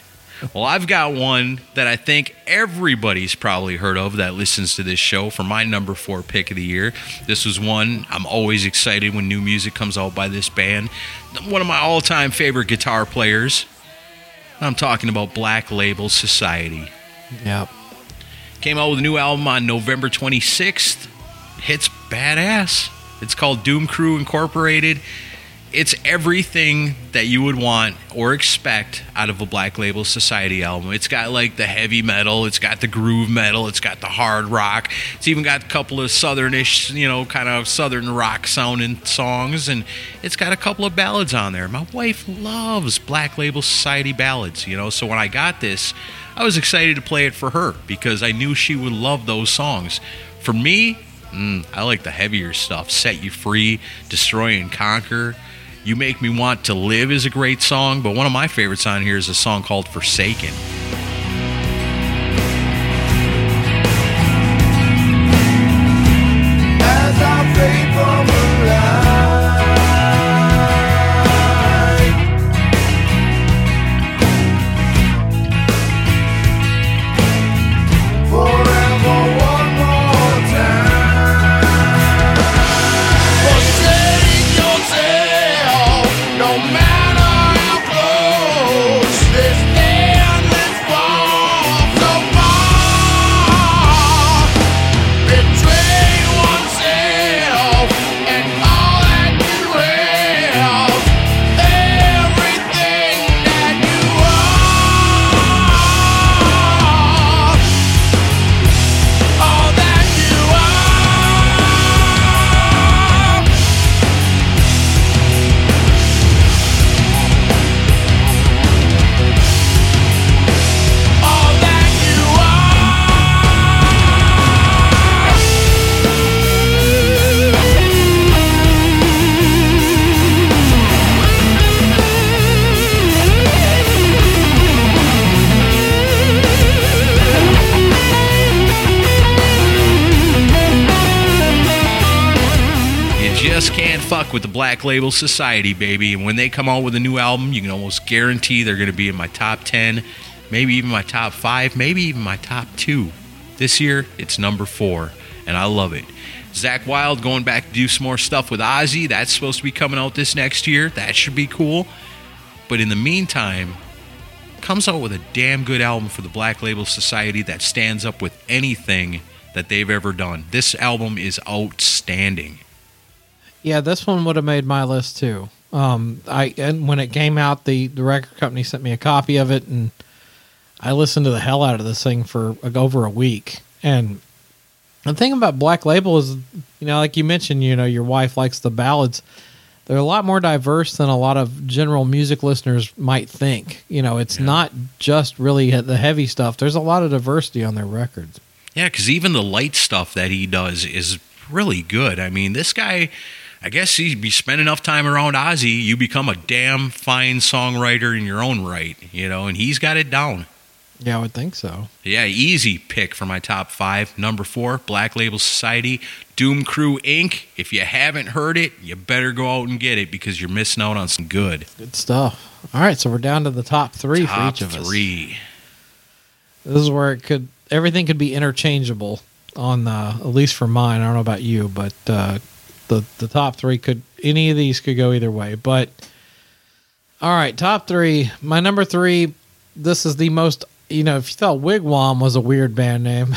Well, I've got one that I think everybody's probably heard of that listens to this show for my number four pick of the year. This was one I'm always excited when new music comes out by this band. One of my all time favorite guitar players. I'm talking about Black Label Society. Yep. Came out with a new album on November 26th. Hits badass. It's called Doom Crew Incorporated. It's everything that you would want or expect out of a Black Label Society album. It's got like the heavy metal, it's got the groove metal, it's got the hard rock. It's even got a couple of southernish, you know, kind of southern rock sounding songs and it's got a couple of ballads on there. My wife loves Black Label Society ballads, you know. So when I got this, I was excited to play it for her because I knew she would love those songs. For me, mm, I like the heavier stuff. Set You Free, Destroy and Conquer. You Make Me Want to Live is a great song, but one of my favorites on here is a song called Forsaken. Label Society, baby. And when they come out with a new album, you can almost guarantee they're going to be in my top 10, maybe even my top 5, maybe even my top 2. This year, it's number 4, and I love it. Zakk Wylde going back to do some more stuff with Ozzy. That's supposed to be coming out this next year. That should be cool. But in the meantime, comes out with a damn good album for the Black Label Society that stands up with anything that they've ever done. This album is outstanding. Yeah, this one would have made my list too. Um, I and when it came out, the the record company sent me a copy of it, and I listened to the hell out of this thing for like, over a week. And the thing about Black Label is, you know, like you mentioned, you know, your wife likes the ballads. They're a lot more diverse than a lot of general music listeners might think. You know, it's not just really the heavy stuff. There's a lot of diversity on their records. Yeah, because even the light stuff that he does is really good. I mean, this guy, I guess he'd be spend enough time around Ozzy, you become a damn fine songwriter in your own right, you know, and he's got it down. Yeah, I would think so. Yeah, easy pick for my top five. Number four, Black Label Society, Doom Crew Inc. If you haven't heard it, you better go out and get it because you're missing out on some good. Good stuff. All right, so we're down to the top three top for each of us. three. This is where it could everything could be interchangeable on uh, at least for mine. I don't know about you, but uh, the the top three could any of these could go either way. But all right, top three. My number three. This is the most. You know, if you thought Wigwam was a weird band name,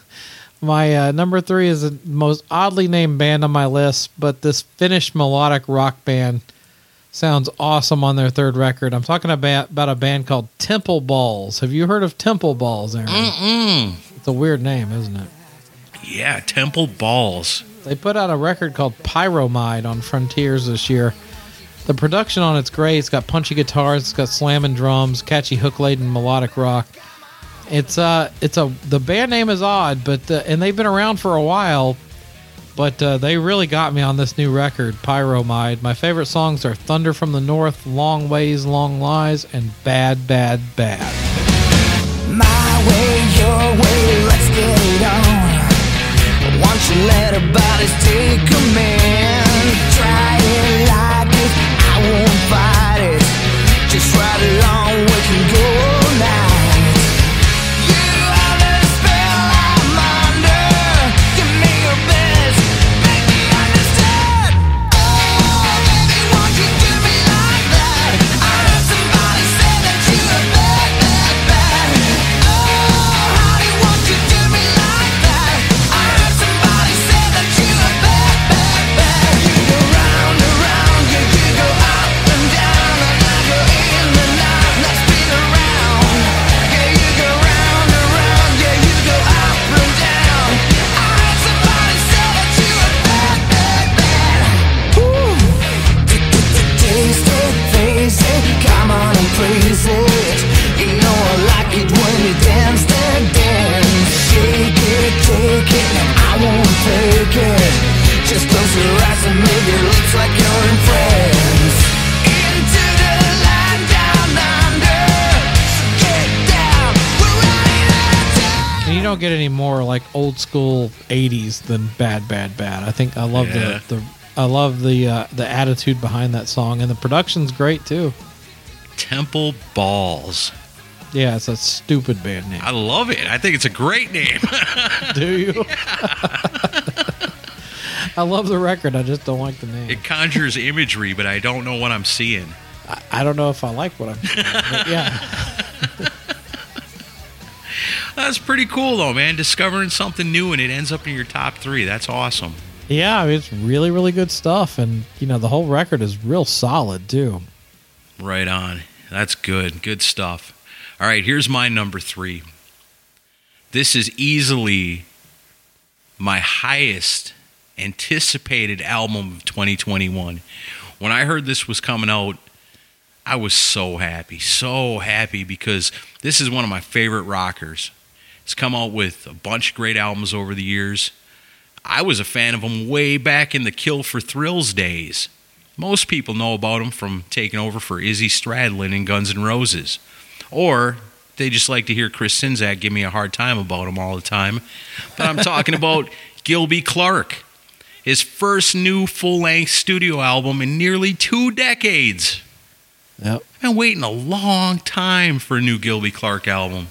my uh, number three is the most oddly named band on my list. But this Finnish melodic rock band sounds awesome on their third record. I'm talking about about a band called Temple Balls. Have you heard of Temple Balls, Aaron? Mm-mm. It's a weird name, isn't it? Yeah, Temple Balls. They put out a record called Pyromide on Frontiers this year. The production on it's great. It's got punchy guitars, it's got slamming drums, catchy hook laden melodic rock. It's uh, it's a the band name is odd, but uh, and they've been around for a while. But uh, they really got me on this new record, Pyromide. My favorite songs are Thunder from the North, Long Ways, Long Lies, and Bad, Bad, Bad. My way, your way, let's get on. Let our bodies take command? Try it like it, I won't fight it. Just ride along, we can go Shake it, take it, I won't take it. Just close your eyes and move your lips like you're in France. Into the line down under. So get down, we're running out of time. And you don't get any more like old school '80s than "Bad, Bad, Bad." I think I love Yeah. the the I love the uh, the attitude behind that song, and the production's great too. Temple Balls. Yeah, it's a stupid band name. I love it. I think it's a great name. Do you? I love the record. I just don't like the name. it conjures imagery, but I don't know what I'm seeing. I, I don't know if I like what I'm. seeing. yeah, That's pretty cool, though, man. Discovering something new and it ends up in your top three. That's awesome. yeah. I mean, it's really, really good stuff, and you know the whole record is real solid too. Right on. That's good. Good stuff. All right, here's my number three. This is easily my highest anticipated album of 2021. When I heard this was coming out, I was so happy, so happy because this is one of my favorite rockers. It's come out with a bunch of great albums over the years. I was a fan of him way back in the Kill for Thrills days. Most people know about him from taking over for Izzy Stradlin in Guns N' Roses. Or they just like to hear Chris Czynszak give me a hard time about him all the time. But I'm talking about Gilby Clarke. His first new full length studio album in nearly two decades. Yep. I've been waiting a long time for a new Gilby Clarke album.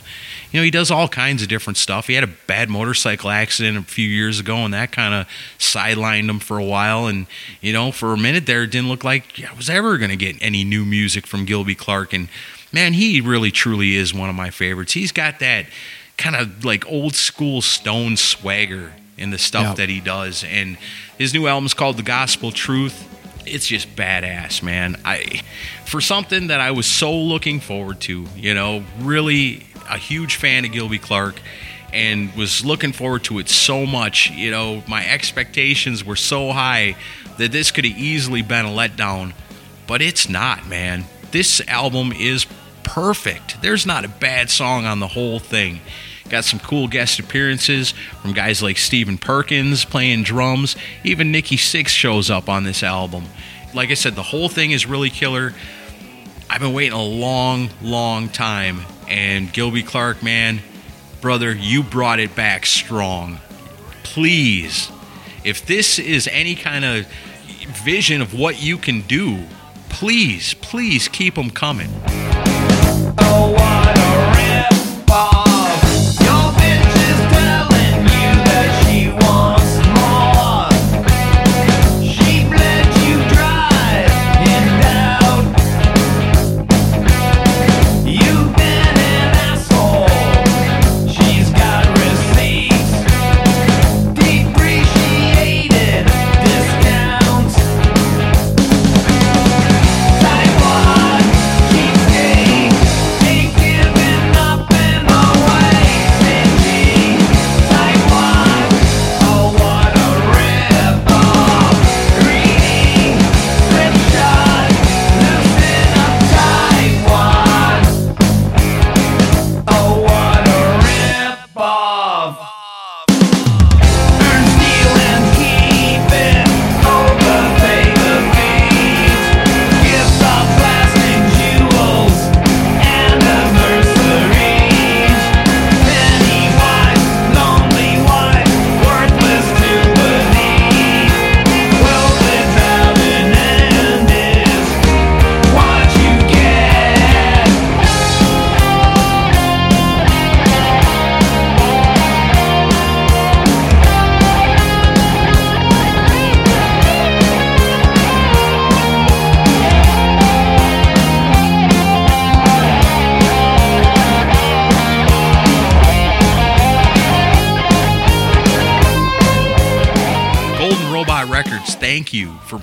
You know, he does all kinds of different stuff. He had a bad motorcycle accident a few years ago, and that kind of sidelined him for a while. And, you know, for a minute there, it didn't look like I was ever going to get any new music from Gilby Clarke. And, man, he really, truly is one of my favorites. He's got that kind of like old school stone swagger in the stuff Yeah. that he does. And his new album's called The Gospel Truth it's just badass, man. I for something that I was so looking forward to, you know, really a huge fan of Gilby Clarke and was looking forward to it so much, you know, my expectations were so high that this could have easily been a letdown, but it's not, man. This album is perfect. There's not a bad song on the whole thing. Got some cool guest appearances from guys like Stephen Perkins playing drums. Even Nikki Sixx shows up on this album. Like I said, the whole thing is really killer. I've been waiting a long, long time, and Gilby Clarke, man, brother, you brought it back strong. Please, if this is any kind of vision of what you can do, please, please keep them coming.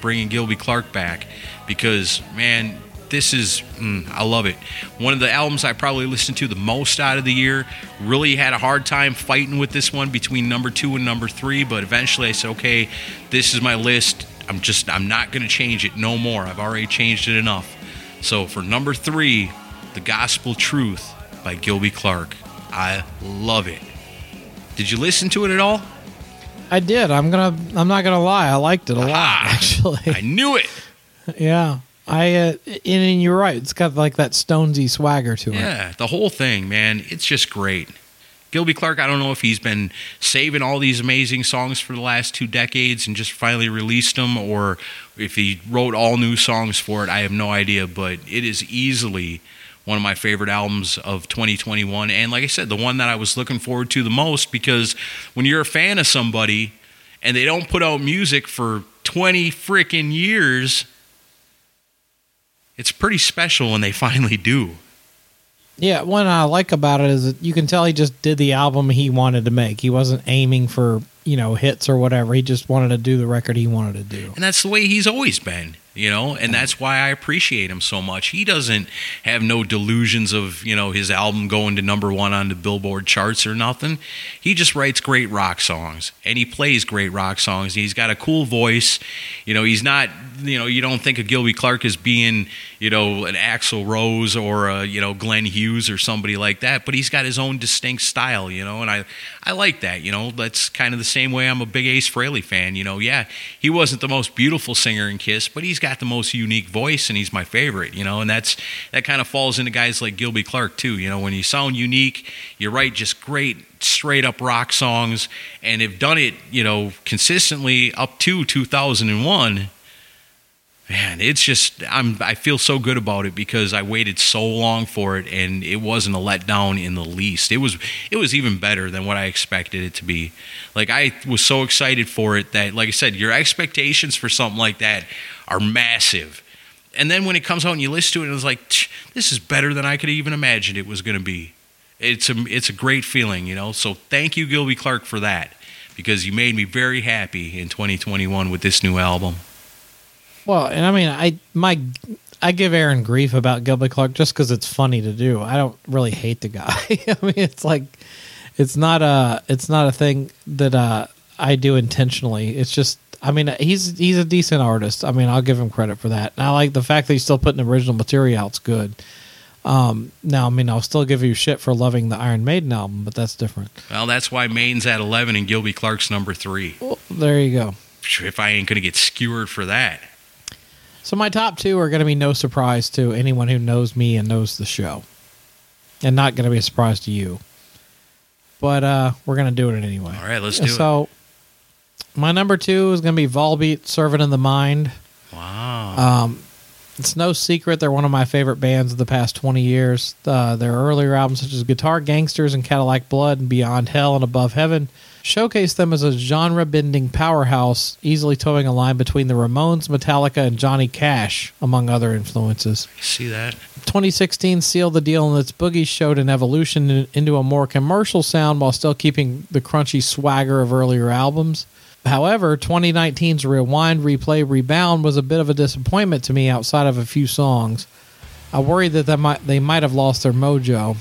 Bringing Gilby Clarke back because, man, this is, mm, I love it. One of the albums I probably listened to the most out of the year. Really had a hard time fighting with this one between number two and number three, but eventually I said, okay, this is my list. I'm just, I'm not going to change it no more. I've already changed it enough. So for number three, The Gospel Truth by Gilby Clarke. I love it. Did you listen to it at all? I did. I'm gonna. I'm not gonna lie. I liked it a lot. Ah, Actually, I knew it. yeah. I uh, and, and you're right. It's got like that Stonesy swagger to it. Yeah, the whole thing, man. It's just great. Gilby Clarke, I don't know if he's been saving all these amazing songs for the last two decades and just finally released them, or if he wrote all new songs for it. I have no idea, but it is easily one of my favorite albums of 2021. And like I said, the one that I was looking forward to the most because when you're a fan of somebody and they don't put out music for 20 freaking years, it's pretty special when they finally do. Yeah, what I like about it is that you can tell he just did the album he wanted to make. He wasn't aiming for, you know, hits or whatever. He just wanted to do the record he wanted to do. And that's the way he's always been, you know, and that's why I appreciate him so much. He doesn't have no delusions of, you know, his album going to number one on the Billboard charts or nothing. He just writes great rock songs and he plays great rock songs. He's got a cool voice. You know, he's not, you know, you don't think of Gilby Clarke as being, you know, an Axl Rose or a, you know, Glenn Hughes or somebody like that, but he's got his own distinct style, you know, and I, I like that, you know, that's kind of the same way I'm a big Ace Frehley fan, you know, yeah, he wasn't the most beautiful singer in Kiss, but he's got the most unique voice and he's my favorite, you know, and that's, that kind of falls into guys like Gilby Clarke too, you know, when you sound unique, you write just great, straight up rock songs and have done it, you know, consistently up to 2001 man it's just i'm i feel so good about it because i waited so long for it and it wasn't a letdown in the least. It was it was even better than what i expected it to be. Like i was so excited for it that like i said your expectations for something like that are massive and then when it comes out and you listen to it, it's like this is better than I could even imagine it was going to be. It's a it's a great feeling, you know. So thank you, Gilby Clarke, for that because you made me very happy in 2021 with this new album. Well, and I mean, I my I give Aaron grief about Gilby Clarke just because it's funny to do. I don't really hate the guy. I mean, it's like it's not a it's not a thing that uh, I do intentionally. It's just I mean he's he's a decent artist. I mean I'll give him credit for that. And I like the fact that he's still putting original material out. It's good. Um, now I mean I'll still give you shit for loving the Iron Maiden album, but that's different. Well, that's why Maine's at 11 and Gilby Clarke's number three. Well, there you go. If I ain't going to get skewered for that. So my top two are going to be no surprise to anyone who knows me and knows the show, and not going to be a surprise to you. But uh, we're going to do it anyway. All right, let's do it. so, my number two is going to be Volbeat, Servant in the Mind. Wow. Um, it's no secret they're one of my favorite bands of the past 20 years. Uh, their earlier albums, such as Guitar Gangsters and Cadillac Blood and Beyond Hell and Above Heaven, showcase them as a genre bending powerhouse, easily towing a line between the Ramones, Metallica, and Johnny Cash, among other influences. See that? 2016 sealed the deal, and its boogies showed an evolution into a more commercial sound while still keeping the crunchy swagger of earlier albums. However, 2019's Rewind, Replay, Rebound was a bit of a disappointment to me outside of a few songs. I worried that they might, they might have lost their mojo,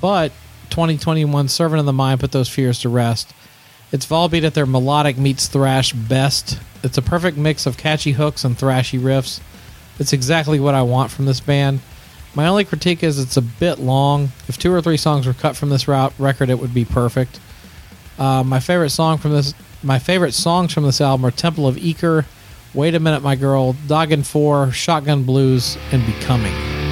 but 2021 Servant of the Mind put those fears to rest. It's Volbeat at their melodic meets thrash best. It's a perfect mix of catchy hooks and thrashy riffs. It's exactly what I want from this band. My only critique is it's a bit long. If two or three songs were cut from this route record, it would be perfect. Uh, my favorite song from this, my favorite songs from this album are "Temple of Ekur," "Wait a Minute, My Girl," "Dagen Før," "Shotgun Blues," and "Becoming."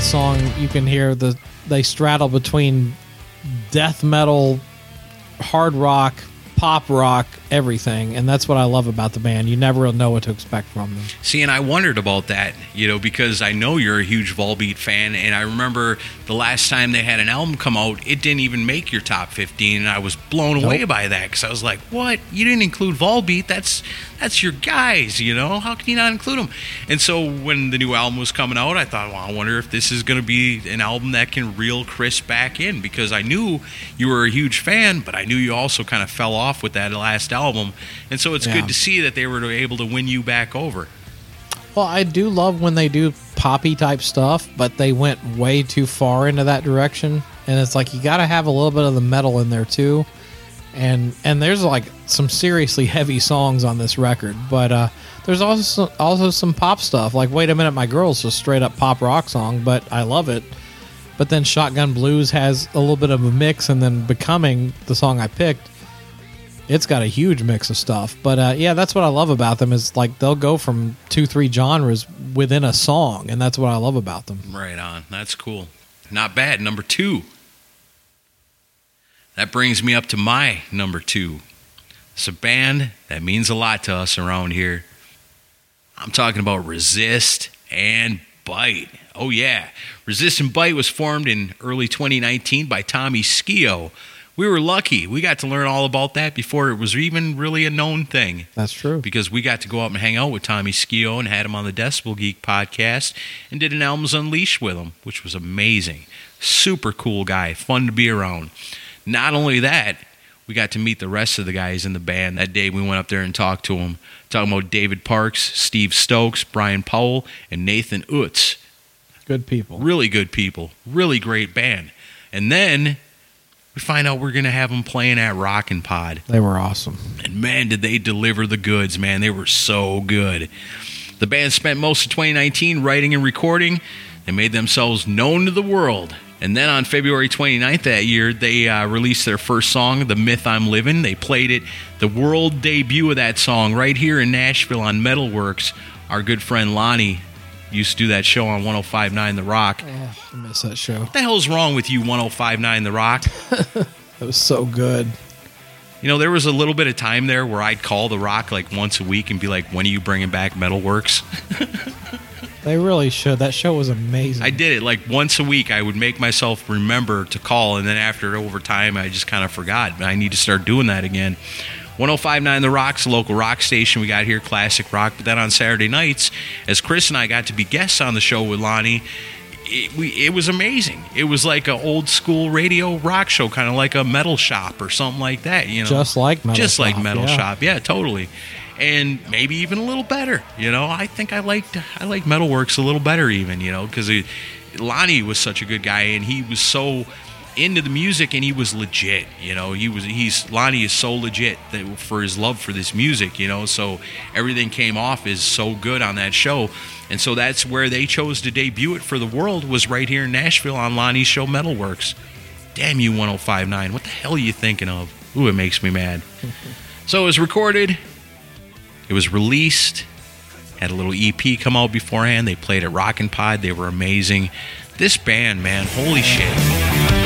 That song, you can hear the they straddle between death metal, hard rock, pop rock, everything, and that's what I love about the band. You never know what to expect from them. See, and I wondered about that, you know, because I know you're a huge Volbeat fan, and I remember the last time they had an album come out, it didn't even make your top 15, and I was blown away by that because I was like, "What? You didn't include Volbeat? That's that's your guys, you know? How can you not include them?" And so when the new album was coming out, I thought, "Well, I wonder if this is going to be an album that can reel Chris back in," because I knew you were a huge fan, but I knew you also kind of fell off with that last album, and so it's Yeah. good to see that they were able to win you back over. Well, I do love when they do poppy type stuff, but they went way too far into that direction, and it's like you got to have a little bit of the metal in there too. And and there's like some seriously heavy songs on this record, but uh, there's also also some pop stuff. Like Wait a Minute, My Girl's just straight up pop rock song, but I love it. But then Shotgun Blues has a little bit of a mix, and then Becoming, the song I picked, it's got a huge mix of stuff. But uh, yeah, that's what I love about them is like they'll go from two, three genres within a song, and that's what I love about them. Right on. That's cool. Not bad. Number two. That brings me up to my number two. It's a band that means a lot to us around here. I'm talking about Resist and Bite. Oh, yeah. Resist and Bite was formed in early 2019 by Tommy Skeoch. We were lucky. We got to learn all about that before it was even really a known thing That's true. because we got to go up and hang out with Tommy Skeoch and had him on the Decibel Geek podcast and did an Albums Unleashed with him, which was amazing. Super cool guy, fun to be around. Not only that, we got to meet the rest of the guys in the band that day. We went up there and talked to them, talking about David Parks, Steve Stokes, Brian Powell, and Nathan Utz. Good people. Really good people, really great band. And then we find out we're going to have them playing at Rockin' Pod. They were awesome. And man, did they deliver the goods, man. They were so good. The band spent most of 2019 writing and recording. They made themselves known to the world. And then on February 29th that year, they uh, released their first song, The Myth I'm Living. They played it, the world debut of that song, right here in Nashville on Metalworks. Our good friend Lonnie used to do that show on 1059 The Rock. I miss that show. What the hell's wrong with you, 1059 The Rock? that was so good. You know, there was a little bit of time there where I'd call The Rock like once a week and be like, when are you bringing back Metalworks? They really should. That show was amazing. I did it like once a week. I would make myself remember to call, and then after over time, I just kind of forgot. But I need to start doing that again. 1059 The Rock's a local rock station we got here, classic rock. But then on Saturday nights, as Chris and I got to be guests on the show with Lonnie, it, we, it was amazing. It was like an old school radio rock show, kind of like a metal shop or something like that. You know, Just like Metal just like Shop, metal yeah. shop. Yeah, totally. And maybe even a little better. You know, I think I liked I like Metalworks a little better even. You know, because Lonnie was such a good guy and he was so into the music and he was legit. You know, he was he's Lonnie is so legit that for his love for this music. You know, so everything came off is so good on that show. And so that's where they chose to debut it for the world was right here in Nashville on Lonnie's show Metalworks. Damn you 1059. What the hell are you thinking of? Ooh, it makes me mad. So it was recorded, it was released, had a little EP come out beforehand. They played at Rockin' Pod. They were amazing. This band, man, holy shit.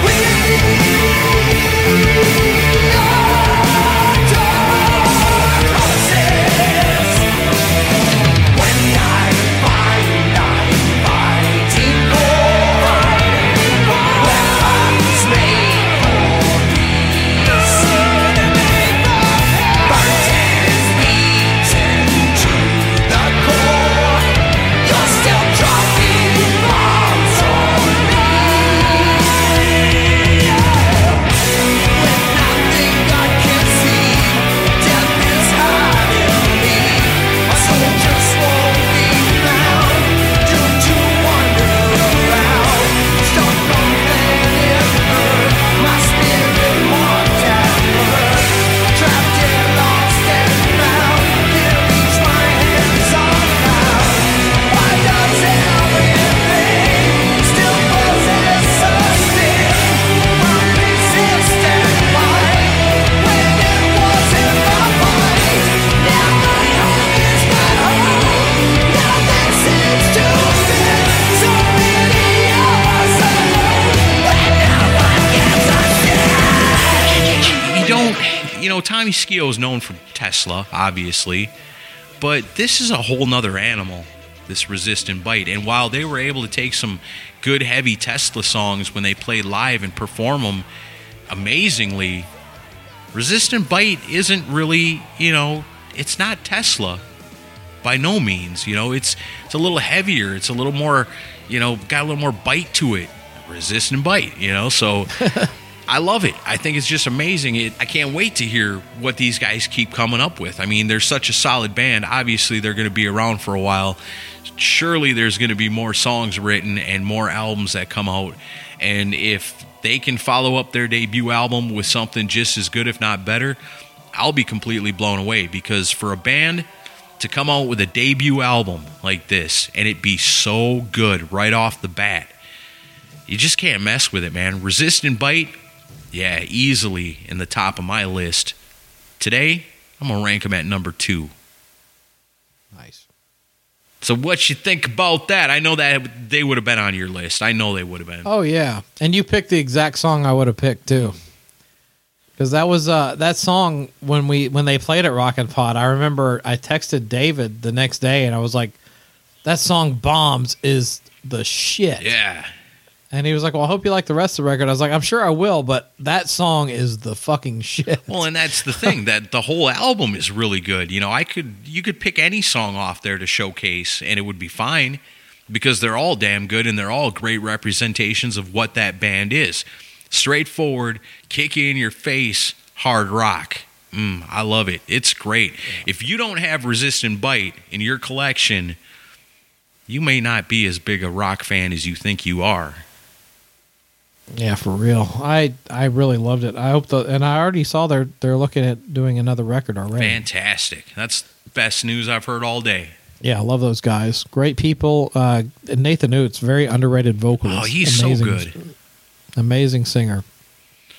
Still Tommy Skeoch is known for Tesla, obviously, but this is a whole nother animal, this Resist and Bite. And while they were able to take some good, heavy Tesla songs when they played live and perform them amazingly, Resist and Bite isn't really, you know, it's not Tesla by no means. You know, it's it's a little heavier. It's a little more, you know, got a little more bite to it. Resistant bite. You know, so I love it. I think it's just amazing. It, I can't wait to hear what these guys keep coming up with. I mean, they're such a solid band. Obviously, they're going to be around for a while. Surely, there's going to be more songs written and more albums that come out. And if they can follow up their debut album with something just as good, if not better, I'll be completely blown away because for a band to come out with a debut album like this and it be so good right off the bat, you just can't mess with it, man. Resist and Bite, yeah, easily in the top of my list. Today, I'm gonna rank them at number two. Nice. So what you think about that? I know that they would have been on your list. I know they would have been. Oh yeah, and you picked the exact song I would have picked too. Because that was uh, that song when we when they played at Rockin' Pod. I remember I texted David the next day and I was like, "That song bombs is the shit." Yeah. And he was like, "Well, I hope you like the rest of the record." I was like, "I'm sure I will, but that song is the fucking shit." Well, and that's the thing that the whole album is really good. You know, I could you could pick any song off there to showcase and it would be fine because they're all damn good and they're all great representations of what that band is. Straightforward, kick in your face, hard rock. Mm, I love it. It's great. If you don't have Resistant Bite in your collection, you may not be as big a rock fan as you think you are. Yeah, for real. I I really loved it. I hope the and I already saw they're they're looking at doing another record already. Fantastic. That's the best news I've heard all day. Yeah, I love those guys. Great people. Uh, Nathan Oots, very underrated vocalist. Oh, he's so good. Amazing singer.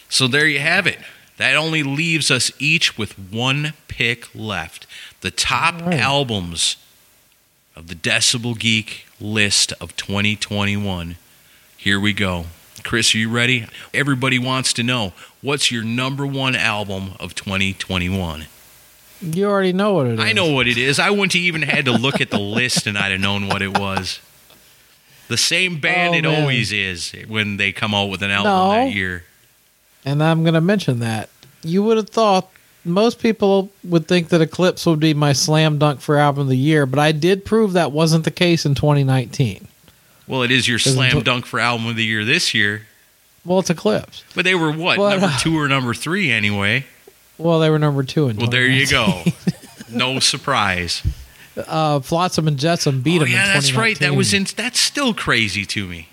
So there you have it. That only leaves us each with one pick left. The top right. albums of the Decibel Geek list of 2021. Here we go. Chris, are you ready? Everybody wants to know what's your number one album of 2021? You already know what it is. I know what it is. I wouldn't have even had to look at the list and I'd have known what it was. The same band Oh, it man. always is when they come out with an album No. that year. And I'm going to mention that. You would have thought most people would think that Eclipse would be my slam dunk for album of the year, but I did prove that wasn't the case in 2019. Well, it is your Doesn't slam put- dunk for album of the year this year. Well, it's Eclipse. But they were what But, number uh, two or number three anyway. Well, they were number two in Well, there you go. no surprise. Uh, Flotsam and Jetsam beat oh them. yeah, in that's right. That 2019. was in. That's still crazy to me.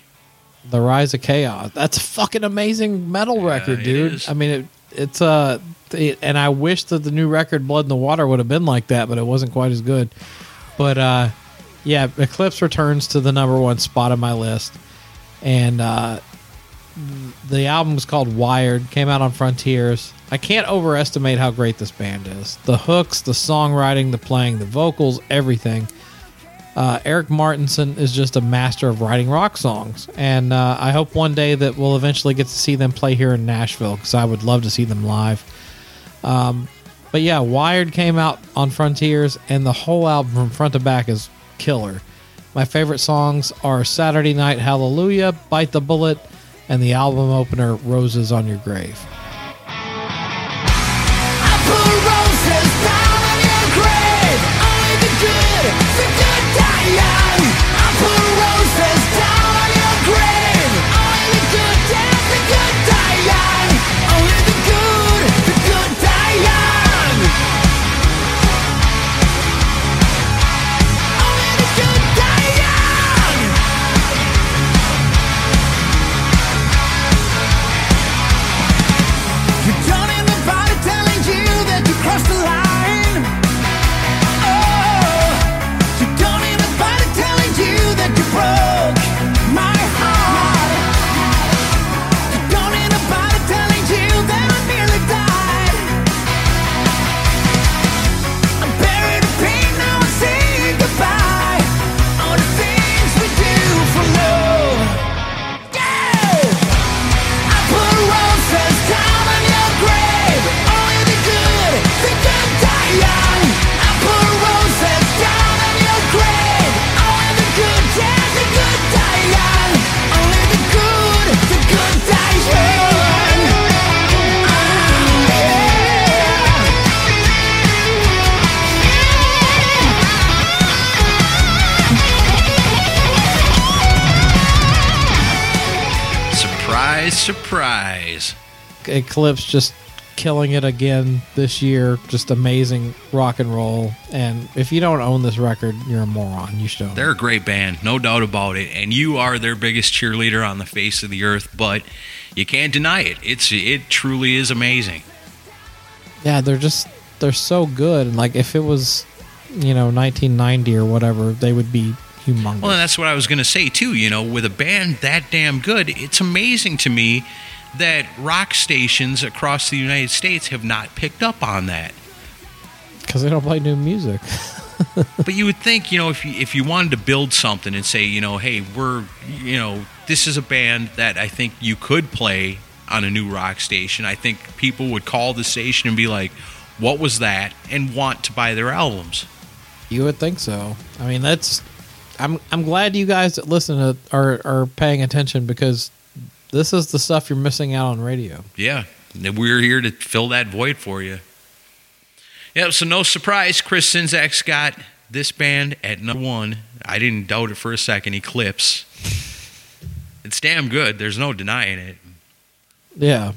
the Rise of Chaos. That's a fucking amazing metal record, it dude. is. I mean, it, it's uh, it, and I wish that the new record Blood in the Water would have been like that, but it wasn't quite as good. But uh, yeah, Eclipse returns to the number one spot on my list, and uh, the album was called Wired. Came out on Frontiers. I can't overestimate how great this band is. The hooks, the songwriting, the playing, the vocals, everything. Uh, Erik Mårtensson is just a master of writing rock songs, and uh, I hope one day that we'll eventually get to see them play here in Nashville because I would love to see them live. Um, but yeah, Wired came out on Frontiers, and the whole album from front to back is killer. My favorite songs are Saturday Night Hallelujah, Bite the Bullet, and the album opener Roses on Your Grave. Eclipse just killing it again this year. Just amazing rock and roll. And if you don't own this record, you're a moron. You should They're a great band, no doubt about it. And you are their biggest cheerleader on the face of the earth, but you can't deny it. It's it truly is amazing. Yeah, they're just they're so good. And like if it was, you know, 1990 or whatever, they would be humongous. Well, that's what I was going to say too. You know, with a band that damn good, it's amazing to me that rock stations across the United States have not picked up on that. Because they don't play new music. but you would think, you know, if you, if you wanted to build something and say, you know, hey, we're, you know, this is a band that I think you could play on a new rock station. I think people would call the station and be like, "What was that?" and want to buy their albums. You would think so. I mean, that's. I'm I'm glad you guys that listen to are are paying attention because this is the stuff you're missing out on radio. Yeah, we're here to fill that void for you. Yeah, so no surprise, Chris Czynszak's got this band at number one. I didn't doubt it for a second. Eclipse. It's damn good. There's no denying it. Yeah.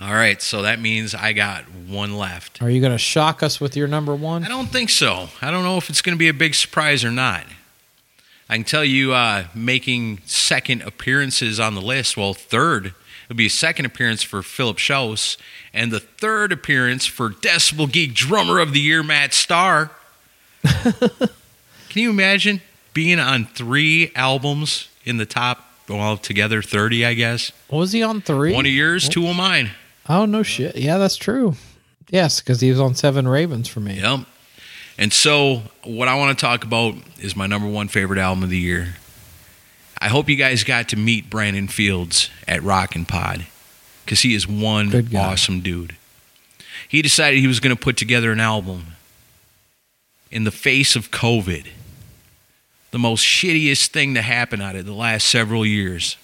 All right, so that means I got one left. Are you going to shock us with your number one? I don't think so. I don't know if it's going to be a big surprise or not. I can tell you, uh, making second appearances on the list. Well, third it'll be a second appearance for Philip Shouse, and the third appearance for Decibel Geek Drummer of the Year Matt Starr. Can you imagine being on three albums in the top? Well, together thirty, I guess. Was he on three? One of yours, two of mine. Oh no shit. Yeah, that's true. Yes, because he was on Seven Ravens for me. Yep. And so, what I want to talk about is my number one favorite album of the year. I hope you guys got to meet Brandon Fields at Rockin' Pod because he is one awesome dude. He decided he was going to put together an album in the face of COVID, the most shittiest thing to happen out of the last several years.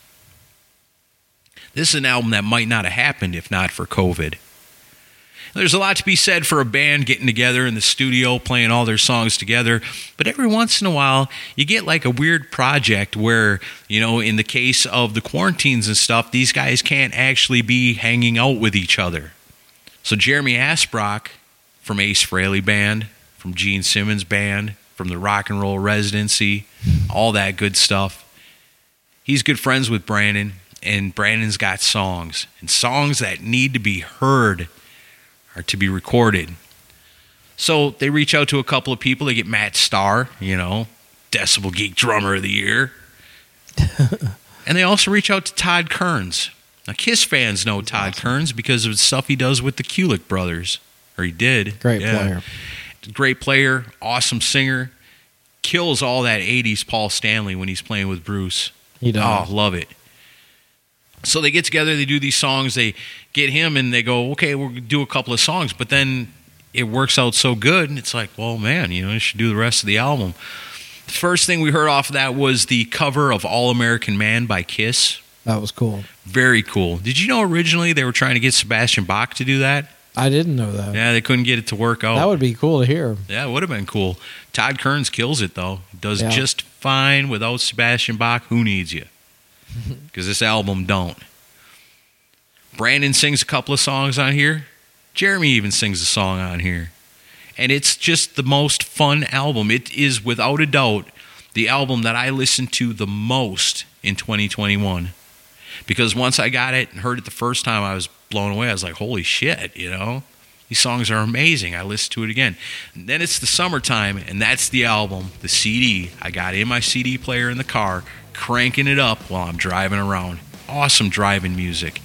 This is an album that might not have happened if not for COVID. There's a lot to be said for a band getting together in the studio, playing all their songs together. But every once in a while, you get like a weird project where, you know, in the case of the quarantines and stuff, these guys can't actually be hanging out with each other. So Jeremy Asbrock from Ace Frehley Band, from Gene Simmons Band, from the Rock and Roll Residency, all that good stuff. He's good friends with Brandon, and Brandon's got songs, and songs that need to be heard are to be recorded. So they reach out to a couple of people. They get Matt Starr, you know, Decibel Geek Drummer of the Year. and they also reach out to Todd Kearns. Now, Kiss fans know Todd Kearns because of the stuff he does with the Kulick brothers, or he did. Great Yeah. player. Great player, awesome singer. Kills all that 80s Paul Stanley when he's playing with Bruce. He does. Oh, love it. So they get together, they do these songs, they get him, and they go, okay, we'll do a couple of songs. But then it works out so good, and it's like, well, man, you know, you should do the rest of the album. The first thing we heard off of that was the cover of All American Man by Kiss. That was cool. Very cool. Did you know originally they were trying to get Sebastian Bach to do that? I didn't know that. Yeah, they couldn't get it to work out. That would be cool to hear. Yeah, it would have been cool. Todd Kearns kills it though. Does Yeah. just fine without Sebastian Bach. Who needs you? Because this album don't. Brandon sings a couple of songs on here. Jeremy even sings a song on here. And it's just the most fun album. It is without a doubt the album that I listened to the most in 2021. Because once I got it and heard it the first time, I was blown away. I was like, holy shit, you know? These songs are amazing. I listened to it again. And then it's the summertime, and that's the album, the CD. I got in my CD player in the car, cranking it up while I'm driving around. Awesome driving music.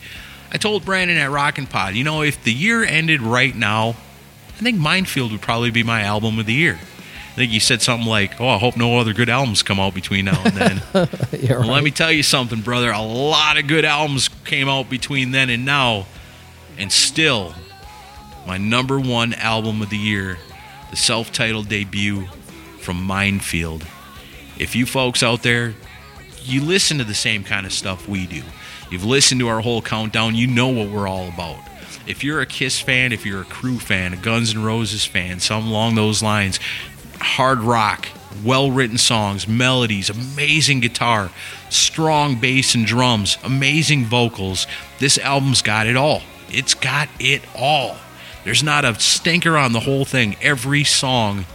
I told Brandon at Rockin' Pod, you know, if the year ended right now, I think Minefield would probably be my album of the year. I think you said something like, "Oh, I hope no other good albums come out between now and then." Yeah, Well, let me tell you something, brother. A lot of good albums came out between then and now, and still, my number one album of the year, the self-titled debut from Minefield. If you folks out there, you listen to the same kind of stuff we do. You've listened to our whole countdown. You know what we're all about. If you're a Kiss fan, if you're a Crüe fan, a Guns N' Roses fan, something along those lines, hard rock, well written songs, melodies, amazing guitar. strong bass and drums, amazing vocals. This album's got it all. It's got it all. There's not a stinker on the whole thing. Every song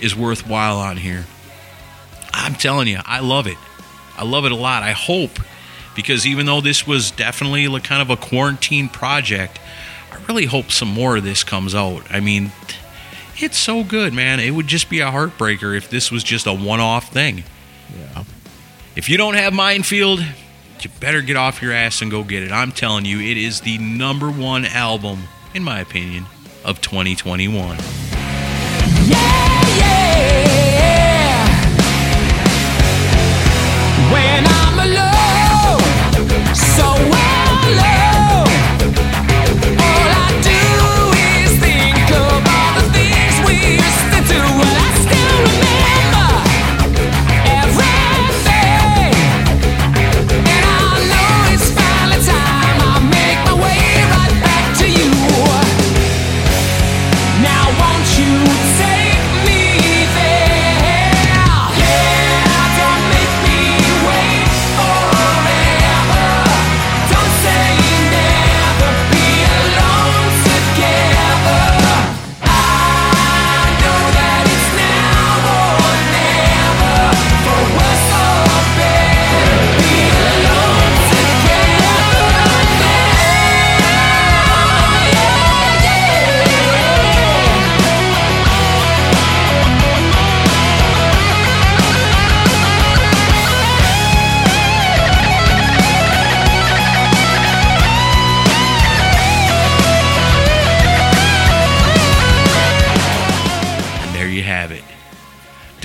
is worthwhile on here. I'm telling you, I love it. I love it a lot. I hope because even though this was definitely like kind of a quarantine project, I really hope some more of this comes out. I mean, it's so good, man. It would just be a heartbreaker if this was just a one-off thing. Yeah. If you don't have Minefield, you better get off your ass and go get it. I'm telling you, it is the number one album, in my opinion, of 2021. When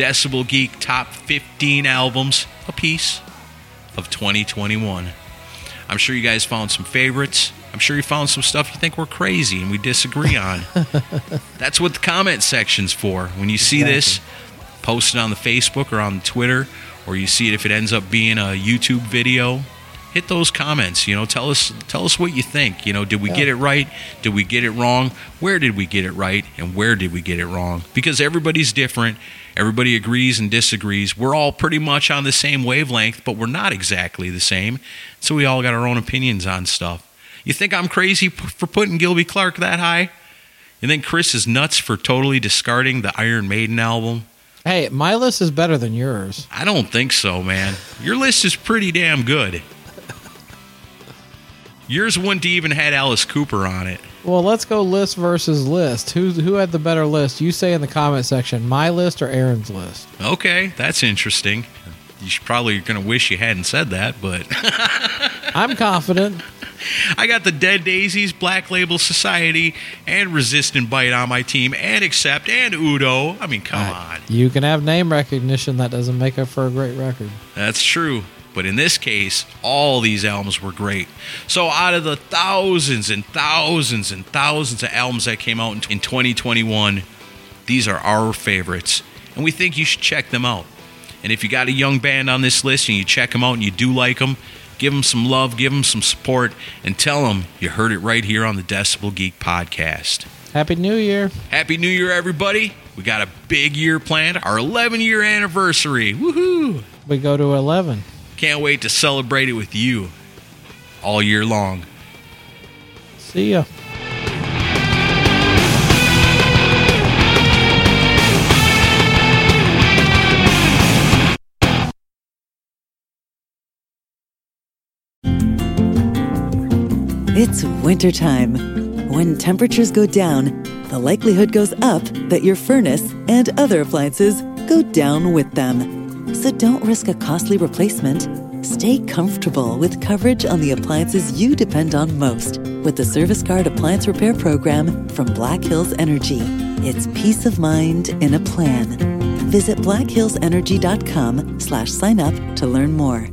Decibel Geek top 15 albums a piece of 2021. I'm sure you guys found some favorites. I'm sure you found some stuff you think we're crazy and we disagree on. That's what the comment section's for. When you see this, post it on the Facebook or on Twitter, or you see it if it ends up being a YouTube video, hit those comments. You know, tell us tell us what you think. You know, did we get it right? Did we get it wrong? Where did we get it right? And where did we get it wrong? Because everybody's different. Everybody agrees and disagrees. We're all pretty much on the same wavelength, but we're not exactly the same. So we all got our own opinions on stuff. You think I'm crazy for putting Gilby Clarke that high? You think Chris is nuts for totally discarding the Iron Maiden album? Hey, my list is better than yours. I don't think so, man. Your list is pretty damn good. Yours wouldn't even had Alice Cooper on it. Well, let's go list versus list. Who who had the better list? You say in the comment section, my list or Aaron's list. Okay, that's interesting. You should probably going to wish you hadn't said that, but I'm confident. I got the Dead Daisies, Black Label Society, and Resistant Bite on my team, and Accept, and Udo. I mean, come on. You can have name recognition. That doesn't make up for a great record. That's true. But in this case, all these albums were great. So out of the thousands and thousands and thousands of albums that came out in 2021, these are our favorites. And we think you should check them out. And if you got a young band on this list and you check them out and you do like them, give them some love, give them some support, and tell them you heard it right here on the Decibel Geek podcast. Happy New Year. Happy New Year, everybody. We got a big year planned, our 11 year anniversary. Woohoo! We go to 11. Can't wait to celebrate it with you all year long. See ya. It's wintertime. When temperatures go down, the likelihood goes up that your furnace and other appliances go down with them. So don't risk a costly replacement. Stay comfortable with coverage on the appliances you depend on most with the Service Guard Appliance Repair Program from Black Hills Energy. It's peace of mind in a plan. Visit blackhillsenergy.com slash sign up to learn more.